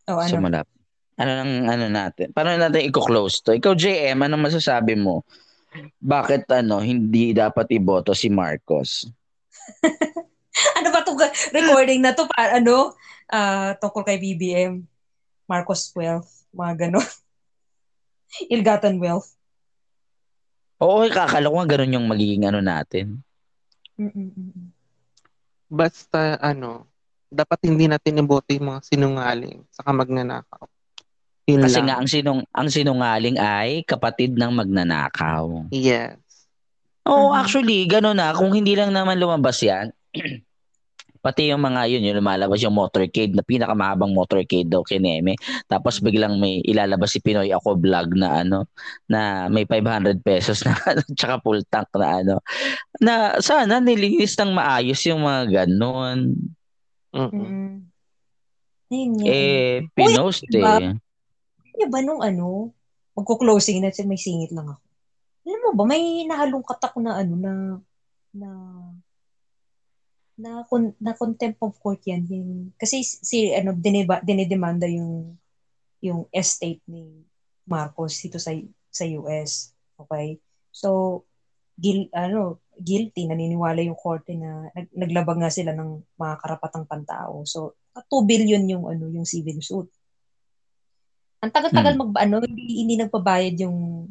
Oh, So, ano? malap. Ano nang ano natin? Paano natin i-close to? Ikaw, JM, anong masasabi mo? Bakit ano, hindi dapat iboto si Marcos? ano ba itong recording na to? Para ano? Ah, tungkol kay BBM. Marcos Wealth. Mga ganon. Ilgatan Wealth. Oo, kakala ko nga ganun yung magiging ano natin. Mm-mm-mm. Basta ano, dapat hindi natin iboto yung mga sinungaling saka magnanakaw. Yun Kasi lang. nga ang sinung ang sinungaling ay kapatid ng magnanakaw. Yes. Oo, Mhm. actually, gano'n na. Kung hindi lang naman lumabas yan, pati yung mga yun, yung lumalabas yung motorcade na pinakamahabang motorcade daw kay Neme. Tapos biglang may ilalabas si Pinoy ako vlog na ano, na may 500 pesos na ano, tsaka full tank na ano. Na sana nilinis ng maayos yung mga ganon. Mm-mm. Ayun nga. Eh, pinost diba? eh. Ano ba nung ano, magko-closing na may singit lang ako. Alam mo ba, may nahalungkat ako na ano na na na, con- na contempt of court yan. Yung, kasi si ano dineba, dinedemanda yung yung estate ni Marcos dito sa sa US. Okay? So gil, ano, guilty, naniniwala yung korte na nag, naglabag nga sila ng mga karapatang pantao. So 2 billion yung ano yung civil suit. Ang tagal-tagal mag ano, hindi, hindi nagpabayad yung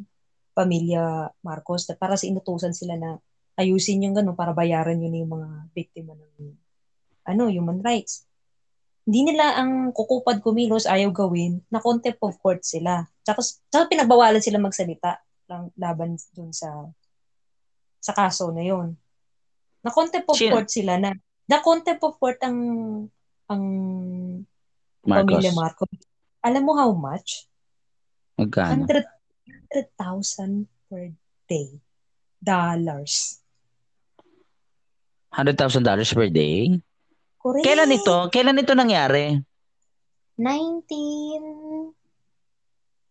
pamilya Marcos na para sa inutusan sila na ayusin yung gano'n para bayaran yun yung mga biktima ng ano, human rights. Hindi nila ang kukupad kumilos ayaw gawin na contempt of court sila. Tsaka, tsaka pinagbawalan sila magsalita lang laban dun sa sa kaso na yon. Na contempt of court sila na na contempt of court ang ang Marcos. pamilya Marcos. Alam mo how much? Magkano? 100 100,000 per day. Dollars. $100,000 per day? Correct. Kailan ito? Kailan ito nangyari? 19...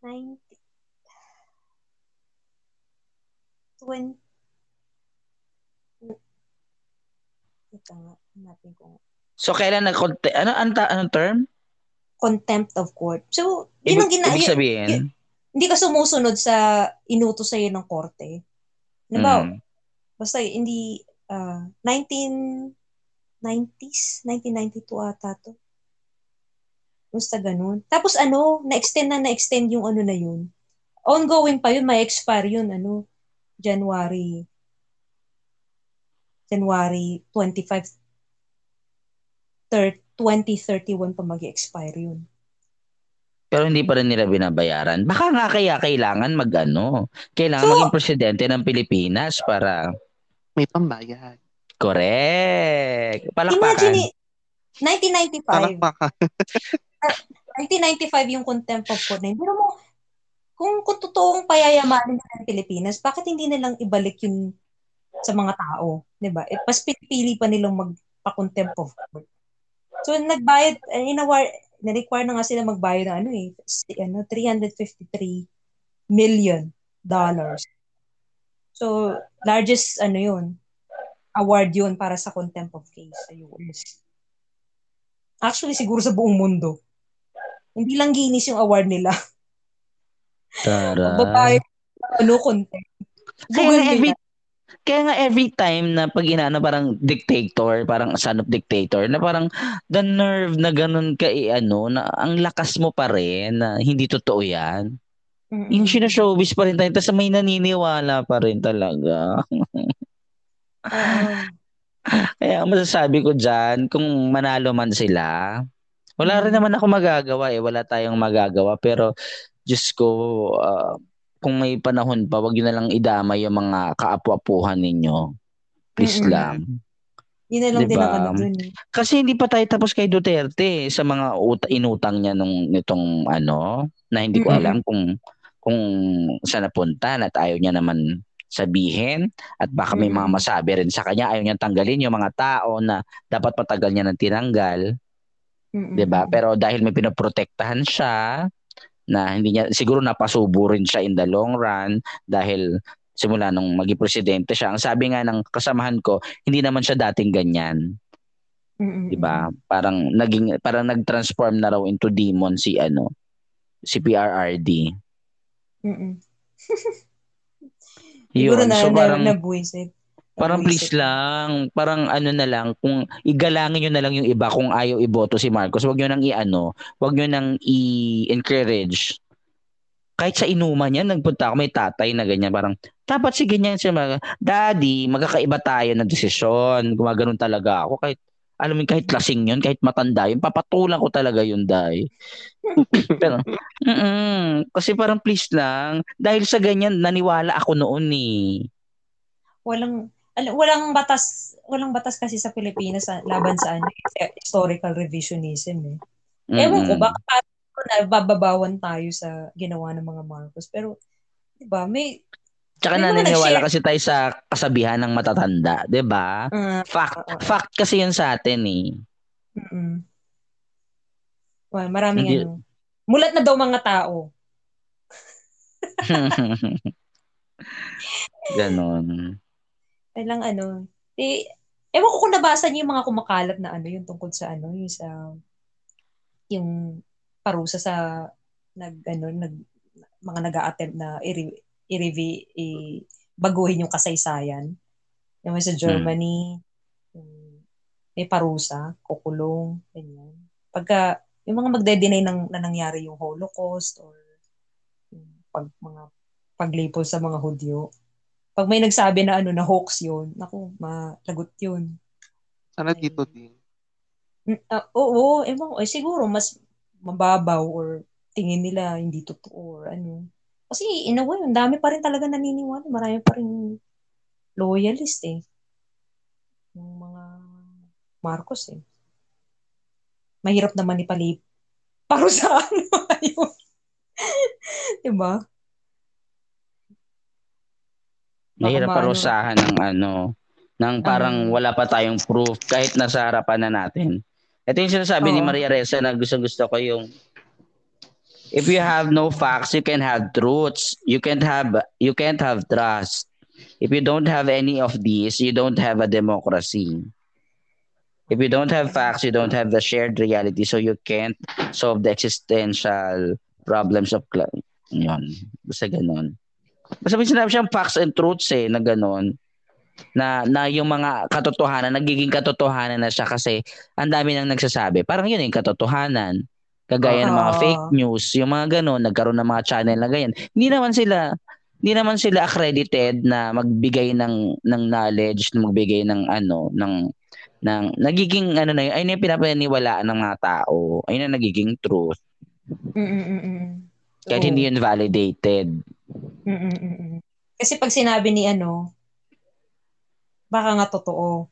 90... 20... Ito nga, hanapin ko nga. So kailan nag ano ang anong term? Contempt of court. So, yun ang Ibig, gina- ibig yun- sabihin, hindi ka sumusunod sa inutos sa'yo ng korte. Diba, mm, basta hindi, ah, 1990s, 1992 ata to. Basta ganun. Tapos ano, na-extend na na-extend yung ano na yun. Ongoing pa yun, may expire yun, ano, January, January 25, thir- 2031 pa mag-expire yun. pero hindi pa rin nila binabayaran. Baka nga kaya kailangan mag-ano, kailangan So- maging presidente ng Pilipinas para May pambayad. correct. Imagine, Palakpakan. i- 1995, Palakpakan. 1995 yung contempt of court na yun. Pero mo, kung, kung totoong payayamanin ng Pilipinas, bakit hindi nilang ibalik yun sa mga tao? 'di ba? Eh, mas pipili pa nilang magpa-contempt of court. So, nagbayad, eh, inawar, na-require na nga sila magbayad ng ano eh, si- ano, 353 million dollars. So, largest, ano yun, award yun para sa contempt of case sa US. Actually, siguro sa buong mundo. Hindi lang Guinness yung award nila. Tara. Magbabayad ano content. Kaya every. Kaya nga every time na pag inaano parang dictator, parang son of dictator, na parang the nerve na ganun ka eh, ano, na ang lakas mo pa rin na hindi totoo yan. Mm-mm. Yung sinashowbiz pa rin tayo, tapos may naniniwala pa rin talaga. Oo. Kaya ang masasabi ko dyan, kung manalo man sila, wala rin Mm. naman ako magagawa eh. Wala tayong magagawa. Pero, Diyos ko, ah, kung may panahon pa, wag yun na lang idama yung mga kaapu-apuhan ninyo. Please Mm-mm. lang. Yun na lang din Diba? ang ano dun. eh. Kasi hindi pa tayo tapos kay Duterte sa mga ut- inutang niya nung nitong ano, na hindi ko Mm-mm. alam kung kung saan napunta at ayaw niya naman sabihin at baka may mga masabi rin sa kanya ayaw niyang tanggalin yung mga tao na dapat patagal niya ng tinanggal, Mm-mm. 'di ba? Pero dahil may pinoprotektahan siya na hindi niya siguro napasubo rin siya in the long run dahil simula nung maging presidente siya. Ang sabi nga ng kasamahan ko, hindi naman siya dating ganyan. Mm-mm. 'di ba? Parang naging parang nag-transform na raw into demon si ano si PRRD. Siguro Yun. na, so na, parang nabuisit. Parang please lang, parang ano na lang kung igalangin niyo na lang yung iba kung ayaw iboto si Marcos, wag niyo nang i-ano, wag niyo nang i-encourage. Kahit sa inuman yan, nagpunta ako, may tatay na ganyan, parang, dapat si ganyan siya, mag- daddy, magkakaiba tayo ng desisyon, gumaganon talaga ako, kahit alam mo kahit lasing yun, kahit matanda yun, papatulan ko talaga yun, Day. Pero, mm kasi parang please lang, dahil sa ganyan, naniwala ako noon eh. Walang, al- walang batas, walang batas kasi sa Pilipinas sa, laban sa ano, eh, historical revisionism eh. Ewan ko, Mm-mm. baka parang nabababawan tayo sa ginawa ng mga Marcos. Pero, di ba, may, Tsaka May naniniwala kasi tayo sa kasabihan ng matatanda, 'di ba? uh, Fact, fact kasi 'yun sa atin eh. mm well, maraming Hindi- ano. Mulat na daw mga tao. Ganon. Kailang ano, eh, ewan ko kung nabasa niyo yung mga kumakalat na ano, yung tungkol sa ano, yung sa, yung parusa sa, nag, ano, nag, mga nag-a-attempt na i- i- i- baguhin yung kasaysayan. Yung sa Germany, yung may parusa, kukulong, ganyan. Pagka, yung mga magde-deny ng, na nangyari yung Holocaust or yung pag, mga paglipol sa mga Hudyo, pag may nagsabi na ano na hoax yun, naku, malagot yun. Sana dito din. Ah, oo, ewan ko, eh, siguro mas mababaw or tingin nila hindi totoo or ano. Kasi in a way, ang dami pa rin talaga naniniwala. Marami pa rin loyalist eh. Yung mga Marcos eh. Mahirap naman ipalip. Parusahan mo yun. diba? Maano. parusahan ng ano, ng parang Ah. wala pa tayong proof kahit nasa harapan na natin. Ito yung sinasabi ni Oo. Maria Reza na gusto-gusto ko yung if you have no facts, you can have truths. You can't have you can't have trust. If you don't have any of these, you don't have a democracy. If you don't have facts, you don't have the shared reality, so you can't solve the existential problems of cl- yun. Basta ganun. Basta may sinabi siyang facts and truths eh, na ganun. Na, na yung mga katotohanan, nagiging katotohanan na siya kasi ang dami nang nagsasabi. Parang yun yung katotohanan. Kagaya ng mga fake news, yung mga ganun, nagkaroon ng mga channel na ganyan. Hindi naman sila, hindi naman sila accredited na magbigay ng ng knowledge, na magbigay ng ano, ng ng nagiging ano na yun, ayun yung pinapaniwalaan ng mga tao. Ayun ang nagiging truth. Mm-mm-mm. Kahit Oo. hindi yun validated. Mm-mm-mm. Kasi pag sinabi ni ano, baka nga totoo.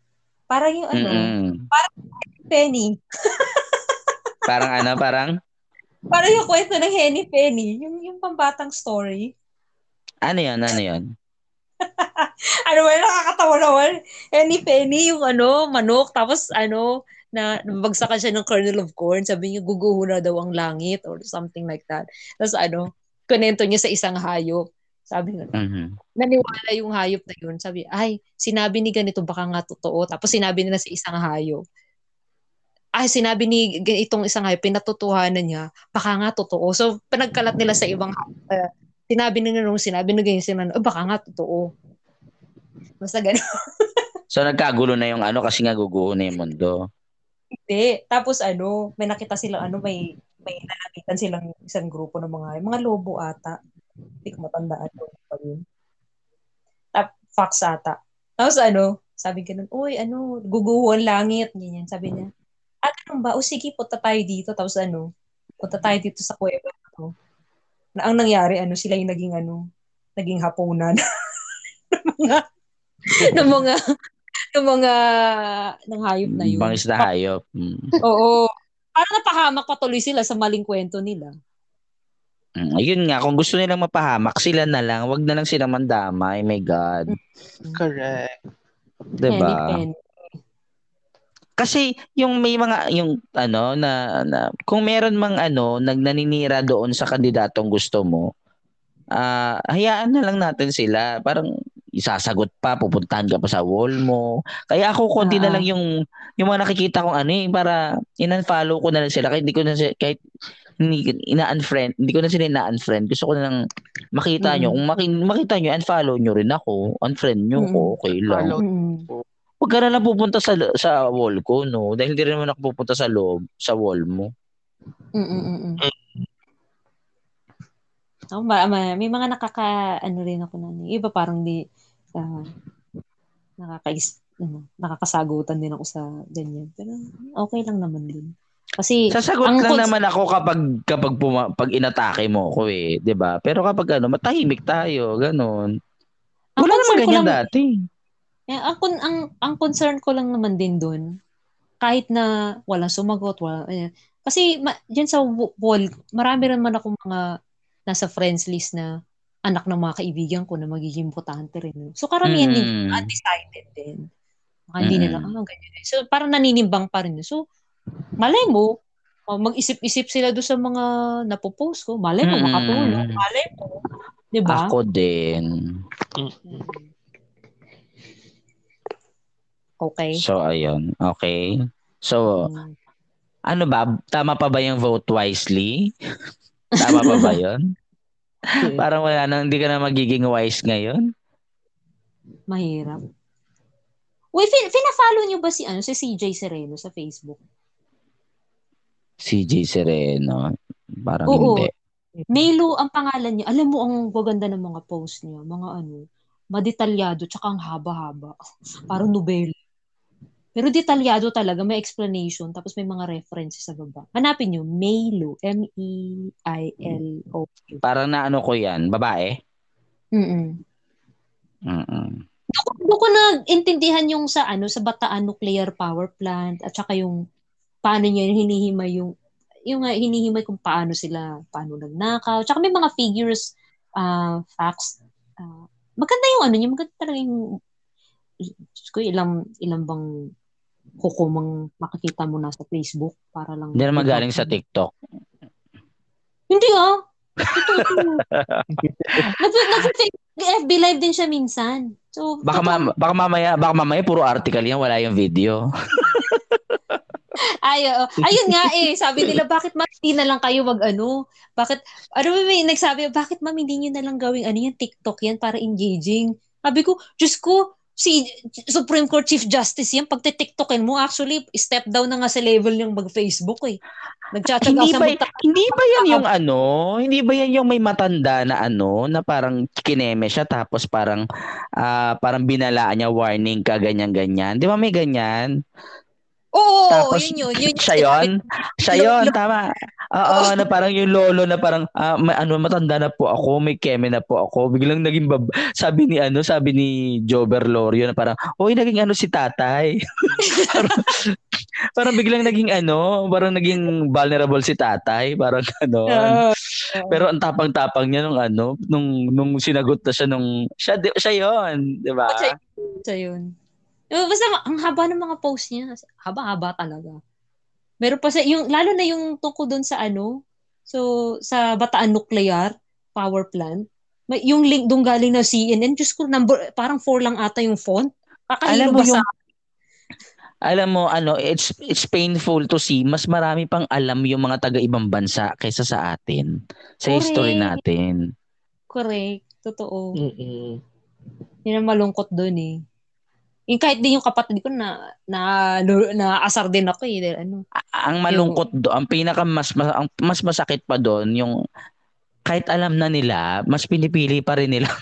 Parang yung ano, Mm-mm. Penny. Parang ano, parang Parang yung kwento ng Henny Penny. Yung, yung pambatang story. ano yun, ano yun? Ano ba, nakakatawa naman. Henny Penny, yung ano, manok. Tapos ano, na nabagsakan siya ng kernel of corn. Sabi niya, guguho na daw ang langit or something like that. Tapos ano, kunento niya sa isang hayop. Sabi nga, Mhm. naniwala yung hayop na yun. Sabi, ay, sinabi ni ganito, baka nga totoo. Tapos sinabi nila sa isang hayop. Ay, sinabi ni itong isang hayop, pinatotohanan niya, baka nga totoo. So, pinagkalat nila sa ibang uh, sinabi nila nung sinabi na ganyan sila, oh, baka nga totoo. Basta ganun. So nagkagulo na yung ano kasi nga guguho na yung mundo. Hindi. Tapos ano, may nakita silang ano, may may nalapitan silang isang grupo ng mga mga lobo ata. Hindi ko matandaan ano pa yun. Tap, fox ata. Tapos ano, sabi ganun, uy, ano, guguho ang langit. Ganyan, sabi niya. Ah, ganun ba? O sige, punta tayo dito. Tapos ano, punta tayo dito sa kuweba. Ano. Na ang nangyari, ano, sila yung naging ano, naging hapunan. ng mga, ng mga, ng mga, ng hayop na yun. Bangis na hayop. Mm. Oo. Parang napahamak patuloy sila sa maling kwento nila. Mm, Ayun nga, kung gusto nilang mapahamak, sila na lang. Wag na lang sila mandamay. My God. Correct. Diba? Penny. Kasi yung may mga yung ano na, na kung meron mang ano nagnaninira doon sa kandidatong gusto mo, ah hayaan na lang natin sila. Parang isasagot pa, pupuntahan ka pa sa wall mo. Kaya ako konti na Ah. lang yung yung mga nakikita kong ano eh, para in-unfollow ko na lang sila kahit hindi ko na si- kahit ina-unfriend, hindi ko na sila ina-unfriend. Gusto ko na lang makita nyo. Mm. Kung maki- makita nyo, unfollow nyo rin ako. Unfriend nyo Mm. ko, okay lang. Follow. Mm. Huwag ka na lang pupunta sa sa wall ko, no? Dahil hindi rin naman ako pupunta sa loob, sa wall mo. Mm, mm, mm, mm. Oh, ma- ma- may mga nakaka ano rin ako na iba parang di ah, nakakais ano, nakakasagutan din ako sa ganyan. Pero okay lang naman din. Kasi Sasagot ang lang cons- naman ako kapag kapag puma, pag inatake mo ako eh, 'di ba? Pero kapag ano, matahimik tayo, ganun. Wala naman ganyan lang, dati. eh, ang, ang, ang concern ko lang naman din doon, kahit na walang sumagot, wala, eh, kasi ma, dyan sa wall, marami rin man akong mga nasa friends list na anak ng mga kaibigan ko na magiging botante rin. So karamihan din Mm. undecided din. Baka hindi nila, Mm. ah, ganyan. So parang naninimbang pa rin. So, malay mo, oh, mag-isip-isip sila doon sa mga napopost ko. Malay mo, Mm. makatulong. Malay mo. Di ba? Ako din. Okay. So ayun, okay. So Mm. ano ba, tama pa ba yung vote wisely? Tama pa ba Parang wala nang hindi ka na magiging wise ngayon. Mahirap. Uy, fin- fina-follow niyo ba si ano si CJ Sereno sa Facebook? CJ Sereno. Parang Oo. hindi. Melo ang pangalan niya. Alam mo ang gaganda ng mga post niya, mga ano, madetalyado tsaka ang haba-haba. Parang nobela. Pero detalyado talaga, may explanation, tapos may mga references sa baba. Hanapin niyo, Melo, M-E-I-L-O. Parang naano ko 'yan, babae. Mm-mm. Mm. Doon ko na intindihan yung sa ano sa Bataan Nuclear Power Plant at saka yung paano niya hinihimay yung yung uh, hinihimay kung paano sila paano nagnakaw. Tsaka may mga figures uh, facts uh, maganda yung ano niya, maganda talaga yung ko, ilang ilang bang kukumang makikita mo na sa Facebook para lang Hindi naman galing sa TikTok. Hindi ah. Nag-FB live din siya minsan. So, Baka, ma- baka mamaya, baka mamaya puro article yan, wala yung video. Ay, oo. Ayun nga eh. Sabi nila, bakit ma'am, hindi na lang kayo mag ano? Bakit, ano ba may nagsabi, bakit ma'am, hindi nyo na lang gawing ano yan, TikTok yan para engaging? Sabi ko, Diyos ko, si Supreme Court Chief Justice yan, pag TikTokin mo, actually, step down na nga sa level niyang mag-Facebook eh. Nagtsatsaga hindi sa ba, hindi ba yan yung ano? Hindi ba yan yung may matanda na ano, na parang kineme siya tapos parang ah, parang binalaan niya warning ka ganyan-ganyan. Di ba may ganyan? Oo, Tapos, yun yun. yun, Siya yun? Siya yun, tama. Oo, na parang yung lolo na parang, ah, may, ano, matanda na po ako, may keme na po ako. Biglang naging, bab- sabi ni, ano, sabi ni Jober Lorio na parang, uy, naging ano si tatay. parang, parang biglang naging ano, parang naging vulnerable si tatay. Parang ano. Pero ang tapang-tapang niya nung ano, nung, nung sinagot na siya nung, siya, di- siya yun, di ba? Siya yun. Eh, Basta ang haba ng mga post niya. Haba-haba talaga. Meron pa sa, yung, lalo na yung tungkol doon sa ano, so, sa Bataan Nuclear Power Plant, may, yung link doon galing na CNN, Diyos ko, number, parang 4 lang ata yung font. Kakahilo Alam mo ba sa... yung alam mo ano it's it's painful to see mas marami pang alam yung mga taga ibang bansa kaysa sa atin sa history Correct. natin Correct. Totoo. Mm-mm. Yun ang malungkot doon eh. Yung kahit din yung kapatid ko na na na asar din ako eh. Dahil Ano, ang malungkot do ang pinaka mas mas, ang, mas masakit pa doon yung kahit alam na nila mas pinipili pa rin nila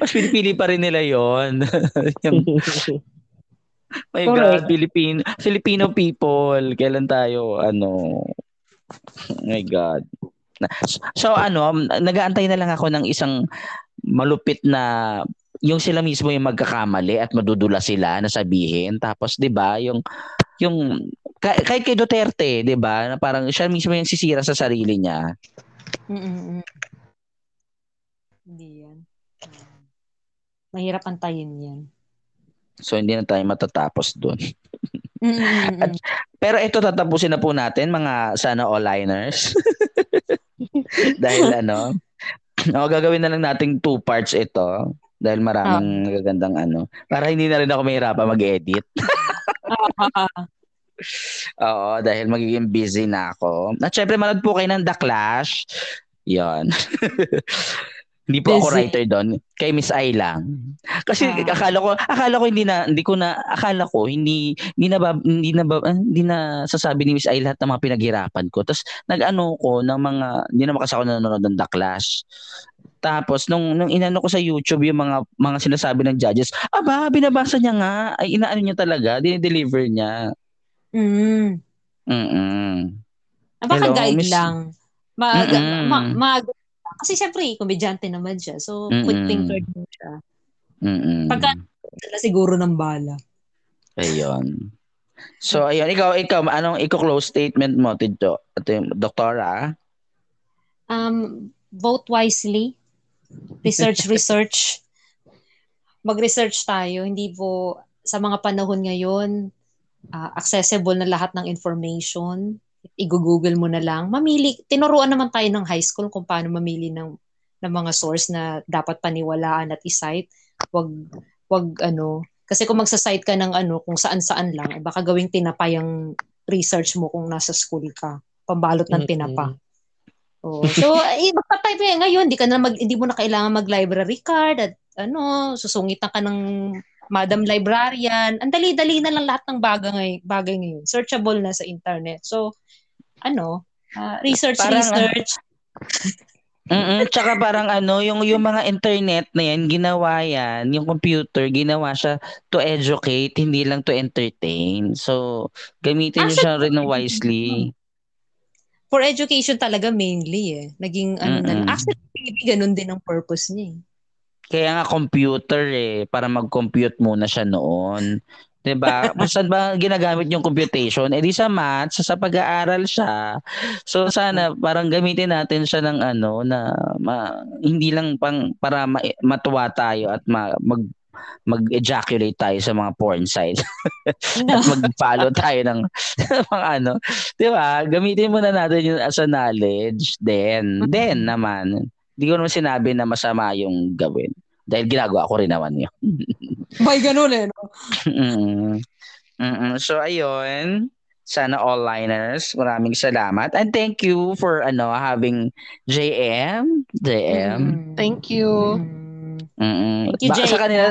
mas pinipili pa rin nila yon yung my god Correct. Filipino Filipino people kailan tayo ano my god so ano nagaantay na lang ako ng isang malupit na yung sila mismo yung magkakamali at madudula sila na sabihin tapos 'di ba yung yung kay, kahit kay Duterte 'di ba na parang siya mismo yung sisira sa sarili niya Mm-mm. Hindi yan. Mahirap antayin yan. so hindi na tayo matatapos doon. At- pero ito tatapusin na po natin mga sana all-liners dahil ano o gagawin na lang nating two parts ito dahil maraming nagagandang ano para hindi na rin ako mahirapan mag-edit Oo, dahil magiging busy na ako. At syempre, manood po kayo ng The Clash. Yon. hindi po ako Busy. writer doon. Kay Miss Ai lang. Kasi Ah. akala ko, akala ko hindi na, hindi ko na, akala ko hindi, hindi na, ba, hindi na, ba, ah, hindi na sasabi ni Miss Ai lahat ng mga pinaghirapan ko. Tapos nag-ano ko ng mga, hindi naman kasi ako nanonood ng The Clash. Tapos nung nung inano ko sa YouTube yung mga mga sinasabi ng judges, aba binabasa niya nga, ay inaano niya talaga, dinideliver niya. Mm. Mm. Ah, baka Hello, guide Miss- lang. Mag, Mm-mm. ma, mag, kasi syempre, komedyante naman siya. So, Mm-mm. quick thinker din siya. Mm. Pagka sila siguro ng bala. Ayun. So ayun, ikaw ikaw anong iko-close statement mo Tidjo? At yung doktora? Um, vote wisely. Research, research. Mag-research tayo. Hindi po sa mga panahon ngayon, ah, accessible na lahat ng information. I-google mo na lang. Mamili. Tinuruan naman tayo ng high school kung paano mamili ng, ng mga source na dapat paniwalaan at i-cite. Wag, wag ano. Kasi kung magsa-cite ka ng ano, kung saan-saan lang, eh, baka gawing tinapa yung research mo kung nasa school ka. Pambalot ng tinapa. Oh, so eh, magpa-type eh. Ngayon, di ka na mag, hindi mo na kailangan mag-library card at ano, susungitan ka ng Madam Librarian. Ang dali-dali na lang lahat ng bagay, bagay ngayon. Searchable na sa internet. So, ano, ah, research, Parang, research. Mm. Tsaka parang ano, yung yung mga internet na yan, ginawa yan, yung computer, ginawa siya to educate, hindi lang to entertain. So, gamitin niyo siya rin wisely. For education talaga mainly eh. Naging ano na. Mm-mm. Actually, ganun din ang purpose niya eh. Kaya nga computer eh, para mag-compute muna siya noon. 'Di ba? Saan ba ginagamit yung computation? Eh di sa maths, sa pag-aaral siya. So sana parang gamitin natin siya ng ano na ma- hindi lang pang para ma- matuwa tayo at ma- mag mag-ejaculate tayo sa mga porn sites. No. at mag-follow tayo ng mga ano. 'Di ba? Gamitin muna natin yun as a knowledge. Then, then naman, hindi ko naman sinabi na masama yung gawin. Dahil ginagawa ko rin naman yun. By ganun eh. No? Mm-mm. Mm-mm. So, ayun. Sana all liners. Maraming salamat. And thank you for ano having JM. JM. Mm. Thank you. Mm. Mm-mm. Thank you, Baka sa JM. kanila,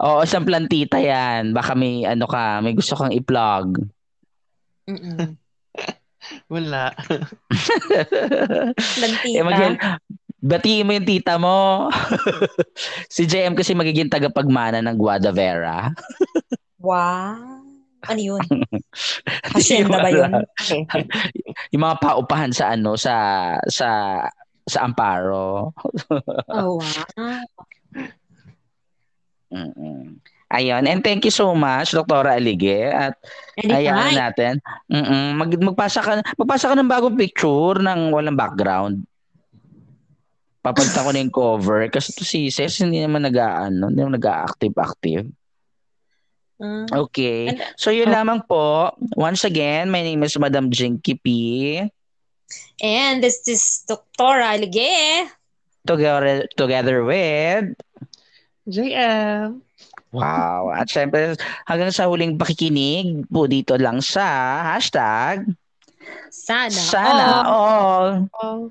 oo, isang plantita yan. Baka may ano ka, may gusto kang i-plug. Mm-mm. Wala. Plantita. eh, mag- batiin mo yung tita mo. si JM kasi magiging tagapagmana ng Guadavera. Wow. Ano yun? Hacienda ba yun? yung mga paupahan sa ano sa sa sa Amparo. Oh, wow. Mm-mm. Ayun, and thank you so much Doktora Alige at ayan Anytime. natin. Mm-mm. Mag magpasa ka magpasa ka ng bagong picture ng walang background. Papalitan ko na yung cover kasi to si Ses hindi naman nag-aano, hindi naman nag-active active. Ah. Okay. So yun lamang po. Once again, my name is Madam Jinky P. And this is Dr. Alige. Together, together with JM. Wow. At syempre, hanggang sa huling pakikinig po dito lang sa hashtag Sana. Sana all. all. Oh.